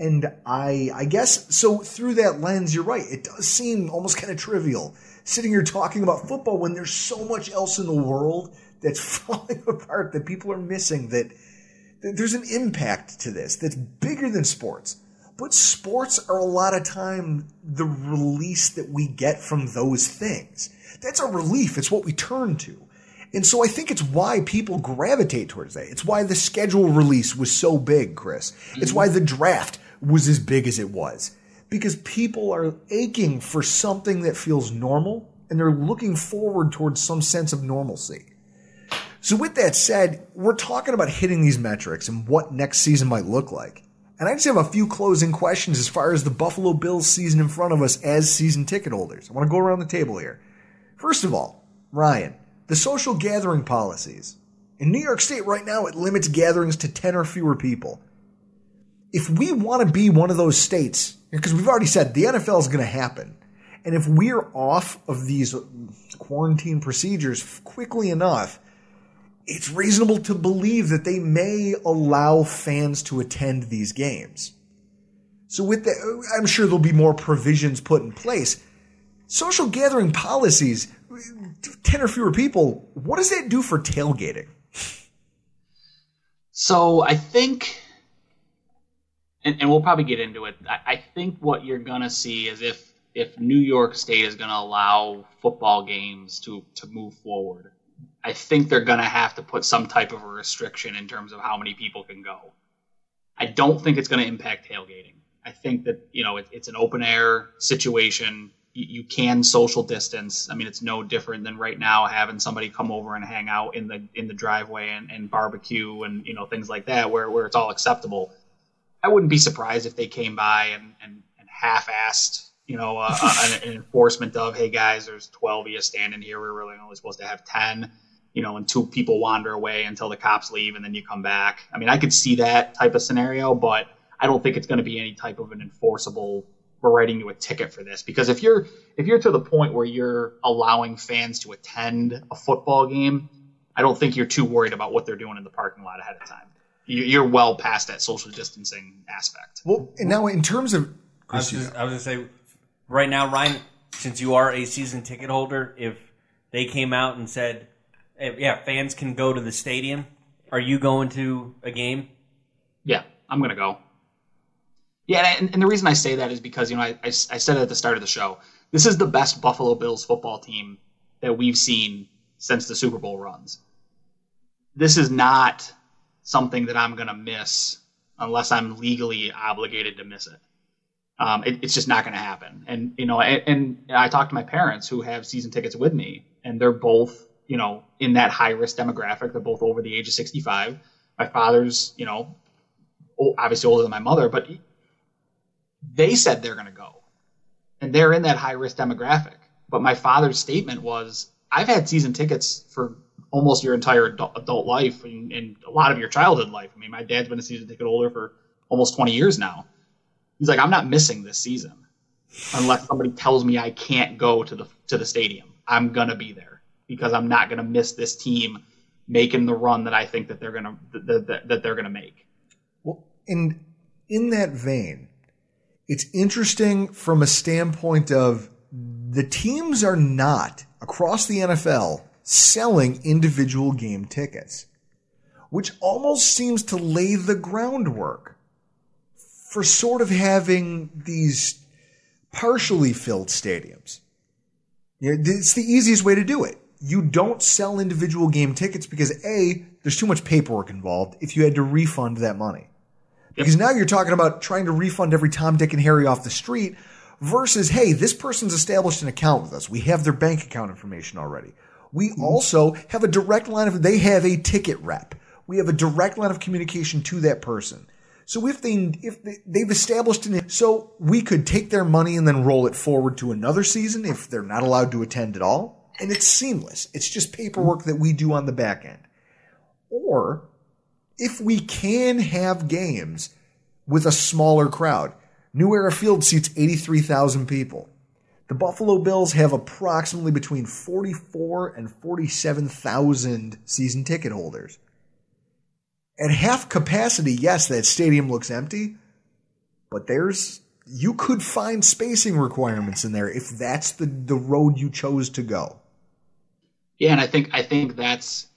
And I I guess so through that lens you're right. It does seem almost kind of trivial sitting here talking about football when there's so much else in the world that's [LAUGHS] falling apart that people are missing that th- there's an impact to this that's bigger than sports. But sports are a lot of time the release that we get from those things. That's a relief. It's what we turn to. And so I think it's why people gravitate towards that. It's why the schedule release was so big, Chris. It's mm-hmm. why the draft was as big as it was. Because people are aching for something that feels normal and they're looking forward towards some sense of normalcy. So, with that said, we're talking about hitting these metrics and what next season might look like. And I just have a few closing questions as far as the Buffalo Bills season in front of us as season ticket holders. I want to go around the table here. First of all, Ryan, the social gathering policies. In New York State right now, it limits gatherings to 10 or fewer people. If we want to be one of those states, because we've already said the NFL is going to happen, and if we're off of these quarantine procedures quickly enough, it's reasonable to believe that they may allow fans to attend these games. So with that, I'm sure there'll be more provisions put in place. Social gathering policies, 10 or fewer people, what does that do for tailgating? So I think, and, and we'll probably get into it. I, I think what you're gonna see is if if New York State is gonna allow football games to to move forward, I think they're gonna have to put some type of a restriction in terms of how many people can go. I don't think it's gonna impact tailgating. I think that you know it, it's an open air situation. You, you can social distance. I mean, it's no different than right now having somebody come over and hang out in the in the driveway and, and barbecue and you know things like that, where where it's all acceptable. I wouldn't be surprised if they came by and and, and half-assed you know uh, an, an enforcement of hey guys, there's 12 of you standing here. We're really only supposed to have 10 you know, and two people wander away until the cops leave and then you come back. I mean, I could see that type of scenario, but I don't think it's going to be any type of an enforceable we're writing you a ticket for this because if you're if you're to the point where you're allowing fans to attend a football game, I don't think you're too worried about what they're doing in the parking lot ahead of time. You're well past that social distancing aspect. Well, and now in terms of, I was, just, I was gonna say, right now, Ryan, since you are a season ticket holder, if they came out and said, hey, "Yeah, fans can go to the stadium," are you going to a game? Yeah, I'm gonna go. Yeah, and, and the reason I say that is because you know I, I, I said it at the start of the show. This is the best Buffalo Bills football team that we've seen since the Super Bowl runs. This is not something that I'm going to miss unless I'm legally obligated to miss it. Um, it it's just not going to happen. And you know, and, and I talked to my parents who have season tickets with me, and they're both you know in that high risk demographic. They're both over the age of 65. My father's you know obviously older than my mother, but they said they're going to go, and they're in that high risk demographic. But my father's statement was, "I've had season tickets for almost your entire adult, life and, and, a lot of your childhood life. I mean, my dad's been a season ticket holder for almost 20 years now. He's like, I'm not missing this season unless somebody tells me I can't go to the to the stadium. I'm gonna be there because I'm not gonna miss this team making the run that I think that they're gonna that, that, that they're gonna make. Well, in in that vein, it's interesting from a standpoint of the teams are not across the NFL selling individual game tickets, which almost seems to lay the groundwork for sort of having these partially filled stadiums. You know, it's the easiest way to do it. You don't sell individual game tickets because A, there's too much paperwork involved if you had to refund that money. Because now you're talking about trying to refund every Tom, Dick, and Harry off the street versus, hey, this person's established an account with us. We have their bank account information already. We also have a direct line of, they have a ticket rep. We have a direct line of communication to that person. So if they, if they, they've established an, so we could take their money and then roll it forward to another season if they're not allowed to attend at all. And it's seamless. It's just paperwork that we do on the back end. Or if we can have games with a smaller crowd. New Era Field seats 83,000 people. The Buffalo Bills have approximately between 44 and 47,000 season ticket holders. At half capacity, yes, that stadium looks empty, but there's you could find spacing requirements in there if that's the, the road you chose to go. Yeah, and I think I think that's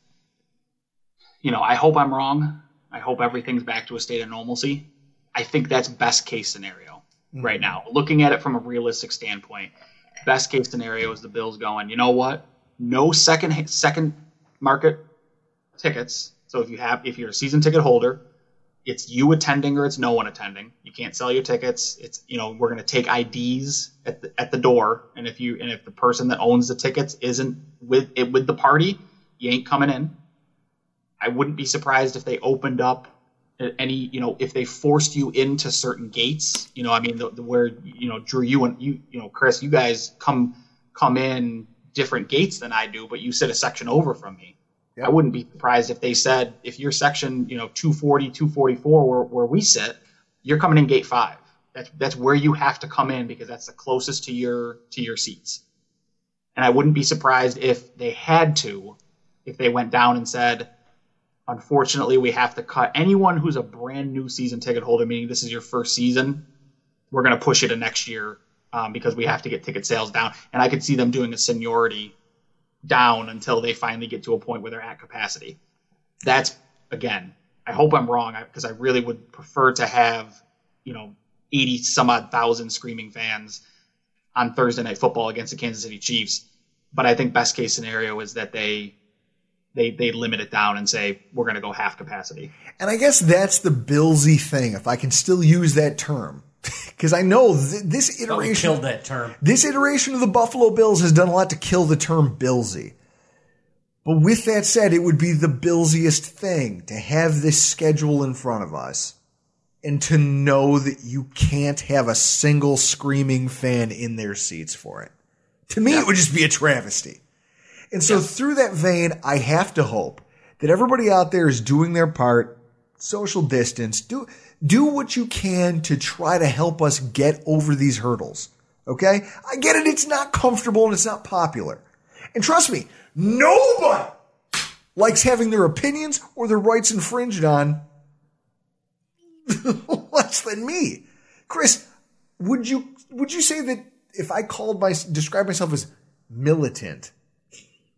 you know, I hope I'm wrong. I hope everything's back to a state of normalcy. I think that's best case scenario mm-hmm. right now. Looking at it from a realistic standpoint, best case scenario is the Bills going, you know what? No second second market tickets. So if you have if you're a season ticket holder, it's you attending or it's no one attending. You can't sell your tickets. It's you know we're going to take IDs at the at the door, and if you and if the person that owns the tickets isn't with it with the party, you ain't coming in. I wouldn't be surprised if they opened up any, you know, if they forced you into certain gates. You know, I mean, the, the, where you know, Drew, you and you, you know, Chris, you guys come come in different gates than I do, but you sit a section over from me. Yep. I wouldn't be surprised if they said if your section, you know, 240, 244, where, where we sit, you're coming in gate five. That's that's where you have to come in because that's the closest to your to your seats. And I wouldn't be surprised if they had to, if they went down and said, Unfortunately, we have to cut anyone who's a brand new season ticket holder, meaning this is your first season. we're going to push it to next year um, because we have to get ticket sales down. And I could see them doing a seniority down until they finally get to a point where they're at capacity. That's again, I hope I'm wrong because I really would prefer to have, you know, 80 some odd thousand screaming fans on Thursday night football against the Kansas City Chiefs. But I think best case scenario is that they they they limit it down and say we're going to go half capacity. And I guess that's the Billsy thing, if I can still use that term, [LAUGHS] because I know th- this Thought we iteration killed that term. This iteration of the Buffalo Bills has done a lot to kill the term Billsy. But with that said, it would be the Billsiest thing to have this schedule in front of us and to know that you can't have a single screaming fan in their seats for it. To me, it would just be a travesty. And so through that vein, I have to hope that everybody out there is doing their part, social distance, do, do what you can to try to help us get over these hurdles. Okay? I get it. It's not comfortable and it's not popular. And trust me, nobody likes having their opinions or their rights infringed on [LAUGHS] less than me. Chris, would you, would you say that if I called my, describe myself as militant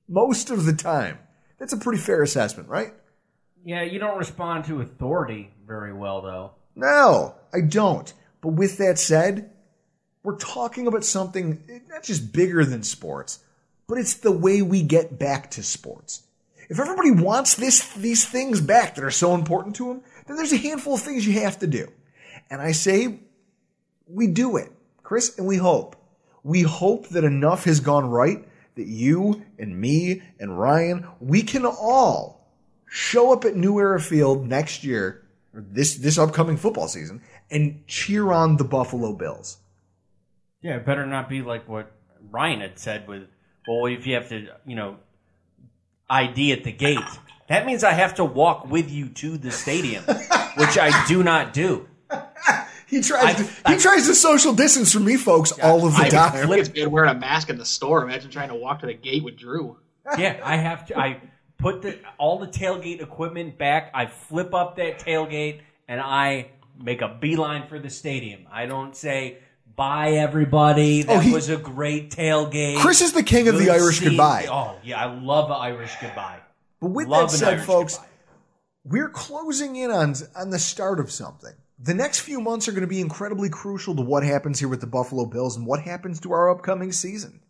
most of the time, that's a pretty fair assessment, right? Yeah, you don't respond to authority very well, though. No, I don't. But with that said, we're talking about something eh, not just bigger than sports, but it's the way we get back to sports. If everybody wants this, these things back that are so important to them, then there's a handful of things you have to do. And I say, we do it, Chris, and we hope. We hope that enough has gone right that you and me and Ryan, we can all show up at New Era Field next year, this, this upcoming football season, and cheer on the Buffalo Bills. Yeah, it better not be like what Ryan had said with, well, if you have to, you know, ID at the gate, that means I have to walk with you to the stadium, which I do not do. He tries. I- to, I- he tries to social distance from me, folks, all of the I time. It's good wearing a mask in the store. Imagine trying to walk to the gate with Drew. Yeah, I have to. I put the all the tailgate equipment back. I flip up that tailgate and I make a beeline for the stadium. I don't say bye everybody. Oh, that Oh, he- was a great tailgate. Chris is the king of the Irish seat." goodbye. Oh yeah, I love the Irish goodbye. But with Love that said, Irish folks, goodbye. we're closing in on on the start of something. The next few months are going to be incredibly crucial to what happens here with the Buffalo Bills and what happens to our upcoming season.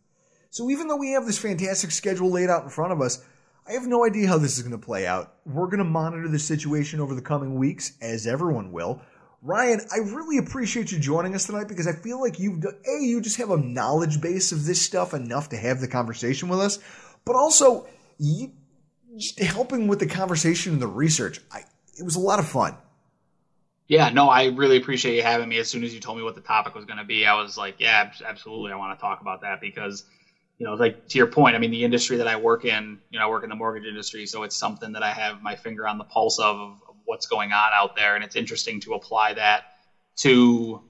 So even though we have this fantastic schedule laid out in front of us, I have no idea how this is going to play out. We're going to monitor the situation over the coming weeks, as everyone will. Ryan, I really appreciate you joining us tonight because I feel like you've done, A, you just have a knowledge base of this stuff enough to have the conversation with us, but also you helping with the conversation and the research. I, it was a lot of fun. Yeah, no, I really appreciate you having me. As soon as you told me what the topic was going to be, I was like, yeah, absolutely, I want to talk about that because, you know, like to your point, I mean, the industry that I work in, you know, I work in the mortgage industry, so it's something that I have my finger on the pulse of, of, what's going on out there, and it's interesting to apply that to,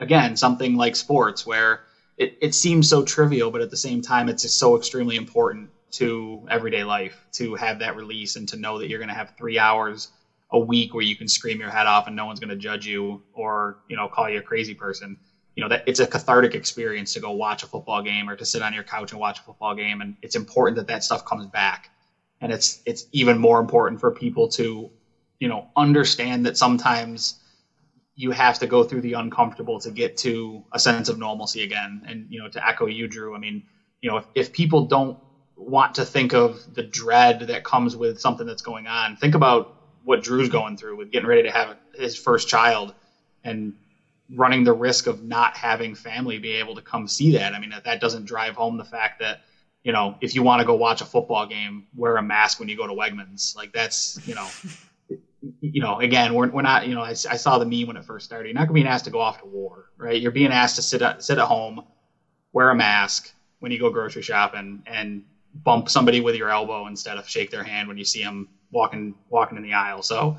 again, something like sports where it, it seems so trivial, but at the same time, it's so extremely important to everyday life to have that release and to know that you're going to have three hours a week where you can scream your head off and no one's going to judge you or you know call you a crazy person. You know that it's a cathartic experience to go watch a football game or to sit on your couch and watch a football game and it's important that that stuff comes back. And it's it's even more important for people to you know understand that sometimes you have to go through the uncomfortable to get to a sense of normalcy again. And you know to echo you drew i mean you know if, if people don't want to think of the dread that comes with something that's going on think about what Drew's going through with getting ready to have his first child and running the risk of not having family be able to come see that. I mean, that, that doesn't drive home the fact that, you know, if you want to go watch a football game, wear a mask when you go to Wegmans. Like that's, you know, [LAUGHS] you know, again, we're, we're not, you know, I, I saw the meme when it first started. You're not being asked to go off to war, right? You're being asked to sit at, sit at home, wear a mask when you go grocery shopping and bump somebody with your elbow instead of shake their hand when you see them walking walking in the aisle. So,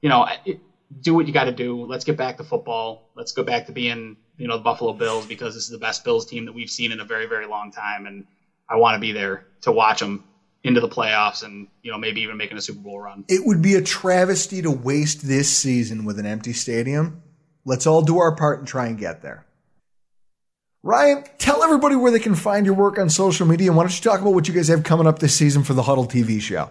you know, it, do what you got to do. Let's get back to football. Let's go back to being, you know, the Buffalo Bills because this is the best Bills team that we've seen in a very very long time, and I want to be there to watch them into the playoffs and you know maybe even making a Super Bowl run. It would be a travesty to waste this season with an empty stadium. Let's all do our part and try and get there. Ryan, tell everybody where they can find your work on social media. And why don't you talk about what you guys have coming up this season for the Huddle TV show?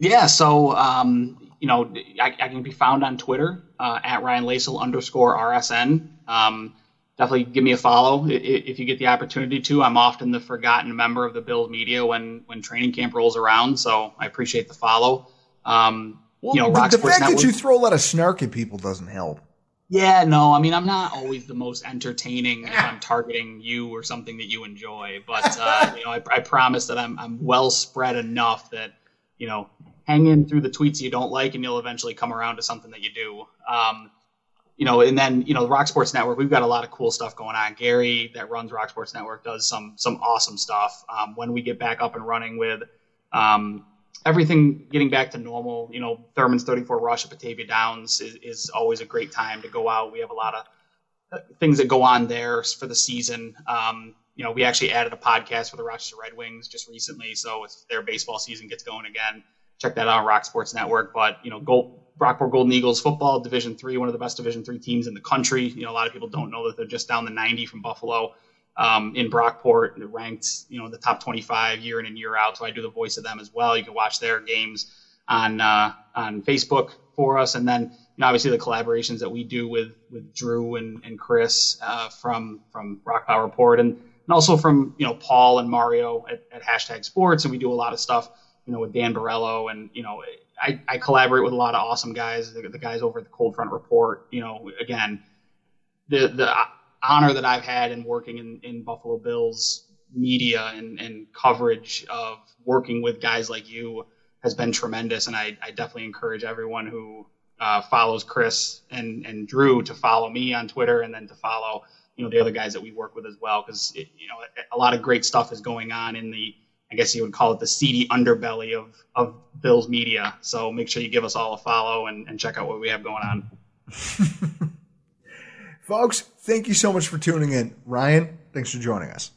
Yeah, so um, you know, I, I, can be found on Twitter uh, at Ryan Lasal underscore RSN. Um, definitely give me a follow if you get the opportunity to. I'm often the forgotten member of the Bills media when when training camp rolls around, so I appreciate the follow. Um, well, you know, the, the fact Network, that you throw a lot of snark at people doesn't help. Yeah, no, I mean, I'm not always the most entertaining if I'm targeting you or something that you enjoy, but uh, you know, I, I promise that I'm I'm well spread enough that you know, hang in through the tweets you don't like, and you'll eventually come around to something that you do. Um, you know, and then you know, Roc Sports Network, we've got a lot of cool stuff going on. Gary that runs Roc Sports Network does some some awesome stuff. Um, when we get back up and running with um, everything getting back to normal, you know, Thurman's 34 Rush at Batavia Downs is, is always a great time to go out. We have a lot of uh, things that go on there for the season. Um, you know, we actually added a podcast for the Rochester Red Wings just recently, so if their baseball season gets going again, check that out on Roc Sports Network. But you know, Gold, Brockport Golden Eagles football, Division three, one of the best Division three teams in the country. You know, a lot of people don't know that they're just down the 90 from Buffalo. Um, in Brockport, ranked you know the top 25 year in and year out. So I do the voice of them as well. You can watch their games on uh, on Facebook for us, and then obviously the collaborations that we do with with Drew and, and Chris uh, from from Rockpile Report, and and also from you know Paul and Mario at, at Hashtag Sports, and we do a lot of stuff you know, with Dan Borello, and you know, I, I collaborate with a lot of awesome guys, the, the, guys over at the Cold Front Report. You know, again, the the honor that I've had in working in, in Buffalo Bills media and, and coverage of working with guys like you has been tremendous, and I, I definitely encourage everyone who uh, follows Chris and and Drew to follow me on Twitter, and then to follow you know the other guys that we work with as well, because you know a lot of great stuff is going on in the I guess you would call it the seedy underbelly of, of Bill's media. So make sure you give us all a follow and, and check out what we have going on. [LAUGHS] Folks, thank you so much for tuning in. Ryan, thanks for joining us.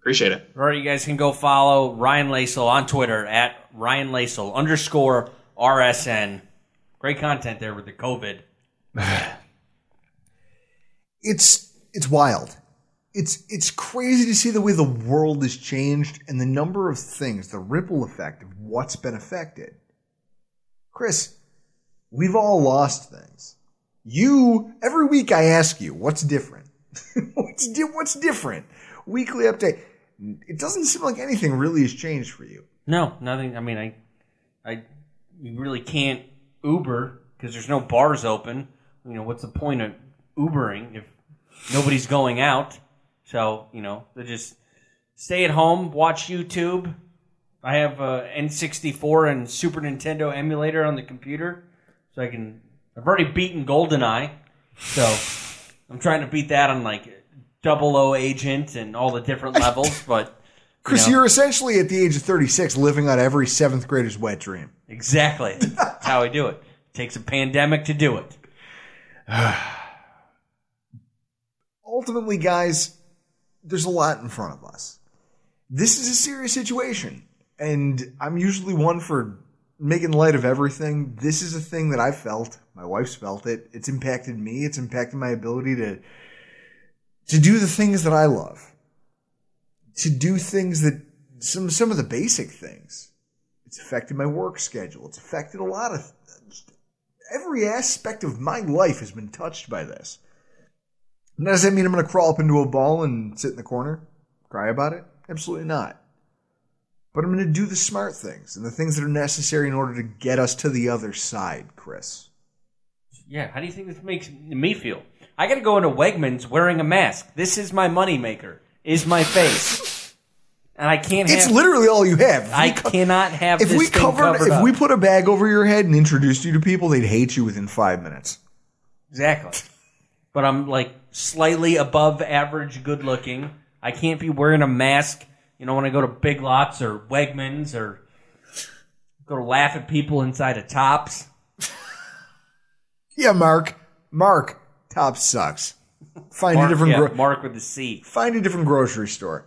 Appreciate it. All right, you guys can go follow Ryan Lasal on Twitter at Ryan Lasal underscore RSN. Great content there with the COVID. [SIGHS] it's it's wild it's it's crazy to see the way the world has changed and the number of things, the ripple effect of what's been affected. Chris, we've all lost things. You every week I ask you, what's different? [LAUGHS] what's di- what's different? Weekly update. It doesn't seem like anything really has changed for you. No, nothing. I mean, I, I, you really can't Uber because there's no bars open. You know, what's the point of Ubering if nobody's going out? So you know, they just stay at home, watch YouTube. I have a N64 and Super Nintendo emulator on the computer, so I can. I've already beaten GoldenEye, so I'm trying to beat that on like Double O Agent and all the different [LAUGHS] levels. But Chris, you are essentially at the age of 36 living on every seventh grader's wet dream. Exactly. That's [LAUGHS] how I do it. it. Takes a pandemic to do it. [SIGHS] Ultimately, guys, there's a lot in front of us. This is a serious situation, and I'm usually one for making light of everything. This is a thing that I felt. My wife's felt it. It's impacted me. It's impacted my ability to to do the things that I love. To do things that some some of the basic things. It's affected my work schedule. It's affected a lot of every aspect of my life has been touched by this. Does that mean I'm going to crawl up into a ball and sit in the corner, cry about it? Absolutely not. But I'm going to do the smart things and the things that are necessary in order to get us to the other side, Chris. Yeah, how do you think this makes me feel? I got to go into Wegmans wearing a mask. This is my moneymaker. Is my face. And I can't. It's literally all you have. I co- cannot have. If we covered, if up. we put a bag over your head and introduced you to people, they'd hate you within five minutes. Exactly. But I'm like slightly above average good looking. I can't be wearing a mask, you know, when I go to Big Lots or Wegmans or go to laugh at people inside of Tops. [LAUGHS] yeah, Mark. Mark, Tops sucks. Find Mark, a different yeah, gro- Mark with the C. Find a different grocery store.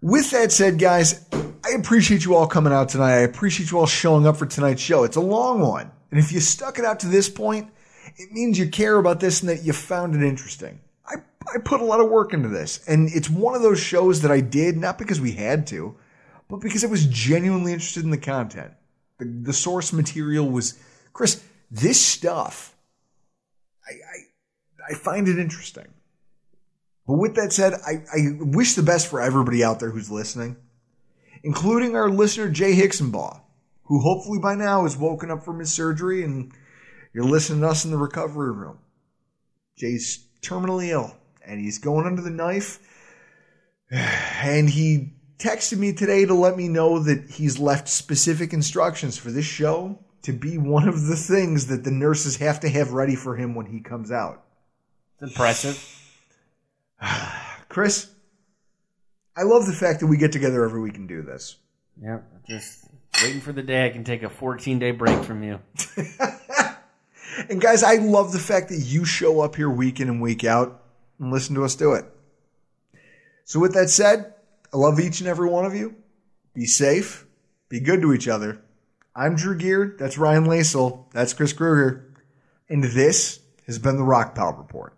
With that said, guys, I appreciate you all coming out tonight. I appreciate you all showing up for tonight's show. It's a long one. And if you stuck it out to this point, It means you care about this and that you found it interesting. I, I put a lot of work into this, and it's one of those shows that I did not because we had to, but because I was genuinely interested in the content. The, the source material was, Chris, this stuff, I, I, I find it interesting. But with that said, I, I wish the best for everybody out there who's listening, including our listener, Jay Hicksonbaugh, who hopefully by now is woken up from his surgery and you're listening to us in the recovery room. Jay's terminally ill and he's going under the knife. [SIGHS] And he texted me today to let me know that he's left specific instructions for this show to be one of the things that the nurses have to have ready for him when he comes out. It's impressive. [SIGHS] Chris, I love the fact that we get together every week and do this. Yep. Just waiting for the day I can take a 14 day break from you. [LAUGHS] And guys, I love the fact that you show up here week in and week out and listen to us do it. So with that said, I love each and every one of you. Be safe. Be good to each other. I'm Drew Gear. That's Ryan Lasal. That's Chris Kruger. And this has been the Rockpile Report.